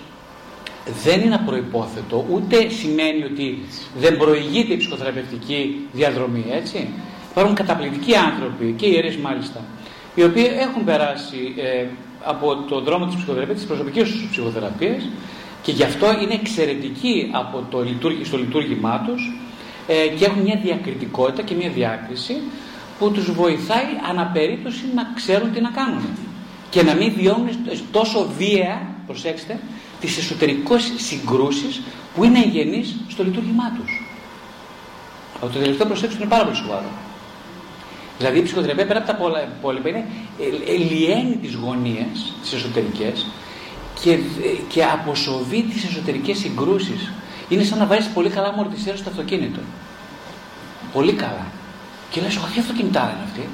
δεν είναι απροϋπόθετο, ούτε σημαίνει ότι δεν προηγείται η ψυχοθεραπευτική διαδρομή, έτσι. Υπάρχουν καταπληκτικοί άνθρωποι, και ιερείς μάλιστα, οι οποίοι έχουν περάσει ε, από τον δρόμο της ψυχοθεραπείας, της προσωπικής τους ψυχοθεραπείας και γι' αυτό είναι εξαιρετικοί από το, στο λειτουργήμά τους ε, και έχουν μια διακριτικότητα και μια διάκριση που τους βοηθάει αναπερίπτωση να ξέρουν τι να κάνουν και να μην βιώνουν τόσο βία, προσέξτε, τις εσωτερικές συγκρούσεις που είναι εγγενείς στο λειτουργήμά τους. Από το τελευταίο προσέξτε είναι πάρα πολύ σοβαρό. Δηλαδή η ψυχοθεραπεία πέρα από τα υπόλοιπα είναι ε, ε, λιένει τις γωνίες, τις εσωτερικές και, και αποσοβεί τις εσωτερικές συγκρούσεις. Είναι σαν να βάζεις πολύ καλά μορτισέρα στο αυτοκίνητο. Πολύ καλά. Και λες, όχι αυτοκινητάρα είναι αυτή;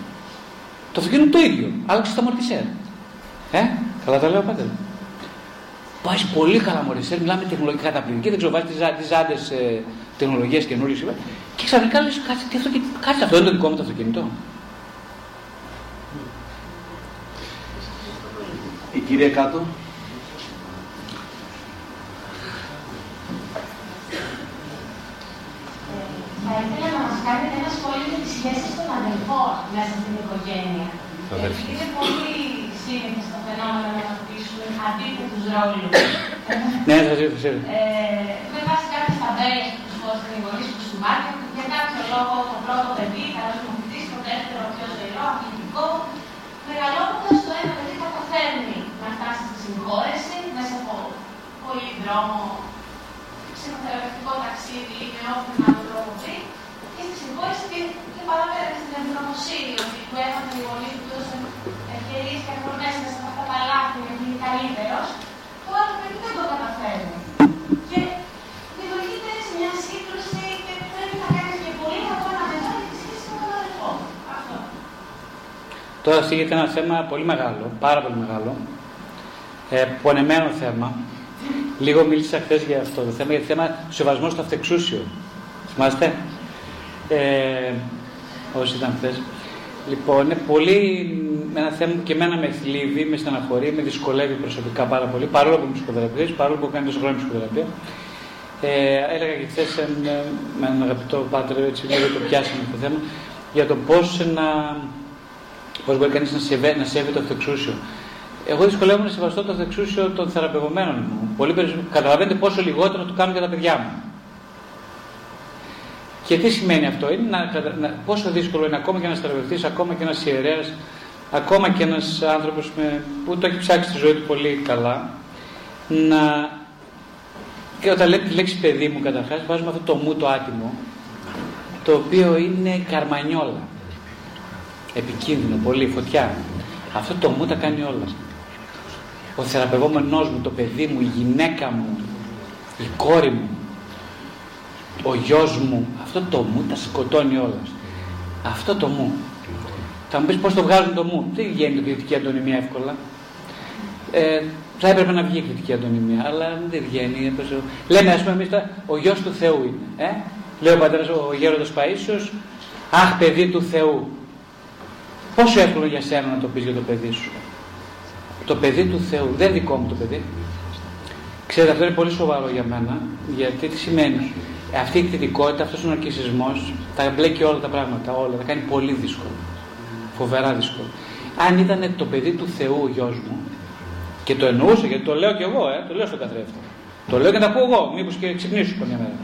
Το αυτοκίνητο το ίδιο. Άλλαξε τα μορτισέρα. Ε, καλά τα λέω πάντα. Βάζεις πολύ καλά μορτισέρα, μιλάμε τεχνολογικά καταπληκτική, δεν ξέρω, βάζεις τις ζάντες ε, τεχνολογίες καινούριες και ξαφνικά λες, κάτσε, τι αυτοκίνητο, κάτσε αυτό είναι το δικό μου το αυτοκίνητο. Η κυρία κάτω. Θα ήθελα να μας κάνετε ένα σχόλιο για τις σχέσεις των αδελφών μέσα στην οικογένεια. Είναι πολύ σύνηθες το φαινόμενο να αναπτύσσουν αντίθετου ρόλους. Ναι, θα ζήσω, θα Με βάση κάποιες ταμπέλες που τους δώσουν οι γονείς του στο μάρκετ, για κάποιο λόγο το πρώτο παιδί θα δώσει μαθητής, το δεύτερο πιο ζωηρό, αθλητικός. Μεγαλώνοντας το ένα παιδί καταφέρνει να φτάσει στη συγχώρεση μέσα από πολύ δρόμο, ψυχοθεραπευτικό ταξίδι με όποιον άλλο τρόπο βρει και στη συγχώρεση και, και παραπέρα στην ευγνωμοσύνη ότι του έφανε Τώρα θίγεται ένα θέμα πολύ μεγάλο, πάρα πολύ μεγάλο, ε, πονεμένο θέμα, Λίγο μίλησα χθες για αυτό το θέμα, για το θέμα σεβασμός στο αυτεξούσιο. Θυμάστε, ε, όσοι ήταν χθες. Λοιπόν, είναι πολύ ένα θέμα που και εμένα με θλίβει, με στεναχωρεί, με δυσκολεύει προσωπικά πάρα πολύ, παρόλο που είμαι ψυχοθεραπευτής, παρόλο που κάνει τόσο χρόνια ψυχοθεραπεία. Ε, έλεγα και χθες με έναν αγαπητό πάτερ, έτσι λίγο το πιάσαμε το θέμα, για το πώς να, πώς μπορεί κανείς να, σεβέ, να σέβει το αυτεξούσιο. Εγώ δυσκολεύομαι να σεβαστώ το δεξούσιο των θεραπευομένων μου. Πολύ περισσότερο. Καταλαβαίνετε πόσο λιγότερο το κάνουν για τα παιδιά μου. Και τι σημαίνει αυτό, είναι να, να, πόσο δύσκολο είναι ακόμα και ένας θεραπευτής, ακόμα και ένας ιερέας, ακόμα και ένας άνθρωπος που το έχει ψάξει τη ζωή του πολύ καλά, να. Και όταν λέτε τη λέξη παιδί μου, καταρχάς, βάζουμε αυτό το μου το άτιμο, το οποίο είναι καρμανιόλα. Επικίνδυνο, πολύ, φωτιά. Αυτό το μου τα κάνει όλα ο θεραπευόμενός μου, το παιδί μου, η γυναίκα μου, η κόρη μου, ο γιος μου, αυτό το μου τα σκοτώνει όλα. Αυτό το μου. Θα μου πεις πώς το βγάζουν το μου. Δεν βγαίνει η κριτική αντωνυμία εύκολα. Ε, θα έπρεπε να βγει η κριτική αντωνυμία, αλλά δεν βγαίνει. Λέμε, ας πούμε, εμείς ο γιος του Θεού είναι. Ε; Λέει ο πατέρας, ο γέροντας Παΐσιος, αχ, παιδί του Θεού. Πόσο εύκολο για σένα να το πεις για το παιδί σου; Το παιδί του Θεού, δεν δικό μου το παιδί. Ξέρετε, αυτό είναι πολύ σοβαρό για μένα, γιατί τι σημαίνει; Αυτή η κριτικότητα, αυτός ο ναρκισισμός, θα μπλέκει όλα τα πράγματα, όλα, θα κάνει πολύ δύσκολο. Φοβερά δύσκολο. Αν ήταν το παιδί του Θεού ο γιος μου, και το εννοούσε, γιατί το λέω κι εγώ, ε, το λέω στον καθρέφτη. Το λέω και τα ακούω εγώ, μήπως και ξυπνήσω καμιά μέρα.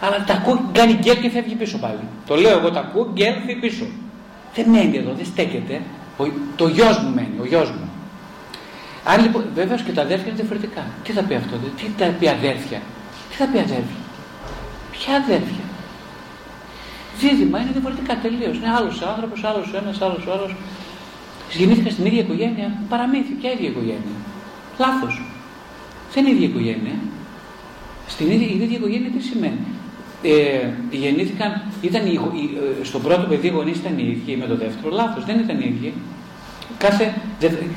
Αλλά τα ακούω, κάνει γκέλ και φεύγει πίσω πάλι. Το λέω εγώ, τα ακούω, γκέλ φεύγει πίσω. Δεν μένει εδώ, δεν στέκεται. Ο, το γιος μου μένει, ο γιος μου. Αν λοιπόν, βέβαια και τα αδέρφια είναι διαφορετικά. Τι θα πει αυτό, τι θα πει αδέρφια, τι θα πει αδέρφια, ποια αδέρφια; Δίδυμα είναι διαφορετικά τελείως. Είναι άλλος άνθρωπος, άλλος ένας, άλλος άλλο. Γεννήθηκα στην ίδια οικογένεια, παραμύθι, ποια ίδια οικογένεια. Λάθος. Δεν είναι η ίδια οικογένεια. Στην ίδια, η ίδια οικογένεια τι σημαίνει; Ε, γεννήθηκαν, ήταν οι, ε, στο πρώτο παιδί οι γονείς ήταν οι ίδιοι με το δεύτερο. Λάθος, δεν ήταν οι ίδιοι. Κάθε,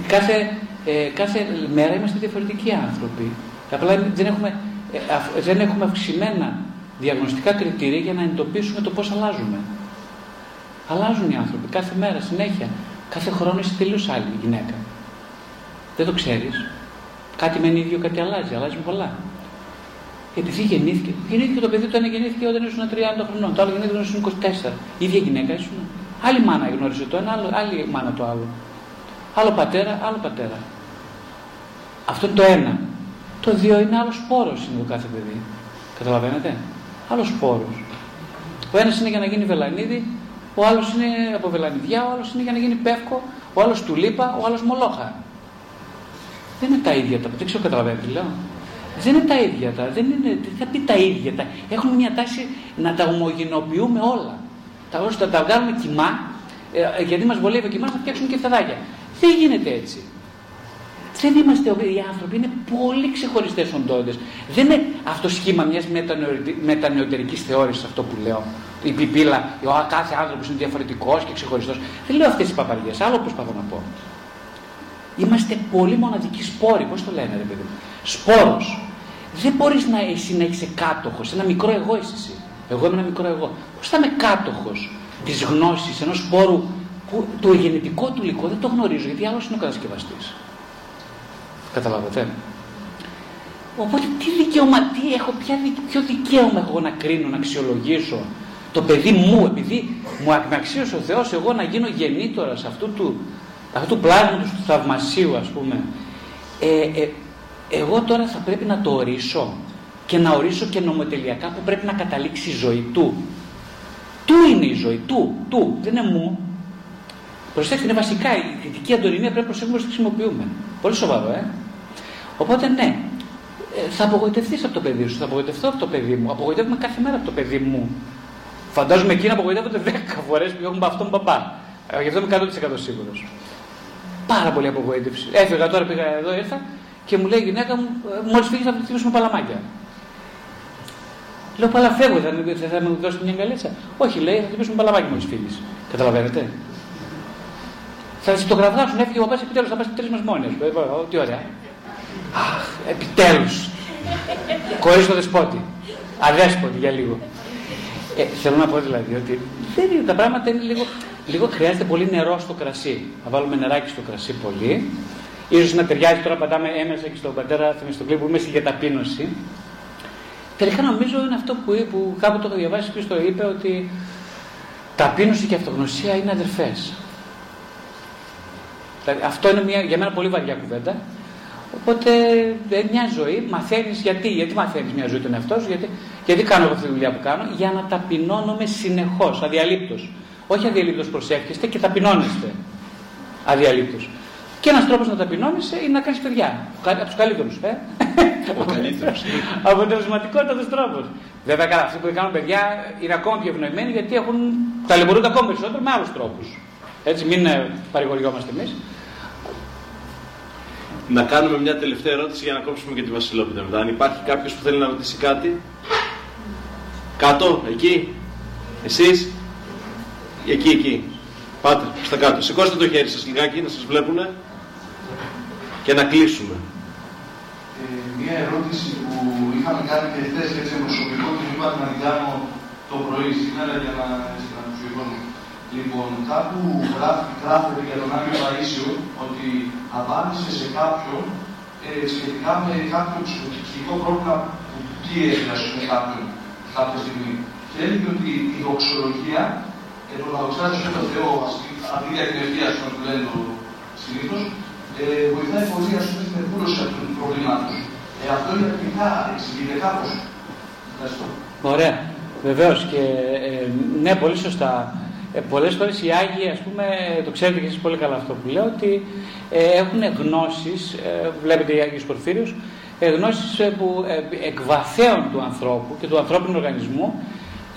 κάθε ε, κάθε μέρα είμαστε διαφορετικοί άνθρωποι. Απλά δεν έχουμε, ε, δεν έχουμε αυξημένα διαγνωστικά κριτήρια για να εντοπίσουμε το πώς αλλάζουμε. Αλλάζουν οι άνθρωποι κάθε μέρα, συνέχεια. Κάθε χρόνο είσαι τελείως άλλη γυναίκα. Δεν το ξέρεις. Κάτι μένει ίδιο, κάτι αλλάζει. Αλλάζει πολλά. Επειδή γεννήθηκε, γεννήθηκε το παιδί του ένα γεννήθηκε όταν ήσουν 30 χρονών, το άλλο γεννήθηκε όταν ήσουν 24. Η ίδια γυναίκα ήσουν. Άλλη μάνα γνώρισε το ένα, άλλη μάνα το άλλο. Άλλο πατέρα, άλλο πατέρα. Αυτό είναι το ένα. Το δύο είναι άλλος πόρος είναι το κάθε παιδί. Καταλαβαίνετε; Άλλος πόρος. Ο ένας είναι για να γίνει βελανίδι, ο άλλος είναι από βελανιδιά, ο άλλος είναι για να γίνει πεύκο, ο άλλος τουλίπα, ο άλλος μολόχα. Δεν είναι τα ίδια τα Δεν ξέρω καταλαβαίνετε τι λέω. Δεν είναι τα ίδια. Τα, δεν είναι, τι θα πει τα ίδια. Τα, έχουμε μια τάση να τα ομογενοποιούμε όλα. Τα, ώστε να τα βγάλουμε κοιμά, ε, γιατί μας βολεύει ο κοιμάς να φτιάξουμε και φεδάκια. Δεν γίνεται έτσι. Δεν είμαστε οι άνθρωποι, είναι πολύ ξεχωριστές οντότητες. Δεν είναι αυτό σχήμα μιας μετανεωτερικής θεώρησης αυτό που λέω. Η πιπίλα, ο κάθε άνθρωπος είναι διαφορετικός και ξεχωριστός. Δεν λέω αυτές οι παπαριές, άλλο προσπαθώ να πω. Είμαστε πολύ μοναδικοί σπόροι, πώς το λένε, ρε παιδί μου; Σπόρο. Δεν μπορείς να εσύ να είσαι κάτοχο, ένα μικρό εγώ είσαι εσύ. Εγώ είμαι ένα μικρό εγώ. Πώς θα είμαι κάτοχος της γνώσης ενός σπόρου που το γενετικό του υλικό δεν το γνωρίζω, γιατί άλλος είναι ο κατασκευαστής. Καταλάβατε; Οπότε τι δικαίωμα, τι έχω, ποια, ποιο δικαίωμα έχω να κρίνω, να αξιολογήσω το παιδί μου, επειδή μου αξίωσε ο Θεός εγώ να γίνω γεννήτωρας αυτού του, αυτού του πλάσματος του θαυμασίου ας πούμε. Ε, ε, εγώ τώρα θα πρέπει να το ορίσω και να ορίσω και νομοτελειακά που πρέπει να καταλήξει η ζωή του. Του είναι η ζωή, του, του, δεν είναι μου. Προσέξτε, είναι βασικά η κριτική αντωνυμία πρέπει να προσέχουμε να χρησιμοποιούμε. Πολύ σοβαρό, ε. Οπότε ναι, ε, θα απογοητευτείς από το παιδί σου, θα απογοητευτώ από το παιδί μου. Απογοητεύουμε κάθε μέρα από το παιδί μου. Φαντάζομαι εκείνα απογοητεύονται 10 φορές που έχουν αυτόν τον παπά. Ε, γι' αυτό είμαι 100% σίγουρος. Πάρα πολύ απογοήτευση. Έφυγα τώρα, πήγα εδώ, ήρθα και μου λέει η γυναίκα μου, «Ε, μόλις φύγεις θα χτυπήσουμε παλαμάκια. Λέω, παλά φεύγω, θα, θα, θα μου δώσεις μια γκαλίτσα. Όχι, λέει, θα χτυπήσουμε παλαμάκια μόλις φύγεις. Καταλαβαίνετε. Θα το γραβδάσουν, έφυγε ο παπάς, επιτέλους θα πας τρεις μας μόνοι. Τι ωραία. Αχ, επιτέλους. Χωρίς το δεσπότη. Αδέσποτη για λίγο. Ε, θέλω να πω δηλαδή ότι δεν είναι, τα πράγματα είναι λίγο, λίγο χρειάζεται πολύ νερό στο κρασί. Να βάλουμε νεράκι στο κρασί πολύ. Ίσως να ταιριάζει τώρα πατάμε έμεσα και στον πατέρα Θεμιστοκλή που είμαι για ταπείνωση. Τελικά νομίζω είναι αυτό που, που κάπου το έχω διαβάσει και το είπε ότι ταπείνωση και αυτογνωσία είναι αδερφές. Δηλαδή, αυτό είναι μια, για μένα πολύ βαριά κουβέντα. Οπότε ε, μια ζωή μαθαίνεις γιατί, γιατί μαθαίνεις μια ζωή τον εαυτό σου, γιατί, γιατί κάνω αυτή τη δουλειά που κάνω, για να ταπεινώνομαι συνεχώς, αδιαλείπτως. Όχι αδιαλείπτως προσεύχεστε και ταπεινώνεστε αδιαλείπτως. Και ένας τρόπος να ταπεινώνεσαι είναι να κάνεις παιδιά. Από τους καλύτερους. Ε; Ο καλύτερο. Αποτελεσματικότατο τρόπο. Βέβαια, καλά, αυτοί που κάνουν παιδιά είναι ακόμα πιο ευνοημένοι γιατί έχουν, ταλαιπωρούνται ακόμα περισσότερο με άλλους τρόπους. Έτσι, μην ε, παρηγοριόμαστε εμείς να κάνουμε μια τελευταία ερώτηση για να κόψουμε και τη Βασιλόπιτα μετά. Αν υπάρχει κάποιος που θέλει να ρωτήσει κάτι. Κάτω, εκεί. Εσείς. Εκεί, εκεί. Πάτε, στα κάτω. Σηκώστε το χέρι σας λιγάκι, να σας βλέπουν και να κλείσουμε. Ε, μια ερώτηση που είχαμε κάνει και χθες έτσι προσωπικό και είπατε να την κάνω το πρωί σήμερα για να, να τους Λοιπόν, κάπου γράφεται για τον Άγιο Παΐσιο ότι απάντησε σε κάποιον ε, σχετικά με κάποιο ψυχολογικό πρόβλημα που πίεζε, ας πούμε, κάποιον κάποια στιγμή. Και έλεγε ότι η δοξολογία και το να δοξάζει τον Θεό, αντί για την ευθεία, ας πούμε, που λένε το συνήθως, ε, βοηθάει πολύ, ας πούμε, στην εκπλήρωση αυτών των προβλημάτων. Ε, αυτό είναι αρκετά, εξηγείται κάπως. Ευχαριστώ. Ωραία. Βεβαίως και ε, ναι, πολύ σωστά ε, πολλές φορές οι Άγιοι, ας πούμε, το ξέρετε και εσείς πολύ καλά αυτό που λέω, ότι ε, έχουν γνώσεις, ε, βλέπετε οι Άγιους Πορφύριους, ε, γνώσεις ε, που ε, εκβαθέων του ανθρώπου και του ανθρώπινου οργανισμού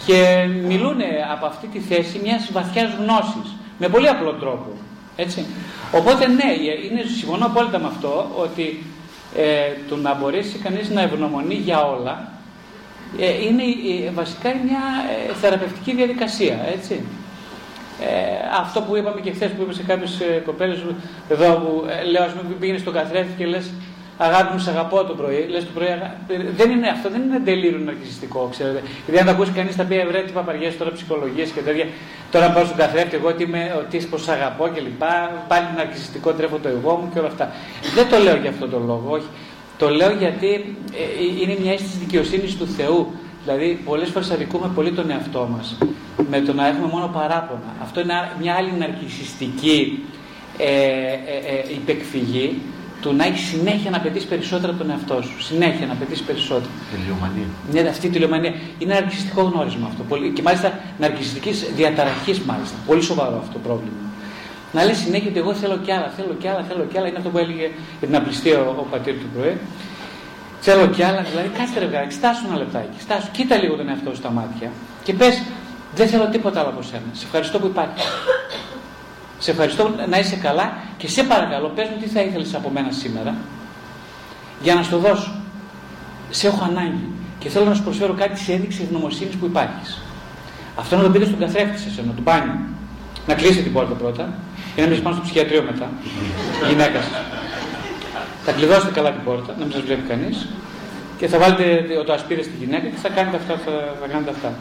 και μιλούν από αυτή τη θέση μιας βαθιάς γνώσης, με πολύ απλό τρόπο. Έτσι. Οπότε ναι, είναι, συμφωνώ απόλυτα με αυτό, ότι ε, το να μπορέσει κανείς να ευγνωμονεί για όλα, είναι βασικά μια θεραπευτική διαδικασία, έτσι. Ε, αυτό που είπαμε και χθες που είπα σε κάποιες κοπέλες εδώ που ε, λέω, ας πούμε, πήγαινε στον καθρέφτη και λες Αγάπη μου, σε αγαπώ το πρωί. Λες το πρωί, αγα... δεν είναι, αυτό δεν είναι τελείω ναρκιστικό, ξέρετε. Γιατί αν το ακούσει κανείς, θα πει Ευρέ, τι παπαριές τώρα, ψυχολογίες και τέτοια. Τώρα πάω στον καθρέφτη, εγώ ότι είμαι ότι πως αγαπώ και λοιπά. Πάλι ναρκιστικό, τρέφω το εγώ μου και όλα αυτά. Δεν το λέω για αυτό το λόγο, όχι. Το λέω γιατί ε, είναι μια αίσθηση δικαιοσύνης του Θεού. Δηλαδή, πολλές φορές αδικούμε πολύ τον εαυτό μας με το να έχουμε μόνο παράπονα. Αυτό είναι μια άλλη ναρκισιστική ε, ε, ε, υπεκφυγή του να έχεις συνέχεια να πετύχει περισσότερα από τον εαυτό σου. Συνέχεια να πετύχει περισσότερα. Τελειομανία. Ναι, αυτή η τελειομανία. Είναι ναρκιστικό γνώρισμα αυτό. Πολύ, και μάλιστα ναρκιστική διαταραχής, μάλιστα. Πολύ σοβαρό αυτό το πρόβλημα. Να λέει συνέχεια ότι εγώ θέλω κι άλλα, θέλω κι άλλα, θέλω κι άλλα. Είναι αυτό που έλεγε για την απληστία ο, ο πατήρ του πρωί. Θέλω κι άλλα, δηλαδή κάτσε ρε βγάλε, στάσου ένα λεπτάκι, στάσου, κοίτα λίγο τον εαυτό σου στα μάτια και πες δεν θέλω τίποτα άλλο από σένα, σε ευχαριστώ που υπάρχει. Σε ευχαριστώ να είσαι καλά και σε παρακαλώ πες μου τι θα ήθελες από μένα σήμερα για να σου το δώσω. Σε έχω ανάγκη και θέλω να σου προσφέρω κάτι σε έδειξης ευγνωμοσύνης που υπάρχεις. Αυτό να το πείτε στον καθρέφτη σας, να του μπάνιο. Να κλείσετε την πόρτα πρώτα και να μην πάνω στο ψυχιατρίο μετά. Η γυναίκας σα. Θα κλειδώσετε καλά την πόρτα, να μην σας βλέπει κανείς και θα βάλετε το ασπίδε στη γυναίκα και θα κάνετε αυτά. Θα, θα κάνετε αυτά.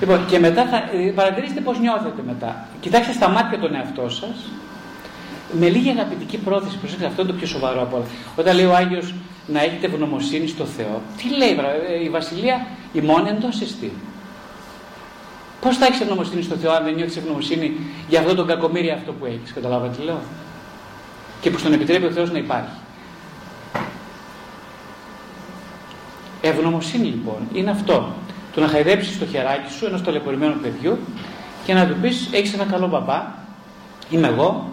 Λοιπόν, και μετά θα ε, παρατηρήσετε πώς νιώθετε μετά. Κοιτάξτε στα μάτια τον εαυτό σας με λίγη αγαπητική πρόθεση. Προσέξτε, αυτό είναι το πιο σοβαρό από όλα. Όταν λέει ο Άγιος να έχετε ευγνωμοσύνη στο Θεό, τι λέει ε, η Βασιλεία, η μόνη εντός εστί. Πώς θα έχεις ευγνωμοσύνη στο Θεό, αν δεν νιώθεις ευγνωμοσύνη για αυτό το κακομίρι αυτό που έχεις. Καταλάβατε τι λέω; Και που στον επιτρέπει ο Θεός να υπάρχει. Ευγνωμοσύνη λοιπόν είναι αυτό. Το να χαϊδέψεις το χεράκι σου ενός ταλαιπωρημένου παιδιού και να του πεις: Έχεις ένα καλό μπαμπά, είμαι εγώ,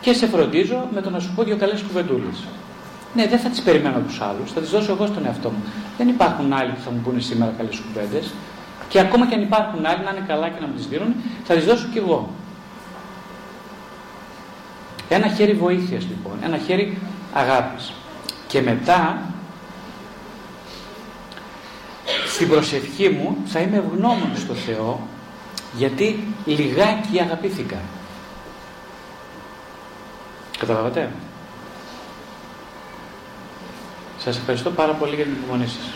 και σε φροντίζω με το να σου πω δύο καλές κουβεντούλες. Ναι, δεν θα τις περιμένω από τους άλλους, θα τις δώσω εγώ στον εαυτό μου. Δεν υπάρχουν άλλοι που θα μου πούνε σήμερα καλές κουβέντες. Και ακόμα και αν υπάρχουν άλλοι να είναι καλά και να μου τις δίνουν, θα τις δώσω κι εγώ. Ένα χέρι βοήθειας λοιπόν, ένα χέρι αγάπης. Και μετά στην προσευχή μου θα είμαι ευγνώμων στο Θεό γιατί λιγάκι αγαπήθηκα. Καταλάβατε. Σας ευχαριστώ πάρα πολύ για την υπομονή σας.